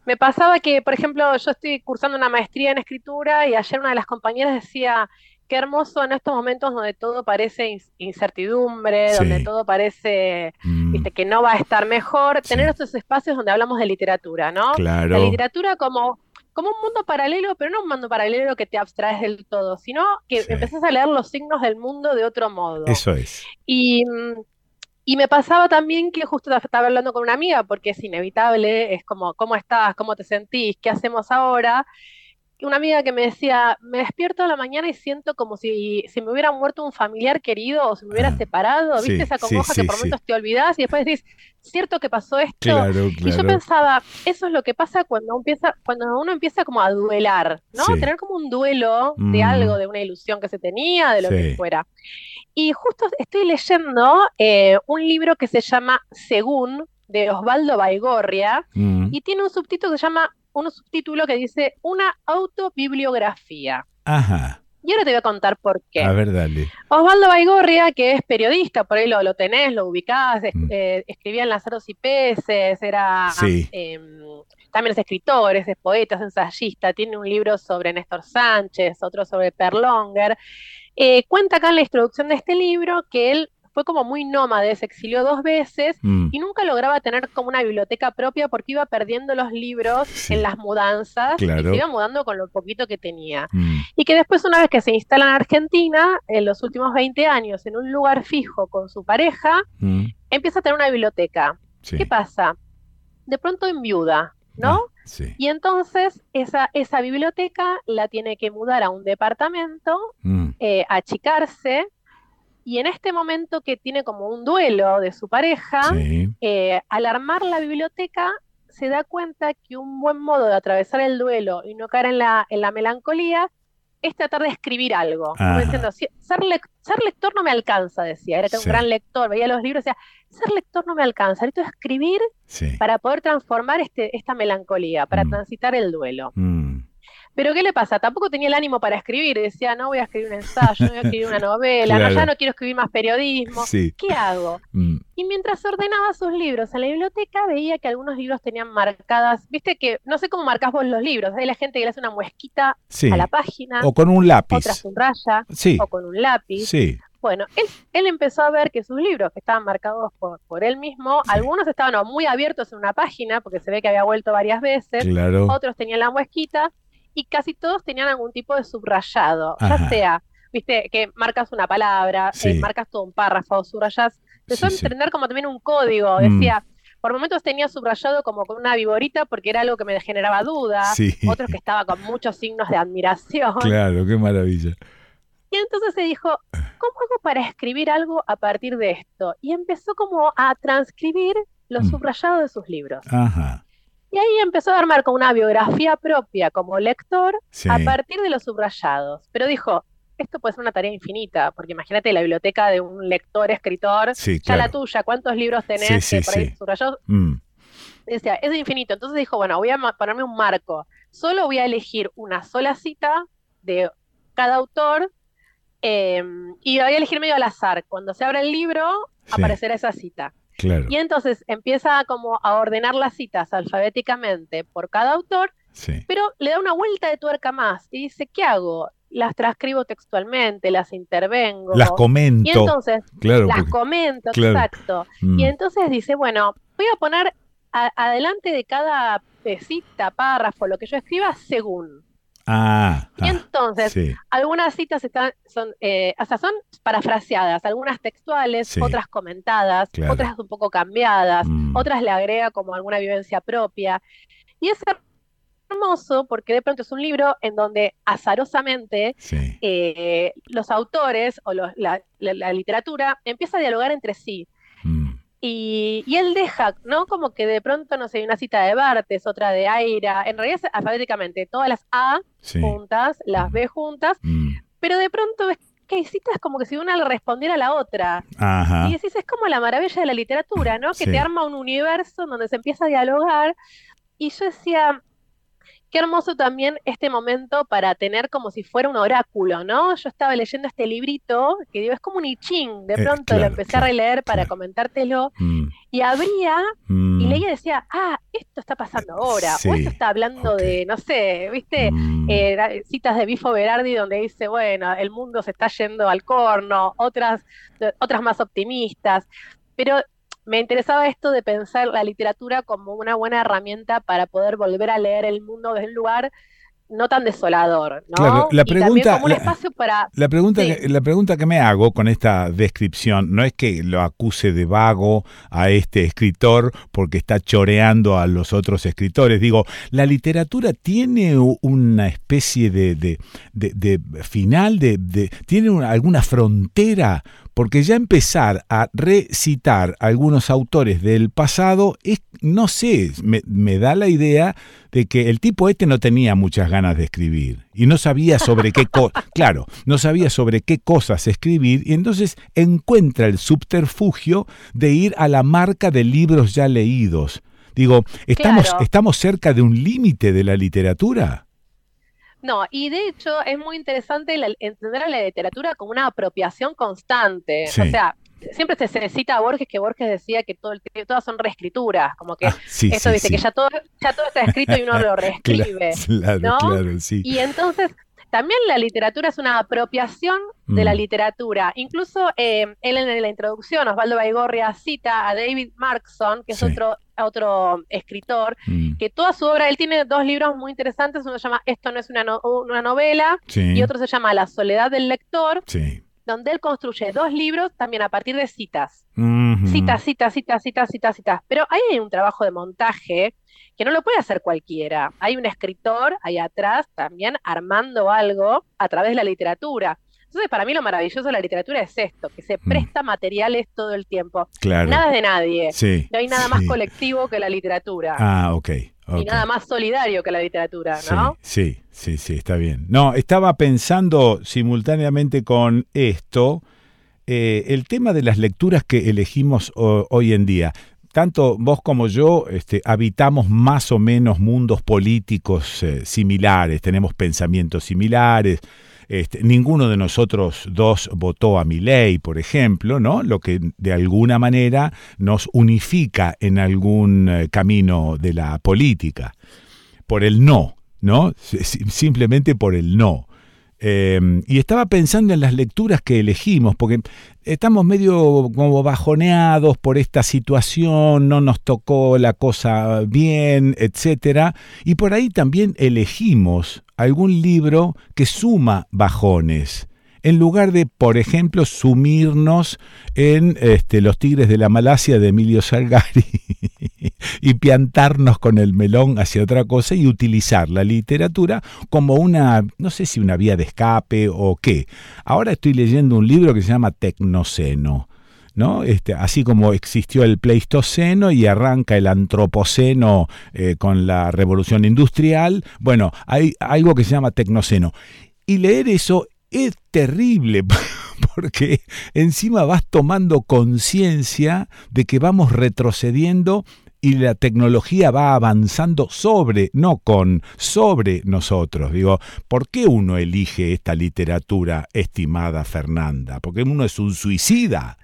me pasaba que, por ejemplo, yo estoy cursando una maestría en escritura y ayer una de las compañeras decía, qué hermoso en estos momentos donde todo parece incertidumbre, Sí. donde todo parece, Mm. viste, que no va a estar mejor, tener estos espacios donde hablamos de literatura, ¿no? Claro. La literatura como, como un mundo paralelo, pero no un mundo paralelo que te abstraes del todo, sino que empezás a leer los signos del mundo de otro modo. Eso es. Y, mm, y me pasaba también que justo estaba hablando con una amiga, porque es inevitable, es como, ¿cómo estás? ¿Cómo te sentís? ¿Qué hacemos ahora? Una amiga que me decía, me despierto a la mañana y siento como si, si me hubiera muerto un familiar querido o si me hubiera separado, sí, ¿viste esa sí, congoja que sí, por sí. momentos te olvidás y después decís, ¿cierto que pasó esto? Claro, Y yo pensaba, eso es lo que pasa cuando empieza, cuando uno empieza como a duelar, ¿no? Tener como un duelo de Mm. algo, de una ilusión que se tenía, de lo que fuera. Y justo estoy leyendo eh, un libro que se llama Según, de Osvaldo Baigorria, Mm. y tiene un subtítulo que se llama, un subtítulo que dice Una autobibliografía. Ajá. Y ahora te voy a contar por qué. A ver, dale. Osvaldo Baigorria, que es periodista, por ahí lo, lo tenés, lo ubicás, es- eh, escribía en Lanzaros y Peces, era Sí. em, también es escritor, es poeta, es ensayista, tiene un libro sobre Néstor Sánchez, otro sobre Perlonger. Eh, cuenta acá en la introducción de este libro que él fue como muy nómade, se exilió dos veces Mm. y nunca lograba tener como una biblioteca propia porque iba perdiendo los libros en las mudanzas y Claro. se iba mudando con lo poquito que tenía. Mm. Y que después, una vez que se instala en Argentina, en los últimos 20 años, en un lugar fijo con su pareja, Mm. empieza a tener una biblioteca. Sí. ¿Qué pasa? De pronto enviuda, ¿no? Sí. Y entonces esa, esa biblioteca la tiene que mudar a un departamento, Mm. eh, achicarse, Y en este momento que tiene como un duelo de su pareja, Sí. eh, al armar la biblioteca se da cuenta que un buen modo de atravesar el duelo y no caer en la, en la melancolía es tratar de escribir algo. Como diciendo, "Si- ser, lec- ser lector no me alcanza, decía, era Sí. un gran lector, veía los libros decía, ser lector no me alcanza, necesito escribir Sí. para poder transformar este, esta melancolía, para Mm. transitar el duelo. Mm. Pero ¿qué le pasa? Tampoco tenía el ánimo para escribir. Decía, no voy a escribir un ensayo, no voy a escribir una novela, no, ya no quiero escribir más periodismo. Sí. ¿Qué hago? Mm. Y mientras ordenaba sus libros en la biblioteca, veía que algunos libros tenían marcadas, viste que, no sé cómo marcas vos los libros, hay la gente que le hace una muesquita Sí. a la página, O con un lápiz. otra subraya, Sí. o con un lápiz. Sí. Bueno, él, él empezó a ver que sus libros, que estaban marcados por, por él mismo, algunos estaban muy abiertos en una página, porque se ve que había vuelto varias veces, Claro. otros tenían la muesquita, y casi todos tenían algún tipo de subrayado, Ajá. ya sea, viste, que marcas una palabra, Sí. eh, marcas todo un párrafo, subrayas, empezó Sí, a sí. entender como también un código, Mm. decía, por momentos tenía subrayado como con una viborita porque era algo que me generaba duda, Sí. otros que estaba con muchos signos de admiración. Claro, qué maravilla. Y entonces se dijo, ¿cómo hago para escribir algo a partir de esto? Y empezó como a transcribir los Mm. subrayados de sus libros. Ajá. Y ahí empezó a armar como una biografía propia como lector Sí. a partir de los subrayados. Pero dijo, esto puede ser una tarea infinita, porque imagínate la biblioteca de un lector, escritor, Sí, ya la tuya, ¿cuántos libros tenés Sí, sí, que por ahí sí. subrayados? Mm. Decía, es infinito. Entonces dijo, bueno, voy a ponerme un marco. Solo voy a elegir una sola cita de cada autor eh, y voy a elegir medio al azar. Cuando se abra el libro, aparecerá esa cita. Claro. Y entonces empieza como a ordenar las citas alfabéticamente por cada autor, Sí. pero le da una vuelta de tuerca más y dice, ¿qué hago? Las transcribo textualmente, las intervengo. Las comento. Y entonces, Claro, las porque- comento, claro. exacto. Mm. Y entonces dice, bueno, voy a poner a- adelante de cada eh, cita, párrafo, lo que yo escriba, según. Ah. Y ah, entonces, sí. algunas citas están, son, eh, o sea, son parafraseadas, algunas textuales, Sí. otras comentadas, Claro. otras un poco cambiadas, Mm. otras le agrega como alguna vivencia propia. Y es hermoso porque de pronto es un libro en donde azarosamente Sí. eh, los autores o los- la, la- la literatura empieza a dialogar entre sí. Y, y él deja, ¿no? Como que de pronto, no sé, una cita de Bartes, otra de Aira, en realidad es alfabéticamente, todas las A Sí. juntas, las B juntas, Mm. pero de pronto ves que hay citas como que si una le respondiera a la otra. Ajá. Y decís, es como la maravilla de la literatura, ¿no? Que Sí. te arma un universo en donde se empieza a dialogar. Y yo decía, qué hermoso también este momento para tener como si fuera un oráculo, ¿no? Yo estaba leyendo este librito, que digo, es como un I Ching, de Eh, pronto lo claro, empecé a releer para comentártelo, Mm. y abría y Mm. leía y decía, ah, esto está pasando ahora, o Sí, esto está hablando de, no sé, ¿viste? Mm. Eh, citas de Bifo Berardi donde dice, bueno, el mundo se está yendo al corno, otras, otras más optimistas, pero me interesaba esto de pensar la literatura como una buena herramienta para poder volver a leer el mundo desde un lugar no tan desolador, ¿no? Claro, la Y pregunta- como un la- espacio para... La pregunta, Sí. que, la pregunta que me hago con esta descripción no es que lo acuse de vago a este escritor porque está choreando a los otros escritores. Digo, la literatura tiene una especie de, de- de- de final, de- tiene una- alguna frontera, porque ya empezar a recitar algunos autores del pasado es, no sé, me, me da la idea de que el tipo este no tenía muchas ganas de escribir y no sabía sobre qué claro, no sabía sobre qué cosas escribir y entonces encuentra el subterfugio de ir a la marca de libros ya leídos. Digo, ¿estamos, Claro. ¿estamos cerca de un límite de la literatura? No, y de hecho es muy interesante la- entender a la literatura como una apropiación constante. Sí. O sea, siempre se, se cita a Borges que Borges decía que todo el- que todas son reescrituras, como que Ah, sí, eso sí, dice que ya todo, ya todo está escrito y uno lo reescribe. Claro, ¿no? claro, sí. Y entonces también la literatura es una apropiación de la Mm. literatura. Incluso eh, él en la introducción, Osvaldo Baigorria, cita a David Markson, que es Sí. otro, otro escritor, Mm. que toda su obra, él tiene dos libros muy interesantes, uno se llama Esto no es una, no- una novela Sí. y otro se llama La soledad del lector, Sí. donde él construye dos libros también a partir de citas. Ujú. Citas, citas, citas, citas, citas, citas. Pero ahí hay un trabajo de montaje que no lo puede hacer cualquiera. Hay un escritor ahí atrás también armando algo a través de la literatura. Entonces, para mí lo maravilloso de la literatura es esto, que se presta materiales todo el tiempo. Mm. Claro. Nada es de nadie. Sí, No hay nada más colectivo que la literatura. Ah, ok. Y ok. nada más solidario que la literatura, ¿no? sí, sí, sí, está bien. No, estaba pensando simultáneamente con esto eh, el tema de las lecturas que elegimos ho- hoy en día. Tanto vos como yo este, habitamos más o menos mundos políticos eh, similares, tenemos pensamientos similares. Este, ninguno de nosotros dos votó a Milei, por ejemplo, ¿no? Lo que de alguna manera nos unifica en algún eh, camino de la política por el no, ¿no? Si- si- Simplemente por el no. Eh, y estaba pensando en las lecturas que elegimos, porque estamos medio como bajoneados por esta situación, no nos tocó la cosa bien, etcétera, y por ahí también elegimos algún libro que suma bajones. En lugar de, por ejemplo, sumirnos en este, Los Tigres de la Malasia de Emilio Salgari y piantarnos con el melón hacia otra cosa y utilizar la literatura como una, no sé si una vía de escape o qué. Ahora estoy leyendo un libro que se llama Tecnoceno. ¿No? Este, así como existió el Pleistoceno y arranca el Antropoceno eh, con la revolución industrial, bueno, hay algo que se llama Tecnoceno. Y leer eso es terrible porque encima vas tomando conciencia de que vamos retrocediendo y la tecnología va avanzando sobre, no con, sobre nosotros. Digo, ¿por qué uno elige esta literatura, estimada Fernanda? Porque uno es un suicida.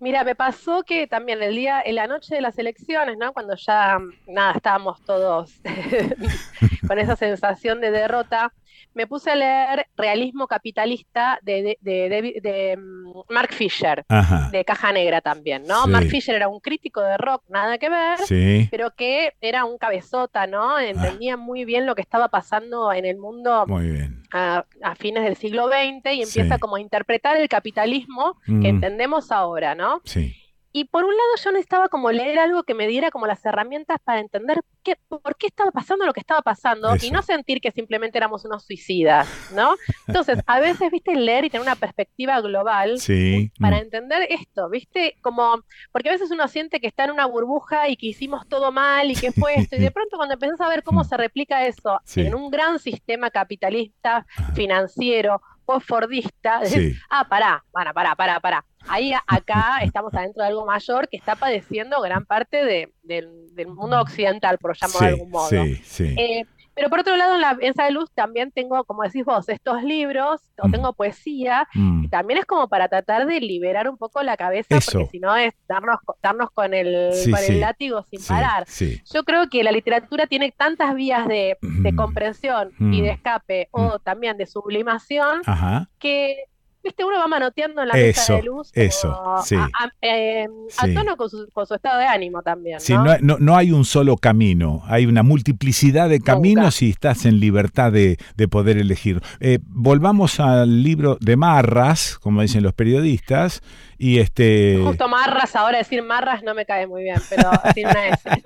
Mira, me pasó que también el día, en la noche de las elecciones, ¿no? Cuando ya, nada, estábamos todos con esa sensación de derrota, me puse a leer Realismo Capitalista de, de, de- de- mm, Mark Fisher, Ajá. de Caja Negra también, ¿no? Sí. Mark Fisher era un crítico de rock, nada que ver, Sí. pero que era un cabezota, ¿no? Entendía muy bien lo que estaba pasando en el mundo Muy bien. a, a fines del siglo XX y empieza Sí. como a interpretar el capitalismo Mm. que entendemos ahora, ¿no? Sí. Y por un lado yo necesitaba como leer algo que me diera como las herramientas para entender qué, por qué estaba pasando lo que estaba pasando y no sentir que simplemente éramos unos suicidas, ¿no? Entonces, a veces, viste, leer y tener una perspectiva global Sí. para mm, entender esto, ¿viste? Como, porque a veces uno siente que está en una burbuja y que hicimos todo mal y que fue esto, y de pronto cuando empezás a ver cómo se replica eso Sí. en un gran sistema capitalista, financiero, post-fordista, decís, Sí. ah, pará, pará, pará, pará, pará. Ahí acá estamos adentro de algo mayor que está padeciendo gran parte de- del, del mundo occidental, por llamarlo Sí, de algún modo. sí, sí. Eh, pero por otro lado, en la Ensa de Luz también tengo, como decís vos, estos libros, o tengo poesía, Mm. y también es como para tratar de liberar un poco la cabeza, Eso. porque si no es darnos, darnos con el, Sí, con el sí. látigo sin Sí, parar. Yo creo que la literatura tiene tantas vías de, de comprensión y de Mm. escape, o también de sublimación, Ajá. que viste uno va manoteando en la mesa de luz eso, sí. a, a- eh, a Sí. tono con su, con su estado de ánimo también, Sí, ¿no? no, no- hay un solo camino, hay una multiplicidad de caminos y estás en libertad de, de poder elegir. Eh, volvamos al libro de Marras, como dicen los periodistas, y este... Justo Marras, ahora decir Marras no me cae muy bien, pero sin una S.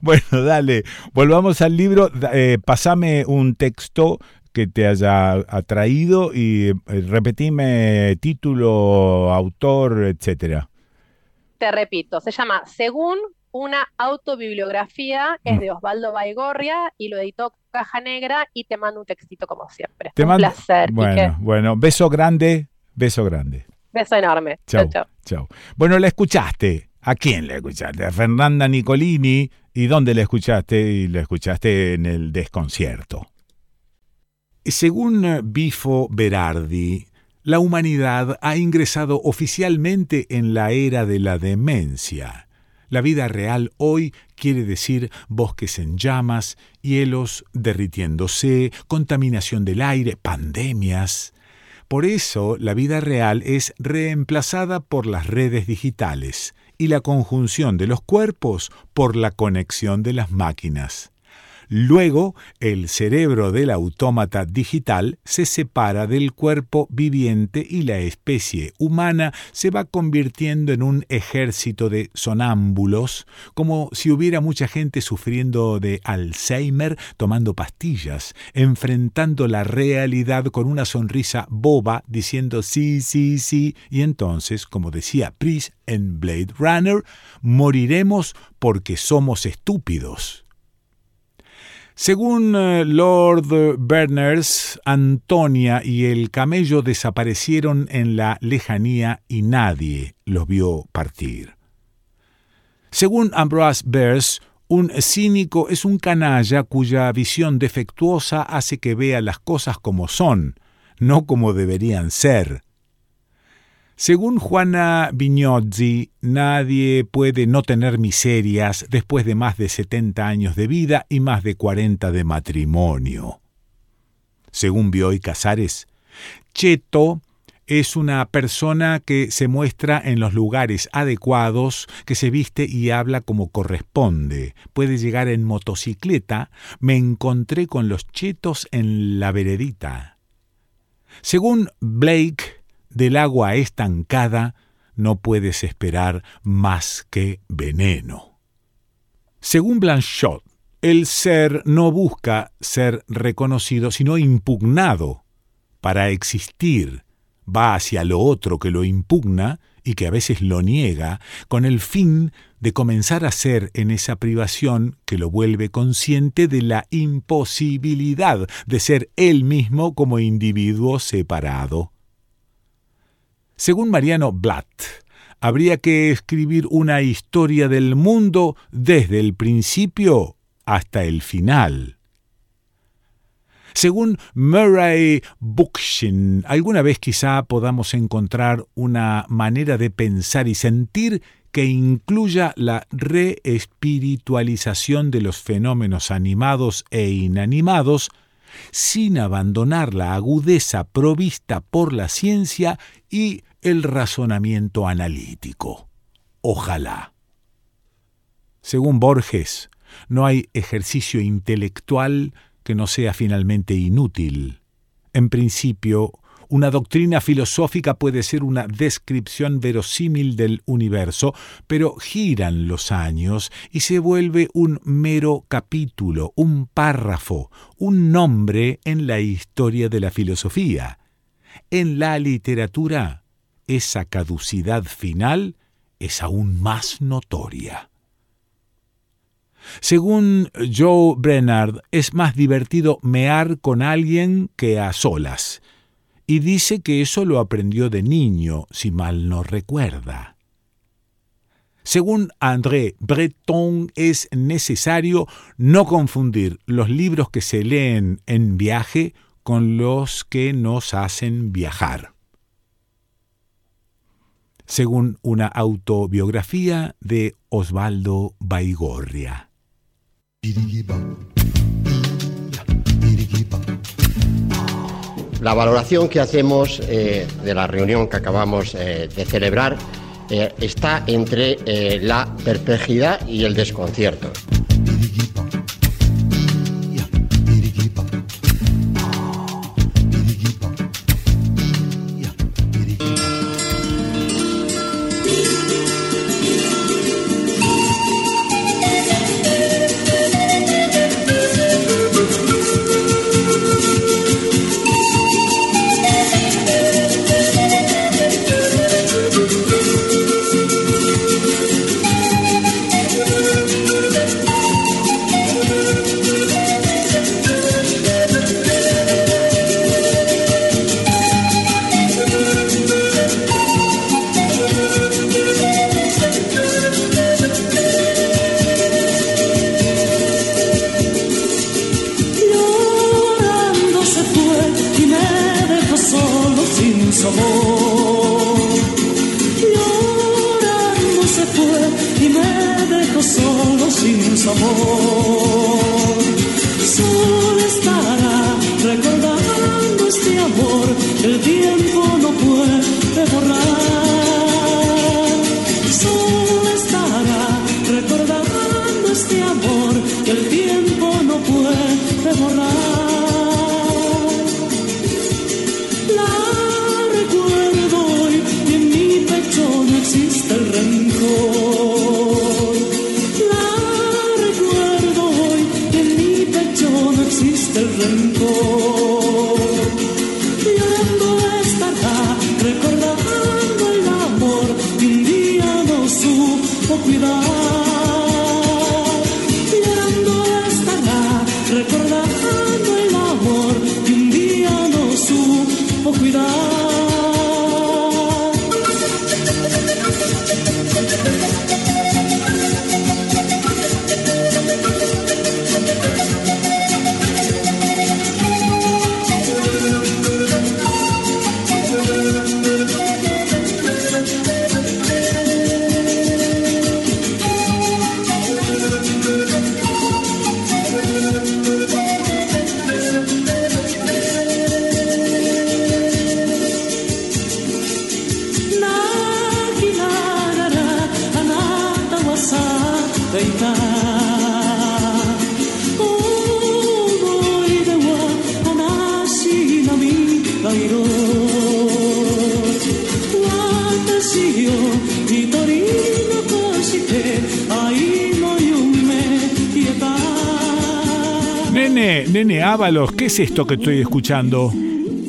Bueno, dale, volvamos al libro, eh, pasame un texto que te haya atraído y eh, repetime título, autor, etcétera. Te repito, se llama Según una autobibliografía, es de Osvaldo Baigorria y lo editó Caja Negra y te mando un textito como siempre. Te un mando- placer, Bueno, Quique. bueno, beso grande, beso grande. Beso enorme. Chau, chau. chau. Bueno, la escuchaste. ¿A quién la escuchaste? A Fernanda Nicolini. ¿Y dónde la escuchaste? Y la escuchaste en el desconcierto. Según Bifo Berardi, la humanidad ha ingresado oficialmente en la era de la demencia. La vida real hoy quiere decir bosques en llamas, hielos derritiéndose, contaminación del aire, pandemias. Por eso la vida real es reemplazada por las redes digitales y la conjunción de los cuerpos por la conexión de las máquinas. Luego, el cerebro del autómata digital se separa del cuerpo viviente y la especie humana se va convirtiendo en un ejército de sonámbulos, como si hubiera mucha gente sufriendo de Alzheimer tomando pastillas, enfrentando la realidad con una sonrisa boba diciendo sí, sí, sí, y entonces, como decía Pris en Blade Runner, moriremos porque somos estúpidos. Según eh, Lord Berners, Antonia y el camello desaparecieron en la lejanía y nadie los vio partir. Según Ambrose Bierce, un cínico es un canalla cuya visión defectuosa hace que vea las cosas como son, no como deberían ser. Según Juana Vignozzi, nadie puede no tener miserias después de más de 70 años de vida y más de 40 de matrimonio. Según Bioy Casares, Cheto es una persona que se muestra en los lugares adecuados, que se viste y habla como corresponde. Puede llegar en motocicleta. Me encontré con los chetos en la veredita. Según Blake, del agua estancada no puedes esperar más que veneno. Según Blanchot, el ser no busca ser reconocido, sino impugnado. Para existir, va hacia lo otro que lo impugna y que a veces lo niega, con el fin de comenzar a ser en esa privación que lo vuelve consciente de la imposibilidad de ser él mismo como individuo separado. Según Mariano Blatt, habría que escribir una historia del mundo desde el principio hasta el final. Según Murray Bookchin, alguna vez quizá podamos encontrar una manera de pensar y sentir que incluya la reespiritualización de los fenómenos animados e inanimados, sin abandonar la agudeza provista por la ciencia y el razonamiento analítico. Ojalá. Según Borges, no hay ejercicio intelectual que no sea finalmente inútil. En principio, una doctrina filosófica puede ser una descripción verosímil del universo, pero giran los años y se vuelve un mero capítulo, un párrafo, un nombre en la historia de la filosofía. En la literatura, esa caducidad final es aún más notoria. Según Joe Brennard, es más divertido mear con alguien que a solas, y dice que eso lo aprendió de niño, si mal no recuerda. Según André Breton, es necesario no confundir los libros que se leen en viaje con los que nos hacen viajar según una autobiografía de Osvaldo Baigorria. La valoración que hacemos eh, de la reunión que acabamos eh, de celebrar eh, está entre la perplejidad y el desconcierto. Ábalos, ¿qué es esto que estoy escuchando?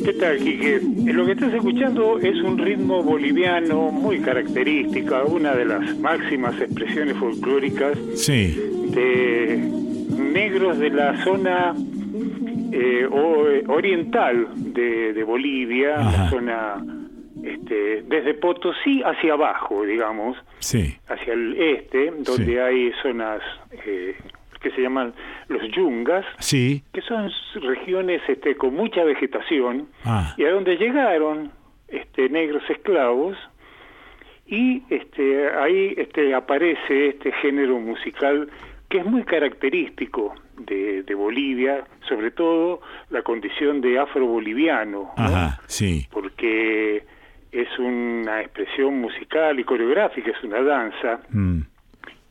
¿Qué tal, Quique? Eh, Lo que estás escuchando es un ritmo boliviano muy característico, una de las máximas expresiones folclóricas Sí. de negros de la zona eh, o- oriental de, de Bolivia, la zona este, desde Potosí hacia abajo, digamos, Sí. hacia el este, donde Sí. hay zonas eh, que se llaman los yungas, Sí. que son regiones este, con mucha vegetación Ah. y a donde llegaron este, negros esclavos y este, ahí este, aparece este género musical que es muy característico de, de Bolivia, sobre todo la condición de afro-boliviano, ¿no? Ajá, sí. porque es una expresión musical y coreográfica, es una danza Mm.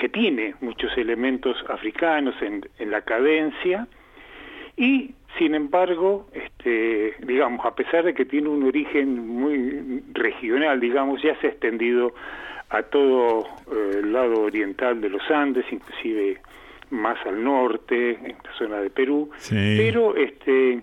Que tiene muchos elementos africanos en, en la cadencia y sin embargo, este, digamos, a pesar de que tiene un origen muy regional, digamos, ya se ha extendido a todo eh, el lado oriental de los Andes, inclusive más al norte, en la zona de Perú, Sí. pero este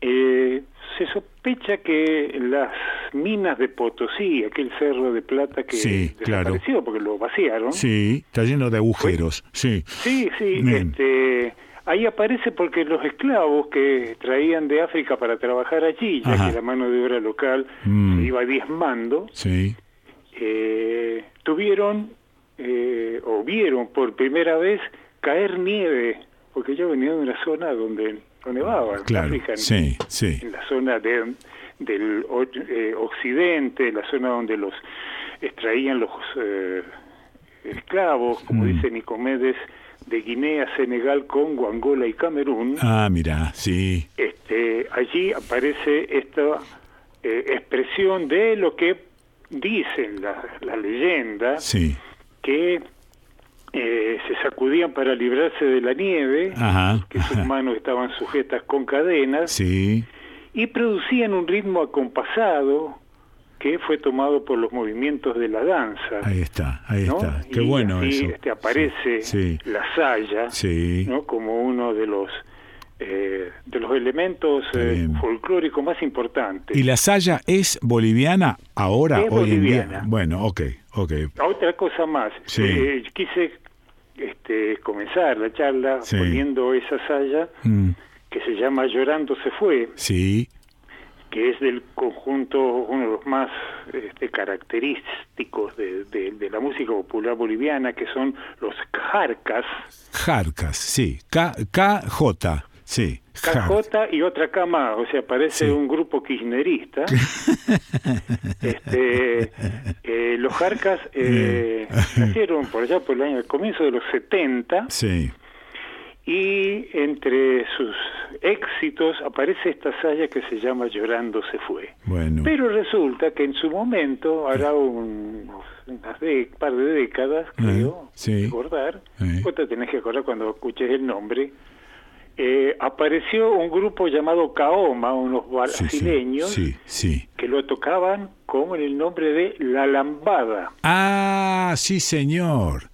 eh, se sospecha que las minas de Potosí, aquel cerro de plata que Sí, claro. desapareció porque lo vaciaron, Sí, está lleno de agujeros. Sí. Sí, sí, este, ahí aparece porque los esclavos que traían de África para trabajar allí, ya Ajá. que la mano de obra local Mm. se iba diezmando, Sí. eh, tuvieron eh, o vieron por primera vez caer nieve, porque yo venía de una zona donde en Claro. En- Sí, sí. en la zona de, del eh, occidente, la zona donde los extraían los eh, esclavos, como Mm. dice Nicomedes, de Guinea, Senegal, Congo, Angola y Camerún. Ah, mira, sí. Este, allí aparece esta eh, expresión de lo que dicen las la leyendas, Sí. que eh, se sacudían para librarse de la nieve, Ajá. que sus manos estaban sujetas con cadenas, Sí. y producían un ritmo acompasado que fue tomado por los movimientos de la danza. Ahí está, ahí ¿no? está. Qué Y bueno así, eso. este, aparece Sí. la saya. ¿no? como uno de los eh, de los elementos eh, folclóricos más importantes. ¿Y la saya es boliviana ahora, Es hoy en día? boliviana. Bueno, ok, ok. Otra cosa más, Sí. eh, quise este, comenzar la charla Sí. poniendo esa saya Mm, que se llama Llorando se fue, Sí. que es del conjunto, uno de los más este, característicos de, de- de la música popular boliviana, que son los jarcas, Jarcas, sí. K, KJ, sí. Jar- KJ y otra K más, o sea, parece un grupo kirchnerista. este, eh, los jarcas eh, nacieron por allá por el año, el comienzo de los 70, Sí. y entre sus éxitos aparece esta saya que se llama Llorando se fue. Bueno. Pero resulta que en su momento, hará un, unas de, par de décadas, creo, sí. recordar, Sí. vos te tenés que acordar cuando escuches el nombre, eh, apareció un grupo llamado Kaoma, unos sí, brasileños, Sí, sí. que lo tocaban con el nombre de La Lambada. Ah, sí, señor.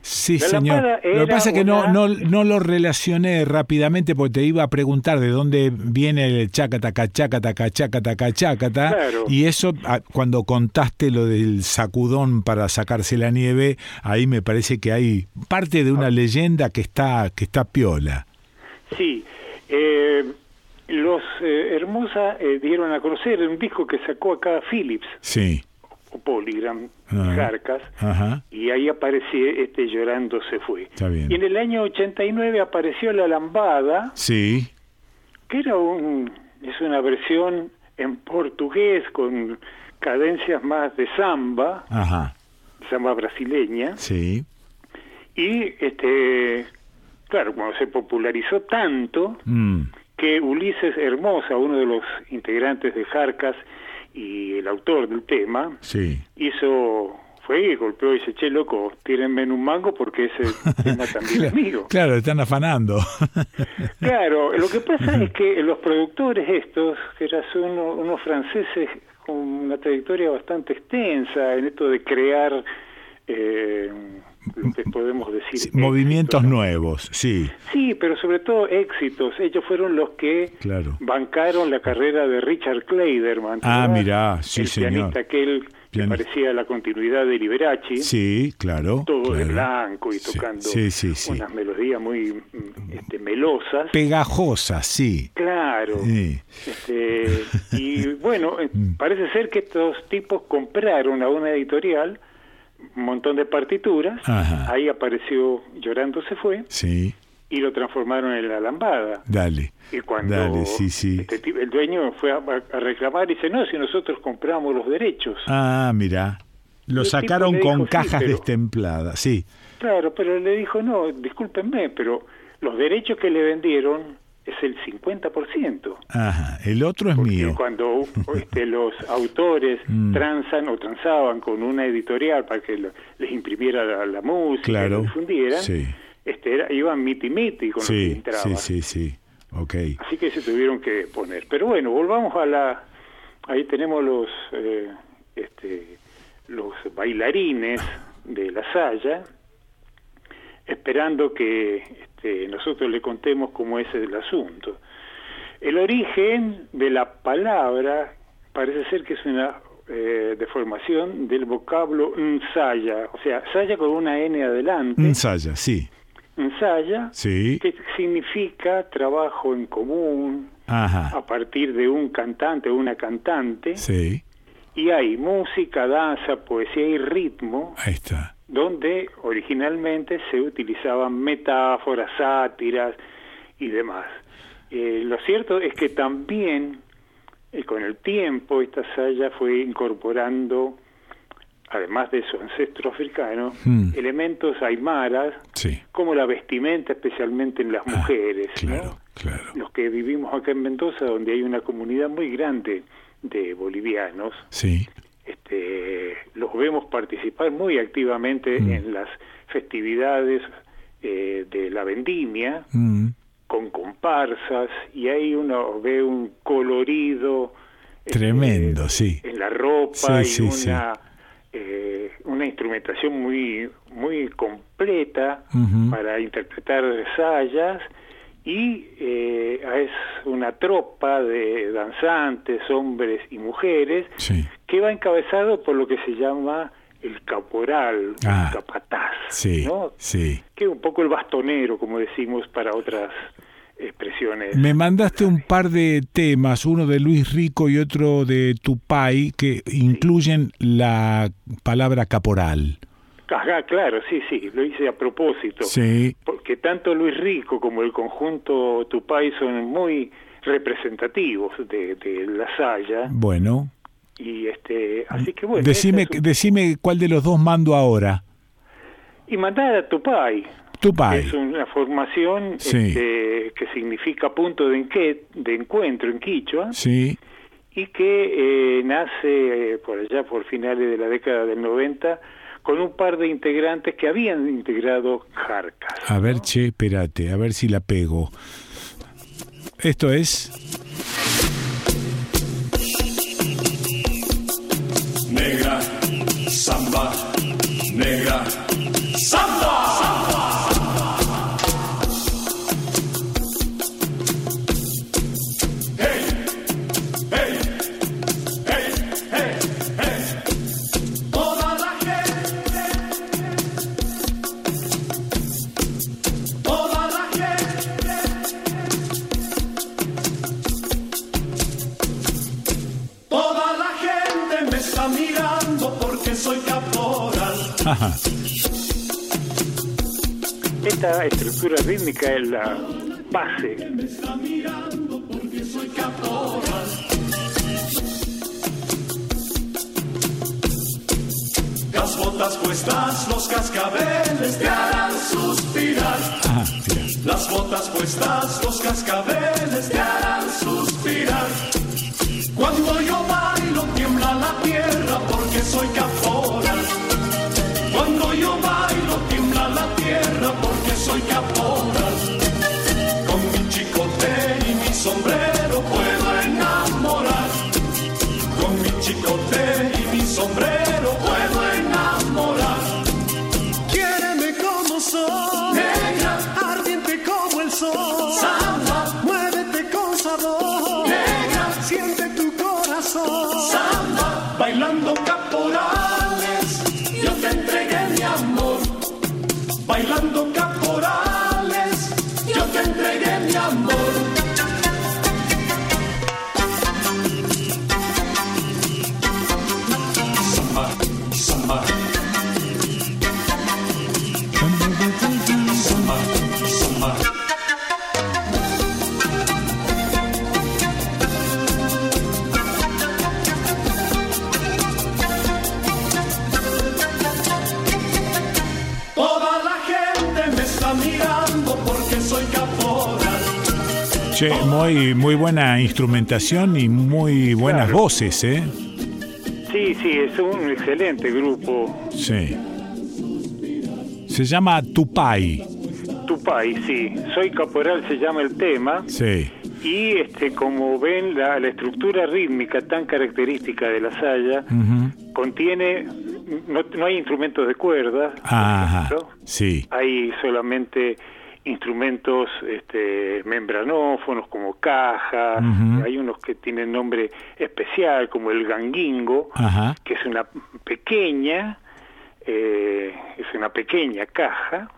Sí, La señor. Lo que pasa es que no, una- no, no lo relacioné rápidamente porque te iba a preguntar de dónde viene el chacataca, chacataca, chacataca, chacata. Claro. Y eso, ah, cuando contaste lo del sacudón para sacarse la nieve, ahí me parece que hay parte de Ah. una leyenda que está, que está piola. Sí, eh, los eh, Hermosa eh, dieron a conocer un disco que sacó acá Philips Sí. o Polygram, Ah. Jarcas, Ajá. y ahí apareció este Llorando se fue. Está bien. Y en el año 89 apareció La Lambada, Sí. que era un, es una versión en portugués con cadencias más de samba, Ajá. samba brasileña, Sí. y este, claro, cuando se popularizó tanto, Mm. que Ulises Hermosa, uno de los integrantes de Jarcas y el autor del tema, Sí. hizo, fue y golpeó y dice, che, loco, tírenme en un mango porque ese tema también es mío. Claro, están afanando. Claro, lo que pasa es que los productores estos, que eran uno- unos franceses con una trayectoria bastante extensa en esto de crear eh, lo que podemos decir. Movimientos nuevos, sí. Sí, pero sobre todo éxitos. Ellos fueron los que Claro. bancaron la carrera de Richard Kleiderman. ¿te Ah, mirá, sí, el señor. pianista aquel que parecía la continuidad de Liberace. Sí, claro. Todo de blanco y tocando sí, sí, sí. unas melodías muy este, melosas. Pegajosa, sí. Claro. Este, y bueno, Mm. parece ser que estos tipos compraron a una editorial un montón de partituras. Ajá. Ahí apareció Llorando se fue Sí, y lo transformaron en la lambada. dale. Y cuando Dale, sí, sí. este tipo- el dueño fue a, a reclamar y dice, no, si nosotros compramos los derechos. Ah, mira. Lo sacaron con sí, cajas pero- destempladas, sí. Claro, pero le dijo, no, discúlpenme, pero los derechos que le vendieron es el 50%. Ajá, el otro es Porque mío. cuando este, los autores Mm. transan o transaban con una editorial para que lo- les imprimiera la, la música, Claro, lo difundieran, sí. este, era, iban miti miti con los que Sí, sí, sí, sí. Ok. Así que se tuvieron que poner. Pero bueno, volvamos a la... Ahí tenemos los, eh, este, los bailarines de la Saya, esperando que nosotros le contemos cómo es el asunto. El origen de la palabra parece ser que es una eh, deformación del vocablo nsaya, o sea, saya con una N adelante, Ensaya, sí. ensaya, Sí. que significa trabajo en común Ajá. a partir de un cantante o una cantante, Sí. y hay música, danza, poesía y ritmo, Ahí está. Donde originalmente se utilizaban metáforas, sátiras y demás. Eh, lo cierto es que también eh, con el tiempo esta saya fue incorporando, además de su ancestro africano, Hmm. elementos aymaras, Sí. como la vestimenta, especialmente en las mujeres. ¿no? Claro, claro. Los que vivimos acá en Mendoza, donde hay una comunidad muy grande de bolivianos, Sí. Este, los vemos participar muy activamente Mm. en las festividades eh, de la vendimia, Mm. con comparsas, y ahí uno ve un colorido este, Tremendo, sí. en la ropa Sí, y sí, una, eh, una instrumentación muy, muy completa para interpretar sayas y eh, es una tropa de danzantes, hombres y mujeres Sí. que va encabezado por lo que se llama el caporal, Ah. el capataz, Sí. ¿no? Sí. que es un poco el bastonero, como decimos para otras expresiones. Me mandaste un par de temas, uno de Luis Rico y otro de Tupay, que incluyen la palabra caporal. Ajá, claro, sí, sí, lo hice a propósito. Sí. Porque tanto Luis Rico como el conjunto Tupay son muy representativos de, de la Saya Bueno, y este así que bueno decime, es un- decime cuál de los dos mando ahora. y mandar a Tupay Tupay. es una formación Sí. este, que significa punto de, enque- de encuentro en Quichua Sí. y que eh, nace eh, por allá por finales de la década del 90 con un par de integrantes que habían integrado Jarcas. A ver, che, espérate, a ver si la pego. Esto es. Negra, samba, negra, samba. Ajá. Esta estructura rítmica es la base. Las botas puestas, los cascabeles te harán suspirar. Ajá, Las botas puestas, los cascabeles te harán suspirar. Cuando yo y Che, muy, muy buena instrumentación y muy buenas Claro. voces, ¿eh? Sí, sí, es un excelente grupo. Sí. Se llama Tupai. Tupai, sí. Soy caporal, se llama el tema. Sí. Y este, como ven, la, la estructura rítmica tan característica de la saya Ujú. contiene, no, no hay instrumentos de cuerda, Ajá. Sí. hay solamente instrumentos este, membranófonos como cajas, hay unos que tienen nombre especial como el ganguingo, que es una pequeña, eh, es una pequeña caja,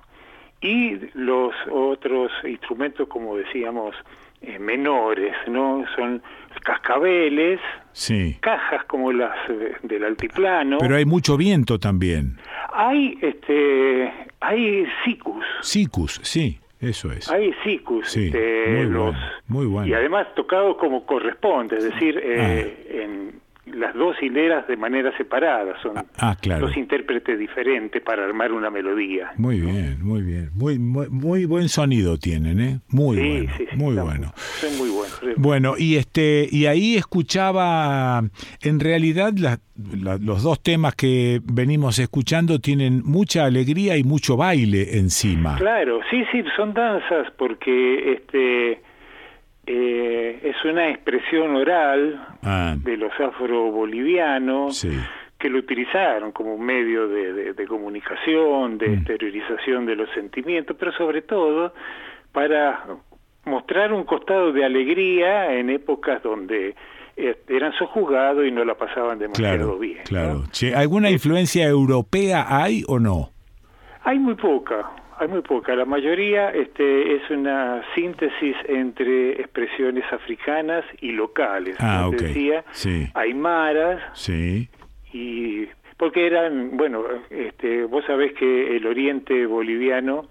y los otros instrumentos, como decíamos, eh, menores, ¿no? Son cascabeles, Sí. cajas como las del altiplano. Pero hay mucho viento también. Hay, este, hay sicus, Sicus, sí, eso es. hay sicus, Sí, este, muy los- bueno, muy bueno. y además tocados como corresponde, es decir, eh, en las dos hileras de manera separada, son Ah, claro. dos intérpretes diferentes para armar una melodía. Muy bien, muy bien. Muy, muy, muy buen sonido tienen, ¿eh? Muy Sí, bueno, sí, sí, muy bueno. Son muy buenos. Bueno, y este y ahí escuchaba, en realidad la- la- los dos temas que venimos escuchando tienen mucha alegría y mucho baile encima. Claro, sí, sí, son danzas porque este eh, es una expresión oral Ah, de los afro-bolivianos sí. que lo utilizaron como un medio de, de- de comunicación, de Mm. exteriorización de los sentimientos, pero sobre todo para mostrar un costado de alegría en épocas donde eh, eran sojuzgados y no la pasaban demasiado Claro, bien. ¿no? claro. Che, ¿Alguna influencia europea hay o no? Hay muy poca, hay muy poca. La mayoría este, es una síntesis entre expresiones africanas y locales. Ah, Como decía, Sí, aymaras sí. y porque eran, bueno, este, vos sabés que el oriente boliviano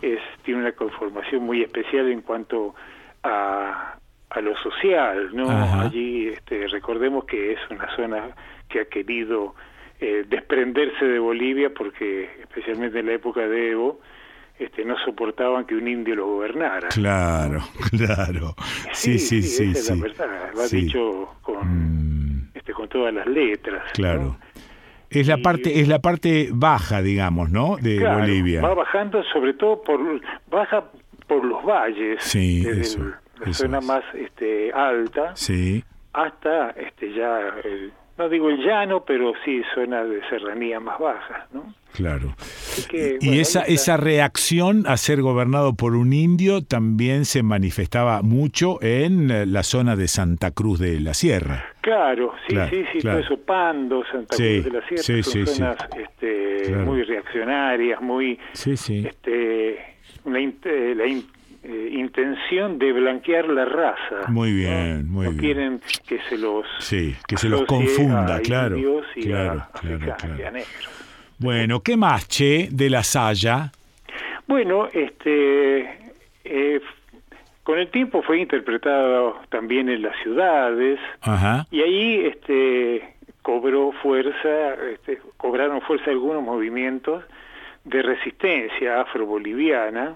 es tiene una conformación muy especial en cuanto a, a lo social, ¿no? Ajá. Allí este, recordemos que es una zona que ha querido eh, desprenderse de Bolivia porque especialmente en la época de Evo este, no soportaban que un indio lo gobernara. Claro, claro. Sí, sí, sí, esa es sí. la verdad, lo ha Sí. Mm. dicho con, este, con todas las letras. ¿no? Claro. Es la parte es la parte baja, digamos, ¿no? De Claro, Bolivia. Va bajando sobre todo por baja por los valles, Sí, eso, el- la eso zona es. más este alta Sí. hasta este ya el- no digo el llano, pero sí zonas de serranía más bajas, ¿no? Claro. que, y bueno, esa, esa reacción a ser gobernado por un indio también se manifestaba mucho en eh, la zona de Santa Cruz de la Sierra. Claro, sí, Claro, sí, sí, claro. todo eso, Pando, Santa Sí, Cruz de la Sierra, sí, son sí, zonas este, Claro. muy reaccionarias, muy Sí, sí. este, eh, la in- eh, intención de blanquear la raza. Muy bien, muy no bien. quieren que se los Sí, que se los confunda, a claro. y Claro, a claro, africanos claro. y a negros. Bueno, ¿qué más, Che, de la Saya? Bueno, este, eh, con el tiempo fue interpretado también en las ciudades Ajá. y ahí este, cobró fuerza, este, cobraron fuerza algunos movimientos de resistencia afro-boliviana.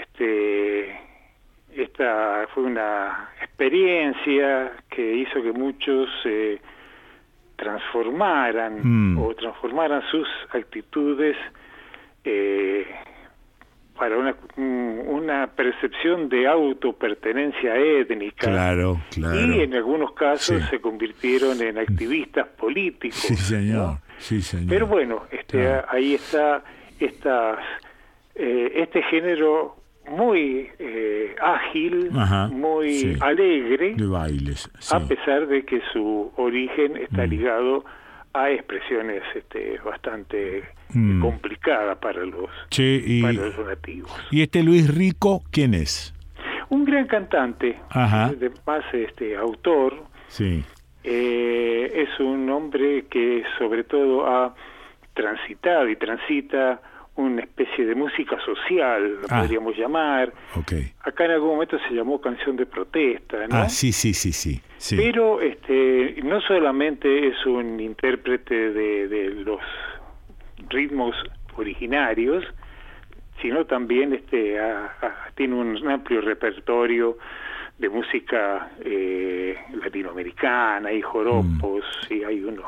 Este, esta fue una experiencia que hizo que muchos se transformaran Mm. o transformaran sus actitudes eh, para una, mm, una percepción de autopertenencia étnica. Claro, claro. Y en algunos casos Sí. se convirtieron en activistas políticos. Sí, señor. ¿no? Sí, señor. Pero bueno, este, Claro. ahí está estas, eh, este género muy eh, ágil, Ajá, muy sí. alegre, De bailes. sí. a pesar de que su origen Mm. está ligado a expresiones este, bastante Mm. complicadas para los, Che, y, para los nativos. ¿y este Luis Rico quién es? Un gran cantante, además este, autor, Sí. eh, es un hombre que sobre todo ha transitado y transita una especie de música social, lo Ah. podríamos llamar. Acá en algún momento se llamó canción de protesta, ¿no? Ah, sí, sí, sí, sí. sí. Pero este, no solamente es un intérprete de, de los ritmos originarios, sino también este, tiene un amplio repertorio de música eh, latinoamericana, hay joropos, Mm. y hay unos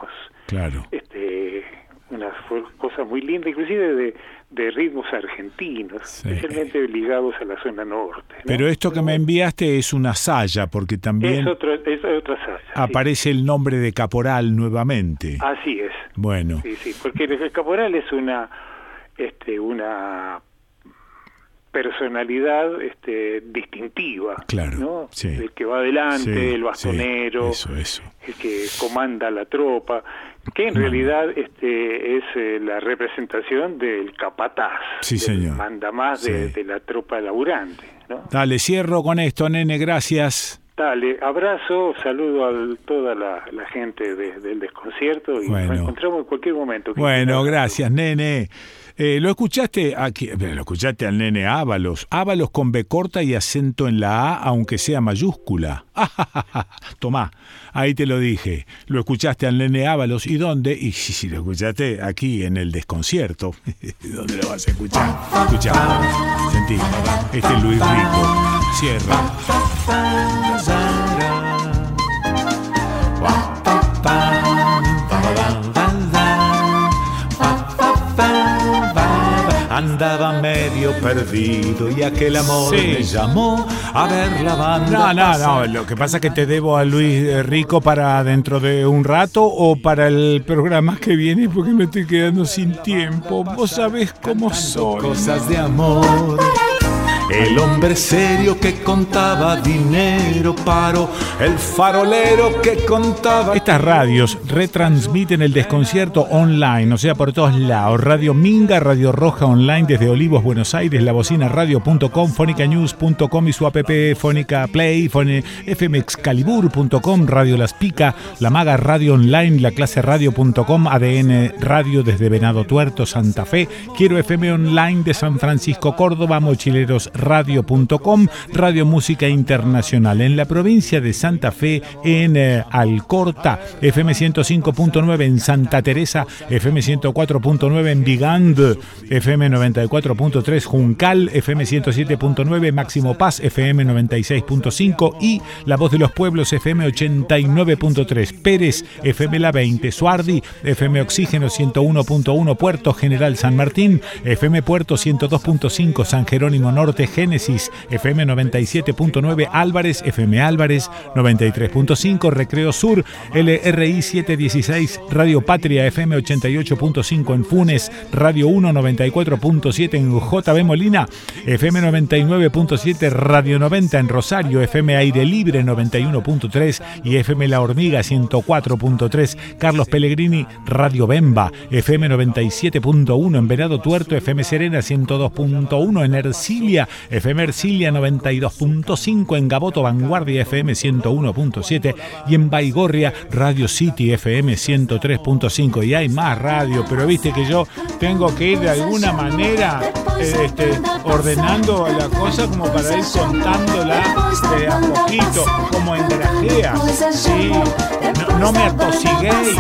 Claro. este, unas cosas muy lindas, inclusive de, de ritmos argentinos, especialmente ligados a la zona norte. ¿no? Pero esto que me enviaste es una saya, porque también es, otro, es otra saya. sí. aparece el nombre de Caporal nuevamente. Así es. Bueno, Sí, sí, porque el caporal es una, este, una personalidad este, distintiva, Claro, ¿no? sí. El que va adelante, Sí, el bastonero, sí, eso, eso. el que comanda la tropa, que en realidad este, es eh, la representación del capataz, Sí, del señor. manda más de, de la tropa laburante, ¿no? dale, cierro con esto, nene, gracias. Dale, abrazo, saludo a toda la, la gente de- del desconcierto y Bueno. nos encontramos en cualquier momento. Bueno, gracias, nene. Eh, ¿Lo escuchaste aquí? eh, Lo escuchaste al nene Ábalos. Ábalos con B corta y acento en la A, aunque sea mayúscula. Tomá, ahí te lo dije. Lo escuchaste al nene Ábalos. ¿Y dónde? Y si, si lo escuchaste aquí en el desconcierto. ¿Dónde lo vas a escuchar? Escuchá, sentí. Este es Luis Rico. Cierra. Andaba medio perdido y aquel amor Sí. me llamó a ver la banda. No, no, no. Lo que pasa es que te debo a Luis eh, Rico para dentro de un rato o para el programa que viene porque me estoy quedando sin tiempo. Vos sabés cómo soy. Cosas de amor. El hombre serio que contaba dinero paro, el farolero que contaba. Estas radios retransmiten el desconcierto online, o sea, por todos lados. Radio Minga, Radio Roja Online desde Olivos, Buenos Aires, la bocina radio.com, fonicanews.com y su app Fónica Play, fmexcalibur.com, Radio Las Pica, La Maga Radio Online, la clase radio.com, ADN Radio desde Venado Tuerto, Santa Fe, Quiero FM Online de San Francisco, Córdoba, Mochileros Radio.com, Radio Música Internacional. En la provincia de Santa Fe, en eh, Alcorta, FM 105.9 en Santa Teresa, FM 104.9 en Vigand, FM 94.3 Juncal, FM 107.9 Máximo Paz, FM 96.5 y La Voz de los Pueblos, FM 89.3 Pérez, FM La 20 Suardi, FM Oxígeno 101.1 Puerto General San Martín, FM Puerto 102.5 San Jerónimo Norte Génesis, FM 97.9 Álvarez, FM Álvarez 93.5 Recreo Sur, LRI 716 Radio Patria, FM 88.5 en Funes, Radio 1 94.7 en JB Molina, FM 99.7 Radio 90 en Rosario, FM Aire Libre 91.3 y FM La Hormiga 104.3 Carlos Pellegrini Radio Bemba, FM 97.1 en Venado Tuerto, FM Serena 102.1 en Ercilia, FM Ercilia 92.5, en Gaboto Vanguardia FM 101.7 y en Baigorria Radio City FM 103.5. Y hay más radio, pero viste que yo tengo que ir de alguna manera eh, este, ordenando la cosa como para ir contándola de a poquito, como en grajea. Sí, no, me atosiguéis.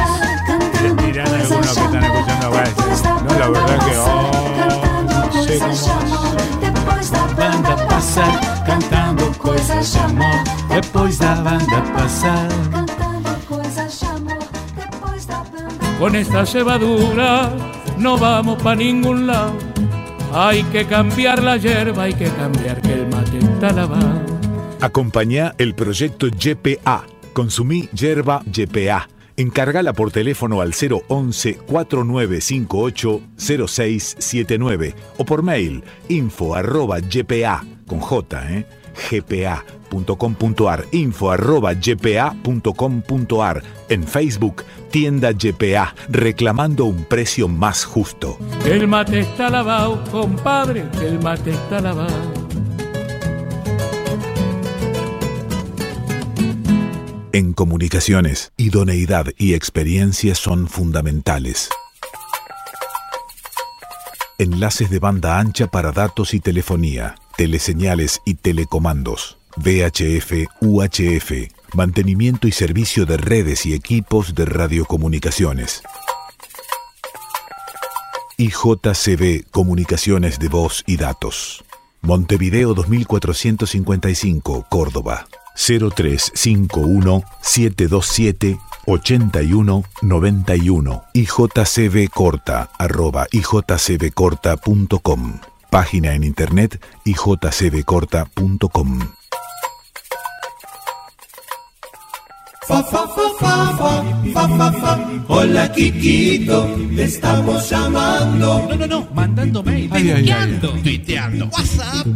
Dirán algunos que están escuchando a No, la verdad que oh, no sé cómo banda passar cantando coisas de amor. Depois da banda passar. Con esta cebadura no vamos para ningún lado. Hay que cambiar la hierba, hay que cambiar que el mate está lavado. Acompañá el proyecto YPA. Consumí yerba YPA. Encargala por teléfono al 011-4958-0679 o por mail info arroba ypa con j, ¿eh? gpa.com.ar info arroba ypa.com.ar en Facebook tienda YPA reclamando un precio más justo. El mate está lavado, compadre, el mate está lavado. En comunicaciones, idoneidad y experiencia son fundamentales. Enlaces de banda ancha para datos y telefonía, teleseñales y telecomandos, VHF, UHF, mantenimiento y servicio de redes y equipos de radiocomunicaciones. IJCB Comunicaciones de Voz y Datos. Montevideo 2455, Córdoba. 0351 727 8191 IJCB corta arroba ijcbcorta.com Página en internet ijcbcorta.com Fa, fa, fa, fa, fa, fa, fa, fa. Hola Kikito, te estamos llamando. No, no, no, mandando mail, Ay, ay, ay. tuiteando, tuiteando, whatsapp,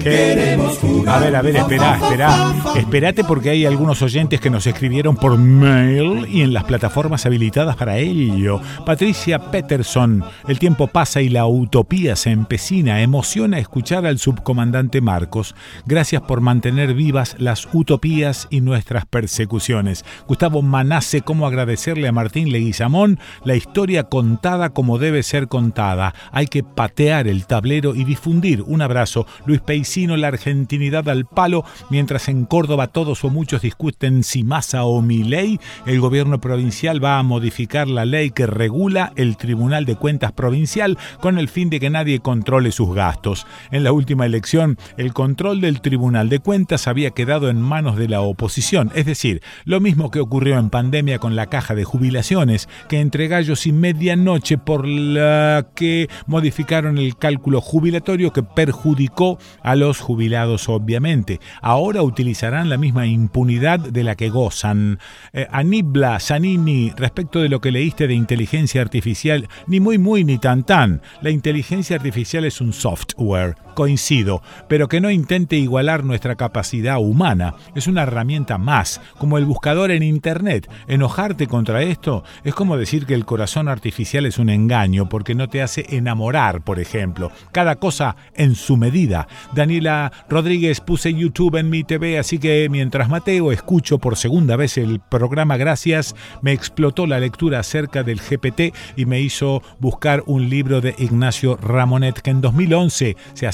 Queremos jugar. A ver, a ver, esperá, esperá. Esperate porque hay algunos oyentes que nos escribieron por mail y en las plataformas habilitadas para ello. Patricia Peterson, el tiempo pasa y la utopía se empecina. Emociona escuchar al subcomandante Marcos. Gracias por mantener vivas las utopías y nuestras persecuciones. Gustavo Manace, cómo agradecerle a Martín Leguizamón la historia contada como debe ser contada. Hay que patear el tablero y difundir. Un abrazo. Luis Peicino, la argentinidad al palo, mientras en Córdoba todos o muchos discuten si Massa o Milei, el gobierno provincial va a modificar la ley que regula el Tribunal de Cuentas Provincial con el fin de que nadie controle sus gastos. En la última elección, el control del Tribunal de Cuentas había quedado en manos de la oposición, es decir, lo mismo que ocurrió en pandemia con la caja de jubilaciones, que entre gallos y medianoche por la que modificaron el cálculo jubilatorio que perjudicó a los jubilados obviamente. Ahora utilizarán la misma impunidad de la que gozan. Eh, Anibla Zanini, respecto de lo que leíste de inteligencia artificial, ni muy muy ni tan tan. La inteligencia artificial es un software, coincido, pero que no intente igualar nuestra capacidad humana. Es una herramienta más, como el buscador en Internet. Enojarte contra esto es como decir que el corazón artificial es un engaño porque no te hace enamorar, por ejemplo. Cada cosa en su medida. Daniela Rodríguez puse YouTube en mi TV, así que mientras Mateo escucho por segunda vez el programa Gracias, me explotó la lectura acerca del GPT y me hizo buscar un libro de Ignacio Ramonet que en 2011 se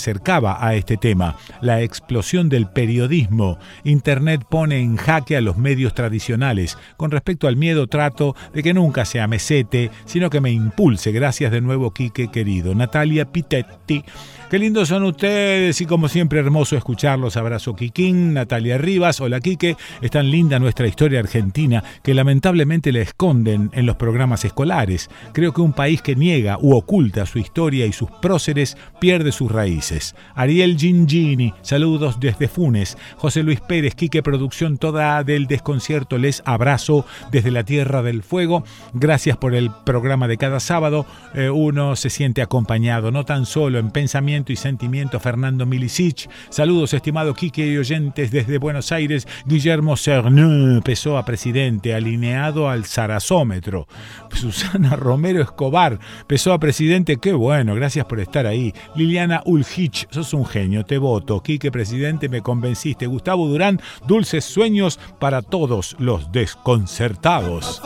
a este tema. La explosión del periodismo. Internet pone en jaque a los medios tradicionales. Con respecto al miedo trato de que nunca sea mesete, sino que me impulse. Gracias de nuevo, Quique querido. Natalia Pitetti. Qué lindos son ustedes y como siempre hermoso escucharlos. Abrazo Kikín, Natalia Rivas, hola Quique. Es tan linda nuestra historia argentina que lamentablemente la esconden en los programas escolares. Creo que un país que niega u oculta su historia y sus próceres pierde sus raíces. Ariel Gingini, saludos desde Funes. José Luis Pérez, Quique Producción, toda del desconcierto. Les abrazo desde la Tierra del Fuego. Gracias por el programa de cada sábado. Eh, uno se siente acompañado, no tan solo en pensamiento y sentimiento. Fernando Milicic. Saludos, estimado Quique y oyentes desde Buenos Aires. Guillermo Cerneux, Pessoa presidente, alineado al zarazómetro. Susana Romero Escobar, Pessoa presidente. Qué bueno, gracias por estar ahí. Liliana Ulgi Hitch, sos un genio, te voto. Quique, presidente, me convenciste. Gustavo Durán, dulces sueños para todos los desconcertados.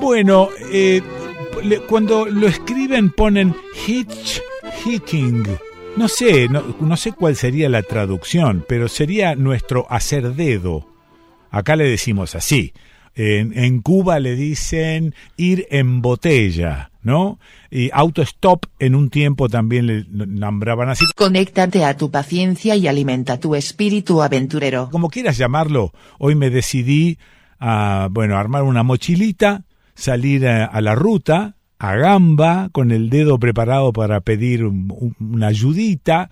Bueno, eh, cuando lo escriben ponen hitchhiking. No sé, no sé cuál sería la traducción, pero sería nuestro hacer dedo. Acá le decimos así. En, en Cuba le dicen ir en botella, ¿no? Y autostop en un tiempo también le nombraban así. Conéctate a tu paciencia y alimenta tu espíritu aventurero. Como quieras llamarlo, hoy me decidí a, bueno, armar una mochilita, salir a, a la ruta, a gamba, con el dedo preparado para pedir un- un- una ayudita.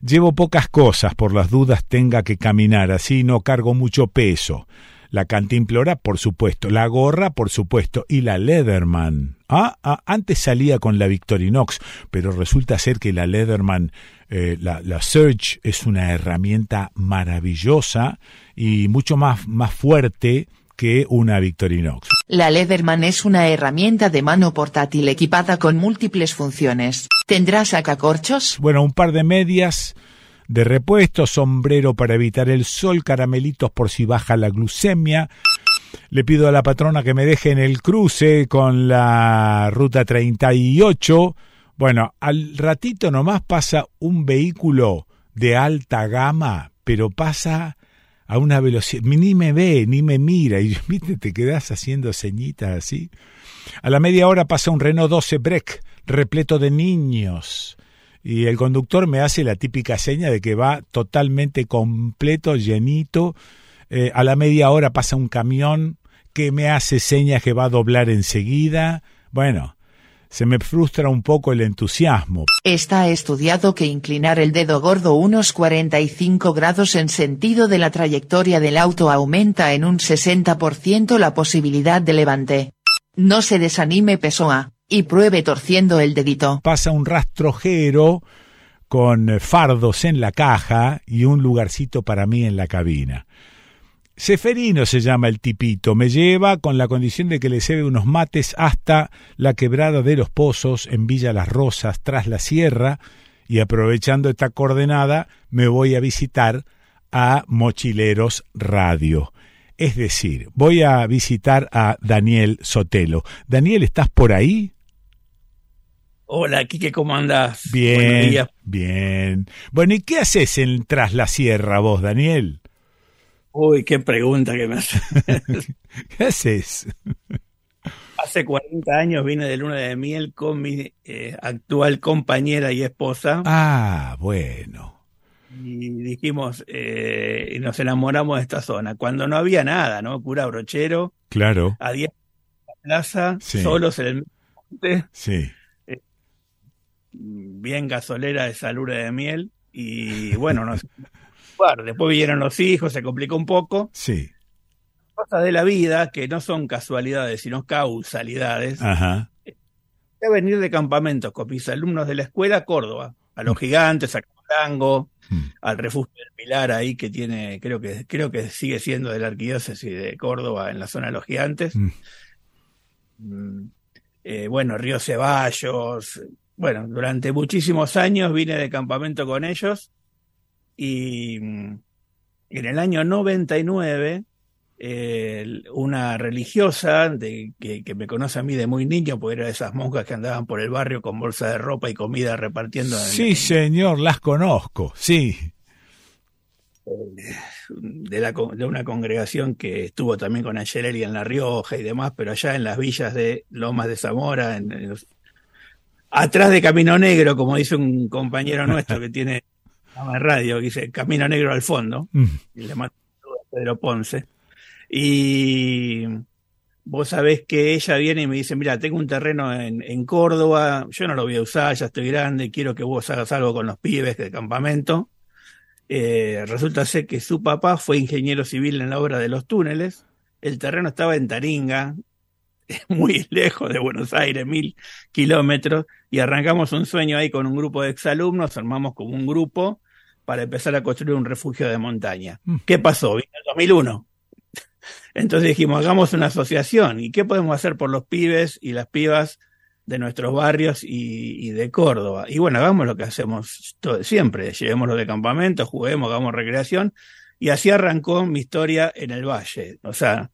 Llevo pocas cosas, por las dudas tenga que caminar, así no cargo mucho peso. La cantimplora, por supuesto, la gorra, por supuesto, y la Leatherman. Ah, ah, antes salía con la Victorinox, pero resulta ser que la Leatherman, eh, la, la Surge, es una herramienta maravillosa y mucho más, más fuerte que una Victorinox. La Leatherman es una herramienta de mano portátil equipada con múltiples funciones. ¿Tendrás sacacorchos? Bueno, un par de medias de repuesto, sombrero para evitar el sol, caramelitos por si baja la glucemia. Le pido a la patrona que me deje en el cruce con la ruta 38. Bueno, al ratito nomás pasa un vehículo de alta gama, pero pasa a una velocidad, ni me ve, ni me mira, y viste, te quedas haciendo ceñitas así. A la media hora pasa un Renault 12 Break, repleto de niños. Y el conductor me hace la típica seña de que va totalmente completo, llenito. Eh, a la media hora pasa un camión que me hace señas que va a doblar enseguida. Bueno, se me frustra un poco el entusiasmo. Está estudiado que inclinar el dedo gordo unos 45 grados en sentido de la trayectoria del auto aumenta en un 60% la posibilidad de levante. No se desanime Pessoa, y pruebe torciendo el dedito. Pasa un rastrojero con fardos en la caja y un lugarcito para mí en la cabina. Seferino se llama el tipito, me lleva con la condición de que le cede unos mates hasta la quebrada de los pozos en Villa Las Rosas, tras la sierra, y aprovechando esta coordenada me voy a visitar a Mochileros Radio. Es decir, voy a visitar a Daniel Sotelo. Daniel, ¿estás por ahí? Hola, Quique, ¿cómo andás? Bien, bien. Bueno, ¿y qué haces en Tras la Sierra vos, Daniel? Uy, qué pregunta que me haces. ¿Qué haces? Hace 40 años vine de luna de miel con mi eh, actual compañera y esposa Ah, bueno. y dijimos, eh, y nos enamoramos de esta zona. Cuando no había nada, ¿no? Cura Brochero, Claro. a 10 de la plaza, Sí. solos en el monte, Sí. bien gasolera de esa luna de miel. Y bueno, nos, después vinieron los hijos, se complicó un poco. Sí. Cosas de la vida que no son casualidades, sino causalidades. Ajá. A venir de campamentos con mis alumnos de la escuela a Córdoba, a los gigantes, a Caporango, al refugio del Pilar ahí que tiene, creo que, creo que sigue siendo de la arquidiócesis de Córdoba en la zona de los gigantes. Mm, eh, bueno, Río Ceballos. Bueno, durante muchísimos años vine de campamento con ellos y mm, en el año 99 eh, una religiosa de, que, que me conoce a mí de muy niño, porque era de esas monjas que andaban por el barrio con bolsa de ropa y comida repartiendo en- Sí, señor, las conozco. Sí. de, la, con- de una congregación que estuvo también con Angeleri en La Rioja y demás, pero allá en las villas de Lomas de Zamora, en- en los- atrás de Camino Negro, como dice un compañero nuestro que tiene programa de radio, que dice Camino Negro al fondo, Mm. y le mando un saludo a Pedro Ponce. Y vos sabés que ella viene y me dice, mira, tengo un terreno en, en Córdoba, yo no lo voy a usar, ya estoy grande, quiero que vos hagas algo con los pibes del campamento. Eh, resulta ser que su papá fue ingeniero civil en la obra de los túneles el terreno estaba en Taringa, muy lejos de Buenos Aires, mil kilómetros, y arrancamos un sueño ahí con un grupo de exalumnos, armamos como un grupo para empezar a construir un refugio de montaña. ¿Qué pasó? Vino el 2001. Entonces dijimos, hagamos una asociación, ¿y qué podemos hacer por los pibes y las pibas de nuestros barrios y, y de Córdoba? Y bueno, hagamos lo que hacemos todo- siempre, llevémoslo de campamento, juguemos, hagamos recreación, y así arrancó mi historia en el valle. O sea,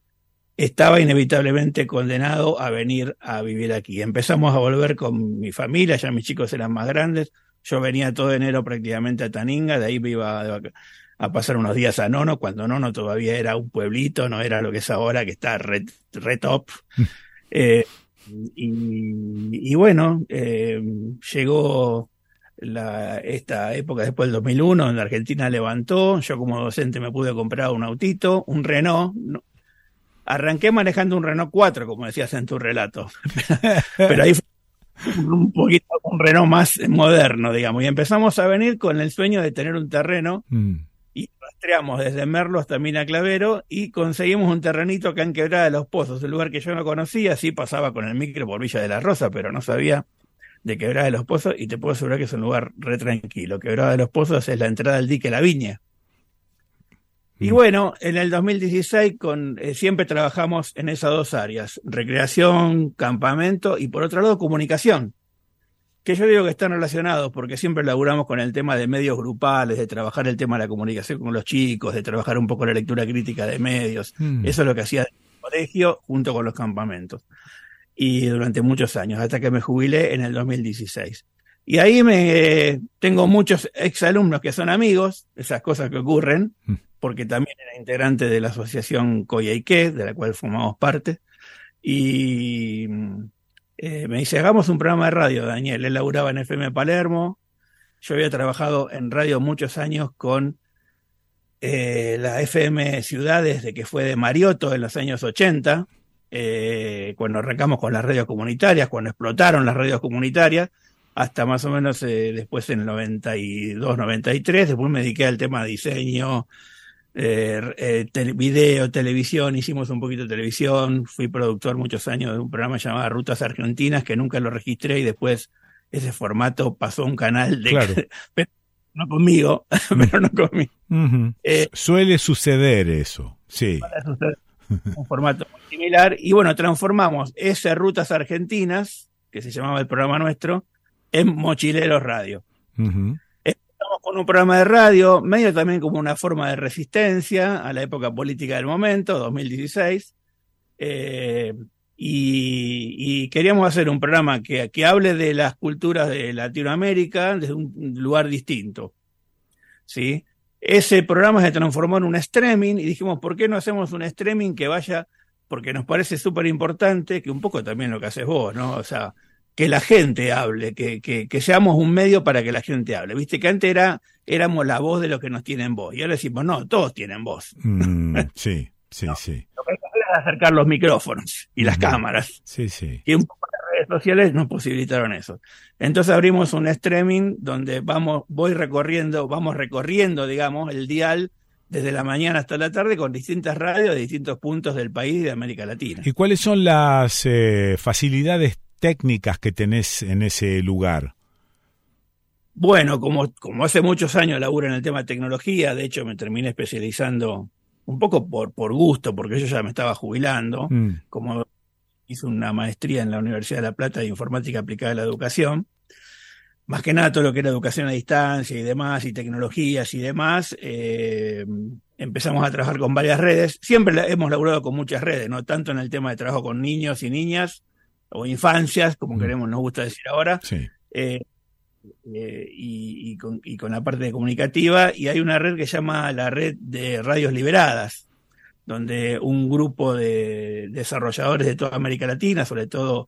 estaba inevitablemente condenado a venir a vivir aquí. Empezamos a volver con mi familia, ya mis chicos eran más grandes. Yo venía todo enero prácticamente a Taninga, de ahí me iba a pasar unos días a Nono, cuando Nono todavía era un pueblito, no era lo que es ahora, que está re, re top. Eh, y, y bueno, eh, llegó la, esta época después del 2001, donde Argentina levantó, yo como docente me pude comprar un autito, un Renault, no- arranqué manejando un Renault 4, como decías en tu relato, pero ahí fue un poquito un Renault más moderno, digamos, y empezamos a venir con el sueño de tener un terreno Mm. y rastreamos desde Merlo hasta Mina Clavero y conseguimos un terrenito acá en Quebrada de los Pozos, un lugar que yo no conocía, sí pasaba con el micro por Villa de la Rosa, pero no sabía de Quebrada de los Pozos y te puedo asegurar que es un lugar re tranquilo. Quebrada de los Pozos es la entrada del dique La Viña. Y bueno, en el 2016 con, eh, siempre trabajamos en esas dos áreas, recreación, campamento y por otro lado comunicación que yo digo que están relacionados porque siempre laburamos con el tema de medios grupales, de trabajar el tema de la comunicación con los chicos, de trabajar un poco la lectura crítica de medios. Mm. Eso es lo que hacía el colegio junto con los campamentos. Y durante muchos años, hasta que me jubilé en el 2016. Y ahí me tengo muchos exalumnos que son amigos, esas cosas que ocurren, porque también era integrante de la asociación Coyhaique, de la cual formamos parte. Y eh, me dice, hagamos un programa de radio, Daniel. Él laburaba en FM Palermo. Yo había trabajado en radio muchos años con eh, la FM Ciudad desde que fue de Mariotto en los años 80, eh, cuando arrancamos con las radios comunitarias, cuando explotaron las radios comunitarias, hasta más o menos eh, después en el 92, 93. Después me dediqué al tema de diseño, eh, eh, video, televisión, hicimos un poquito de televisión, fui productor muchos años de un programa llamado Rutas Argentinas, que nunca lo registré y después ese formato pasó a un canal de... Claro. pero no conmigo, pero no conmigo. Eh, Suele suceder eso, sí. un formato muy similar. Y bueno, transformamos ese Rutas Argentinas, que se llamaba el programa nuestro, en Mochileros Radio. Ujú. Estamos con un programa de radio, medio también como una forma de resistencia a la época política del momento, 2016. Eh, y, y queríamos hacer un programa que, que hable de las culturas de Latinoamérica desde un lugar distinto. ¿sí? Ese programa se transformó en un streaming y dijimos, ¿por qué no hacemos un streaming que vaya? Porque nos parece súper importante, que un poco también lo que haces vos, ¿no? O sea, que la gente hable, que, que, que seamos un medio para que la gente hable. Viste que antes era, éramos la voz de los que nos tienen voz. Y ahora decimos, no, todos tienen voz. Mm, sí, sí, sí. Lo que hay que hacer es acercar los micrófonos y las cámaras. Sí, sí. Y un poco las redes sociales nos posibilitaron eso. Entonces abrimos un streaming donde vamos, voy recorriendo, vamos recorriendo, digamos, el dial desde la mañana hasta la tarde con distintas radios de distintos puntos del país y de América Latina. ¿Y cuáles son las eh, facilidades técnicas que tenés en ese lugar? Bueno, como, como hace muchos años laburo en el tema de tecnología, de hecho me terminé especializando un poco por, por gusto, porque yo ya me estaba jubilando, Mm. como hice una maestría en la Universidad de La Plata de Informática Aplicada a la Educación, más que nada todo lo que era educación a distancia y demás, y tecnologías y demás, eh, empezamos a trabajar con varias redes. Siempre hemos laburado con muchas redes, no tanto en el tema de trabajo con niños y niñas, o infancias, como queremos, nos gusta decir ahora, Sí. eh, eh, y, y con, y con la parte comunicativa, y hay una red que se llama la red de radios liberadas, donde un grupo de desarrolladores de toda América Latina, sobre todo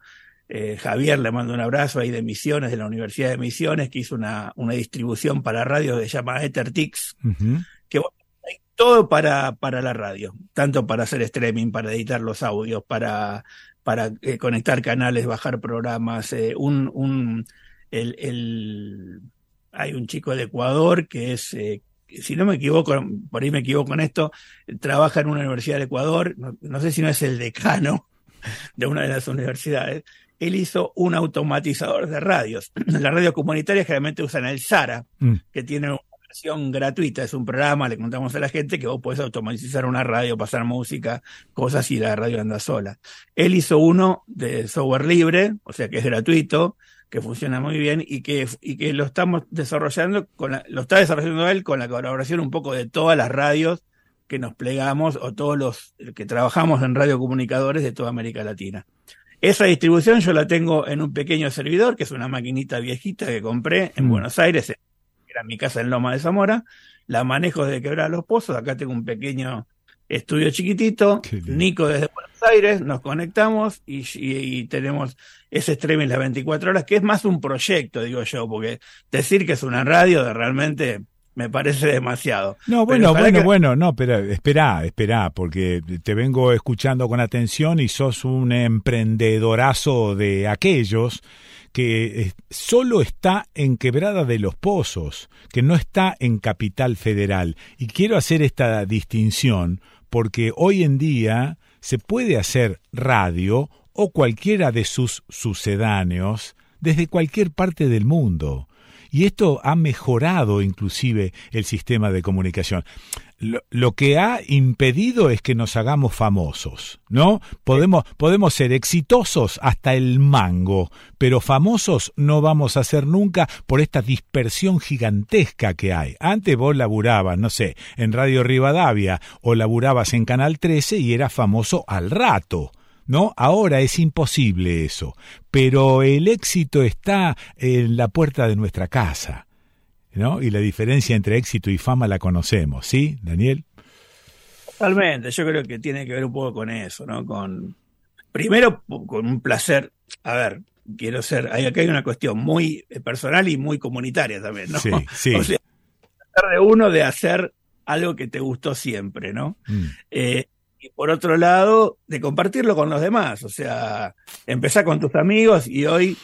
eh, Javier, le mando un abrazo ahí de Misiones, de la Universidad de Misiones, que hizo una, una distribución para radio que se llama EtherTix, Ujú. que bueno, hay todo para, para la radio, tanto para hacer streaming, para editar los audios, para, para eh, conectar canales, bajar programas, eh, un, un el, el- hay un chico de Ecuador que es eh, si no me equivoco, por ahí me equivoco en esto, trabaja en una universidad del Ecuador, no, no sé si no es el decano de una de las universidades. Él hizo un automatizador de radios. Las radios comunitarias generalmente usan el SARA, Mm. que tiene versión gratuita, es un programa, le contamos a la gente que vos podés automatizar una radio, pasar música, cosas y la radio anda sola. Él hizo uno de software libre, o sea que es gratuito, que funciona muy bien y que, y que lo estamos desarrollando, con la- lo está desarrollando él con la colaboración un poco de todas las radios que nos plegamos o todos los que trabajamos en radiocomunicadores de toda América Latina. Esa distribución yo la tengo en un pequeño servidor, que es una maquinita viejita que compré en Mm. Buenos Aires, era mi casa en Loma de Zamora, la manejo desde Quebrar los Pozos, acá tengo un pequeño estudio chiquitito, Nico desde Buenos Aires, nos conectamos y, y- y tenemos ese streaming las 24 horas, que es más un proyecto, digo yo, porque decir que es una radio de realmente me parece demasiado. No, bueno, bueno, que- bueno, no, pero espera, espera, porque te vengo escuchando con atención y sos un emprendedorazo de aquellos que eh, solo está en Quebrada de los Pozos, que no está en Capital Federal. Y quiero hacer esta distinción porque hoy en día se puede hacer radio o cualquiera de sus sucedáneos desde cualquier parte del mundo. Y esto ha mejorado inclusive el sistema de comunicación. Lo, que ha impedido es que nos hagamos famosos, ¿no? Podemos, podemos ser exitosos hasta el mango, pero famosos no vamos a ser nunca por esta dispersión gigantesca que hay. Antes vos laburabas, no sé, en Radio Rivadavia o laburabas en Canal 13 y eras famoso al rato. ¿no? Ahora es imposible eso, pero el éxito está en la puerta de nuestra casa, ¿no? Y la diferencia entre éxito y fama la conocemos, ¿sí, Daniel? Totalmente, yo creo que tiene que ver un poco con eso, ¿no? Con primero con un placer, a ver, quiero ser, hay acá hay una cuestión muy eh, personal y muy comunitaria también, ¿no? Sí, sí. O sea, de uno de hacer algo que te gustó siempre, ¿no? Mm. Eh, y por otro lado, de compartirlo con los demás, o sea, empezar con tus amigos y hoy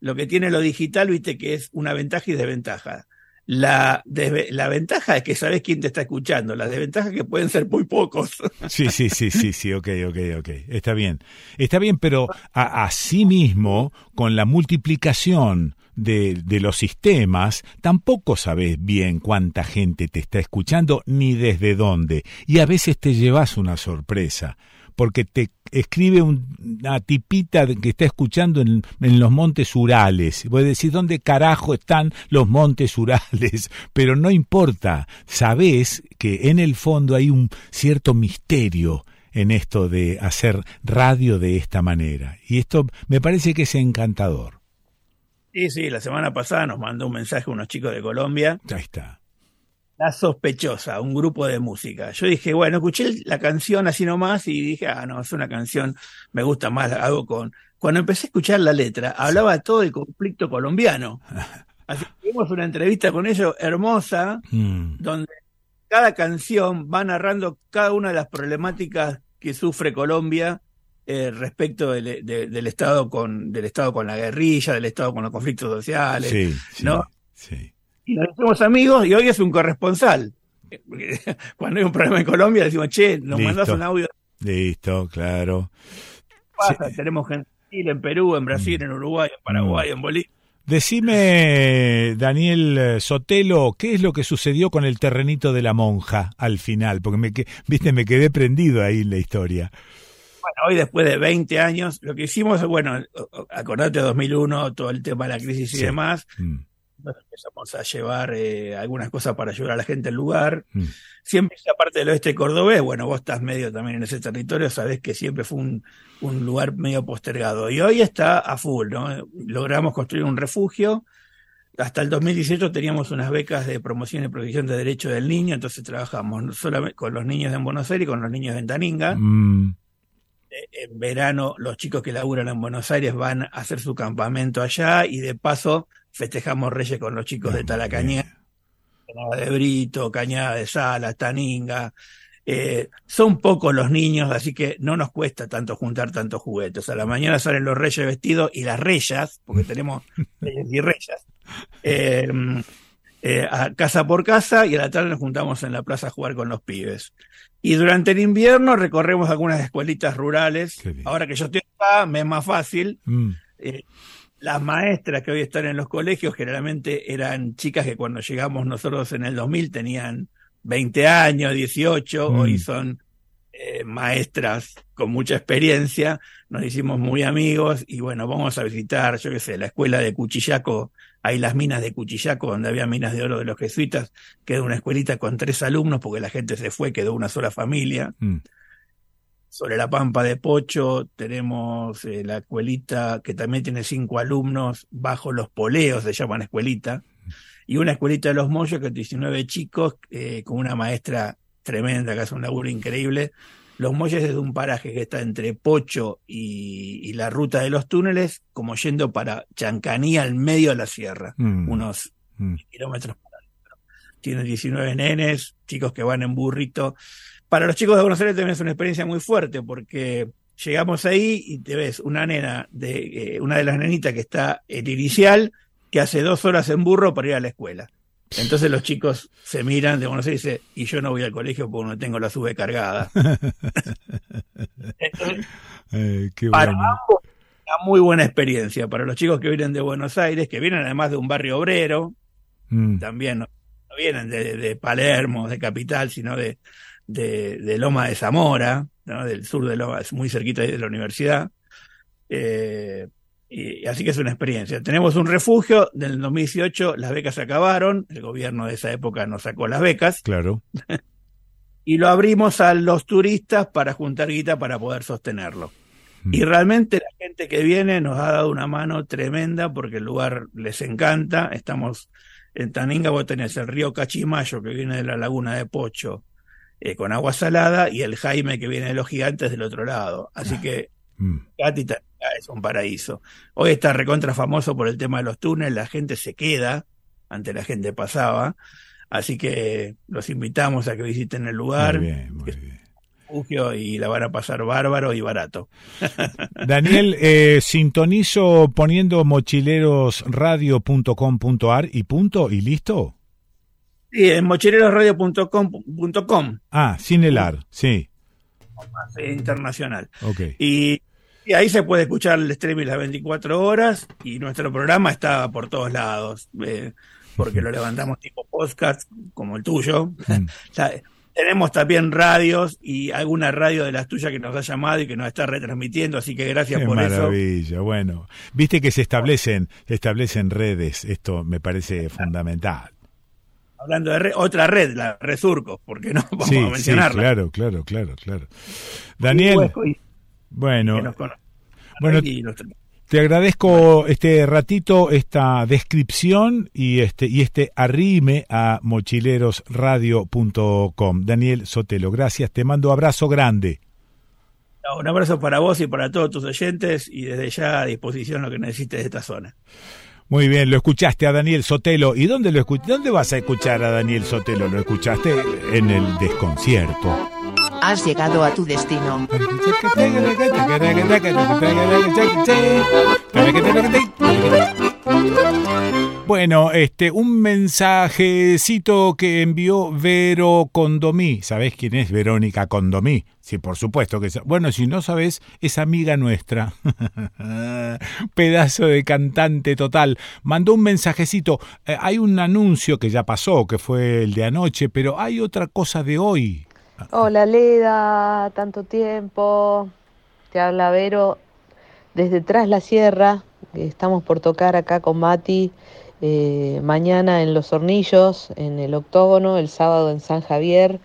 lo que tiene lo digital, viste que es una ventaja y desventaja. La, la ventaja es que sabes quién te está escuchando, la desventaja es que pueden ser muy pocos. Sí, sí, sí, sí, sí, ok, ok, ok. Está bien. Está bien, pero a, mismo, con la multiplicación de, de los sistemas, tampoco sabes bien cuánta gente te está escuchando ni desde dónde. Y a veces te llevas una sorpresa. Porque te escribe un- una tipita que está escuchando en, en los montes Urales. Voy a decir, ¿dónde carajo están los montes Urales? Pero no importa. Sabés que en el fondo hay un cierto misterio en esto de hacer radio de esta manera. Y esto me parece que es encantador. Sí, sí, la semana pasada nos mandó un mensaje unos chicos de Colombia. Ahí está. La sospechosa, un grupo de música. Yo dije, bueno, escuché la canción así nomás y dije, ah, no, es una canción, me gusta más, la hago con... Cuando empecé a escuchar la letra, hablaba todo del conflicto colombiano. Así que tuvimos una entrevista con ellos hermosa, Mm. donde cada canción va narrando cada una de las problemáticas que sufre Colombia eh, respecto del, de- del estado con del estado con la guerrilla, del estado con los conflictos sociales, Sí, sí, ¿no? sí. Y nos hicimos amigos y hoy es un corresponsal. Cuando hay un problema en Colombia decimos, che, nos Listo. mandás un audio, Listo, claro. ¿qué pasa? Tenemos gente en Chile, en Perú, en Brasil, en Uruguay, en Paraguay, en Bolivia. Decime, Daniel eh, Sotelo, ¿qué es lo que sucedió con el terrenito de la monja al final? Porque me, viste, me quedé prendido ahí en la historia. Bueno, hoy después de 20 años, lo que hicimos, bueno, acordate 2001, todo el tema de la crisis y Sí. demás, Mm. Empezamos a llevar eh, algunas cosas para ayudar a la gente al lugar. Mm. Siempre esa parte del oeste cordobés, bueno, vos estás medio también en ese territorio, sabés que siempre fue un, un lugar medio postergado. Y hoy está a full, ¿no? Logramos construir un refugio. Hasta el 2018 teníamos unas becas de promoción y protección de derechos del niño, entonces trabajamos no solamente con los niños en Buenos Aires y con los niños en Taninga. Mm. En verano los chicos que laburan en Buenos Aires van a hacer su campamento allá y de paso festejamos Reyes con los chicos de Talacañá, de Brito, Cañada de Salas, Taninga. Eh, son pocos los niños, así que no nos cuesta tanto juntar tantos juguetes. A la mañana salen los reyes vestidos y las reyes, porque tenemos reyes y reyes. Eh, eh, a casa por casa y a la tarde nos juntamos en la plaza a jugar con los pibes. Y durante el invierno recorremos algunas escuelitas rurales. Ahora que yo estoy acá, me es más fácil. Mm. Las maestras que hoy están en los colegios generalmente eran chicas que cuando llegamos nosotros en el 2000 tenían 20 años, 18, Mm. hoy son eh, maestras con mucha experiencia, nos hicimos muy amigos y bueno, vamos a visitar, yo qué sé, la escuela de Cuchillaco, hay las minas de Cuchillaco, donde había minas de oro de los jesuitas, quedó una escuelita con tres alumnos porque la gente se fue, quedó una sola familia. Mm. Sobre la Pampa de Pocho tenemos eh, la escuelita que también tiene cinco alumnos, bajo los poleos se llaman escuelita, y una escuelita de los Mollos que 19 chicos eh, con una maestra tremenda que hace un laburo increíble. Los Molles es un paraje que está entre Pocho y, y la ruta de los túneles, como yendo para Chancaní al medio de la sierra, Mm. unos Mm. kilómetros para. Tiene 19 nenes, chicos que van en burrito. Para los chicos de Buenos Aires también es una experiencia muy fuerte porque llegamos ahí y te ves una nena, de eh, una de las nenitas que está en inicial, que hace dos horas en burro para ir a la escuela. Entonces los chicos se miran de Buenos Aires y dicen, y yo no voy al colegio porque no tengo la sube cargada. Entonces, Eh, qué para bueno. ambos, una muy buena experiencia. Para los chicos que vienen de Buenos Aires, que vienen además de un barrio obrero, Mm. también no, no vienen de, de Palermo, de Capital, sino de, de, de Loma de Zamora, ¿no? del sur de Loma, es muy cerquita de la universidad. Eh, y, así que es una experiencia. Tenemos un refugio, del 2018 las becas se acabaron, el gobierno de esa época nos sacó las becas Claro. y lo abrimos a los turistas para juntar guita para poder sostenerlo. Mm. Y realmente la gente que viene nos ha dado una mano tremenda porque el lugar les encanta. Estamos en Taninga, vos tenés el río Cachimayo que viene de la laguna de Pocho eh, con agua salada y el Jaime que viene de los gigantes del otro lado. Así que Mm. Cati Taninga es un paraíso. Hoy está recontra famoso por el tema de los túneles, la gente se queda, antes la gente pasaba. Así que los invitamos a que visiten el lugar. Muy bien, muy refugio y la van a pasar bárbaro y barato. Daniel, eh, sintonizo poniendo mochilerosradio.com.ar y punto y listo. Sí, en mochilerosradio.com.com, Ah, sin el ar, sí. internacional. Ok. Y, y ahí se puede escuchar el streaming las 24 horas y nuestro programa está por todos lados, eh, porque lo levantamos tipo podcast como el tuyo. Mm. Ya, tenemos también radios y alguna radio de las tuyas que nos ha llamado y que nos está retransmitiendo, así que gracias Qué por eso. maravilla, bueno. Viste que se establecen, se establecen redes, esto me parece fundamental. Hablando de red, otra red, la Red Surco, porque no vamos Sí, a sí, mencionarla. claro, claro, claro, claro. Daniel, y- bueno, bueno, te agradezco este ratito, esta descripción y este y este arrime a mochilerosradio.com. Daniel Sotelo, gracias, te mando abrazo grande. Un abrazo para vos y para todos tus oyentes y desde ya a disposición lo que necesites de esta zona. Muy bien, lo escuchaste a Daniel Sotelo. ¿Y dónde lo escu- dónde vas a escuchar a Daniel Sotelo? Lo escuchaste en el desconcierto. Has llegado a tu destino. Bueno, este, un mensajecito que envió Vero Condomí. ¿Sabés quién es Verónica Condomí? Sí, por supuesto que Bueno, si no sabés, es amiga nuestra. Pedazo de cantante total. Mandó un mensajecito. Eh, hay un anuncio que ya pasó, que fue el de anoche, pero hay otra cosa de hoy. Hola Leda, tanto tiempo. Te habla Vero desde Tras la Sierra. Estamos por tocar acá con Mati eh, mañana en Los Hornillos, en el Octógono, el sábado en San Javier,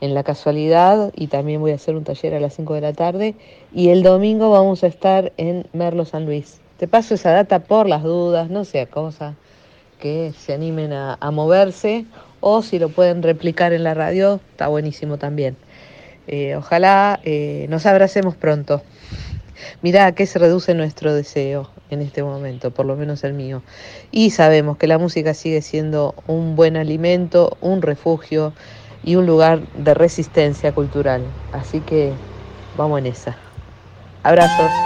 en La Casualidad, y también voy a hacer un taller a las 5 de la tarde. Y el domingo vamos a estar en Merlo San Luis. Te paso esa data por las dudas, no sea cosa que se animen a, moverse o si lo pueden replicar en la radio, está buenísimo también. Eh, ojalá eh, nos abracemos pronto. Mirá a qué se reduce nuestro deseo en este momento, por lo menos el mío. Y sabemos que la música sigue siendo un buen alimento, un refugio y un lugar de resistencia cultural. Así que vamos en esa. Abrazos.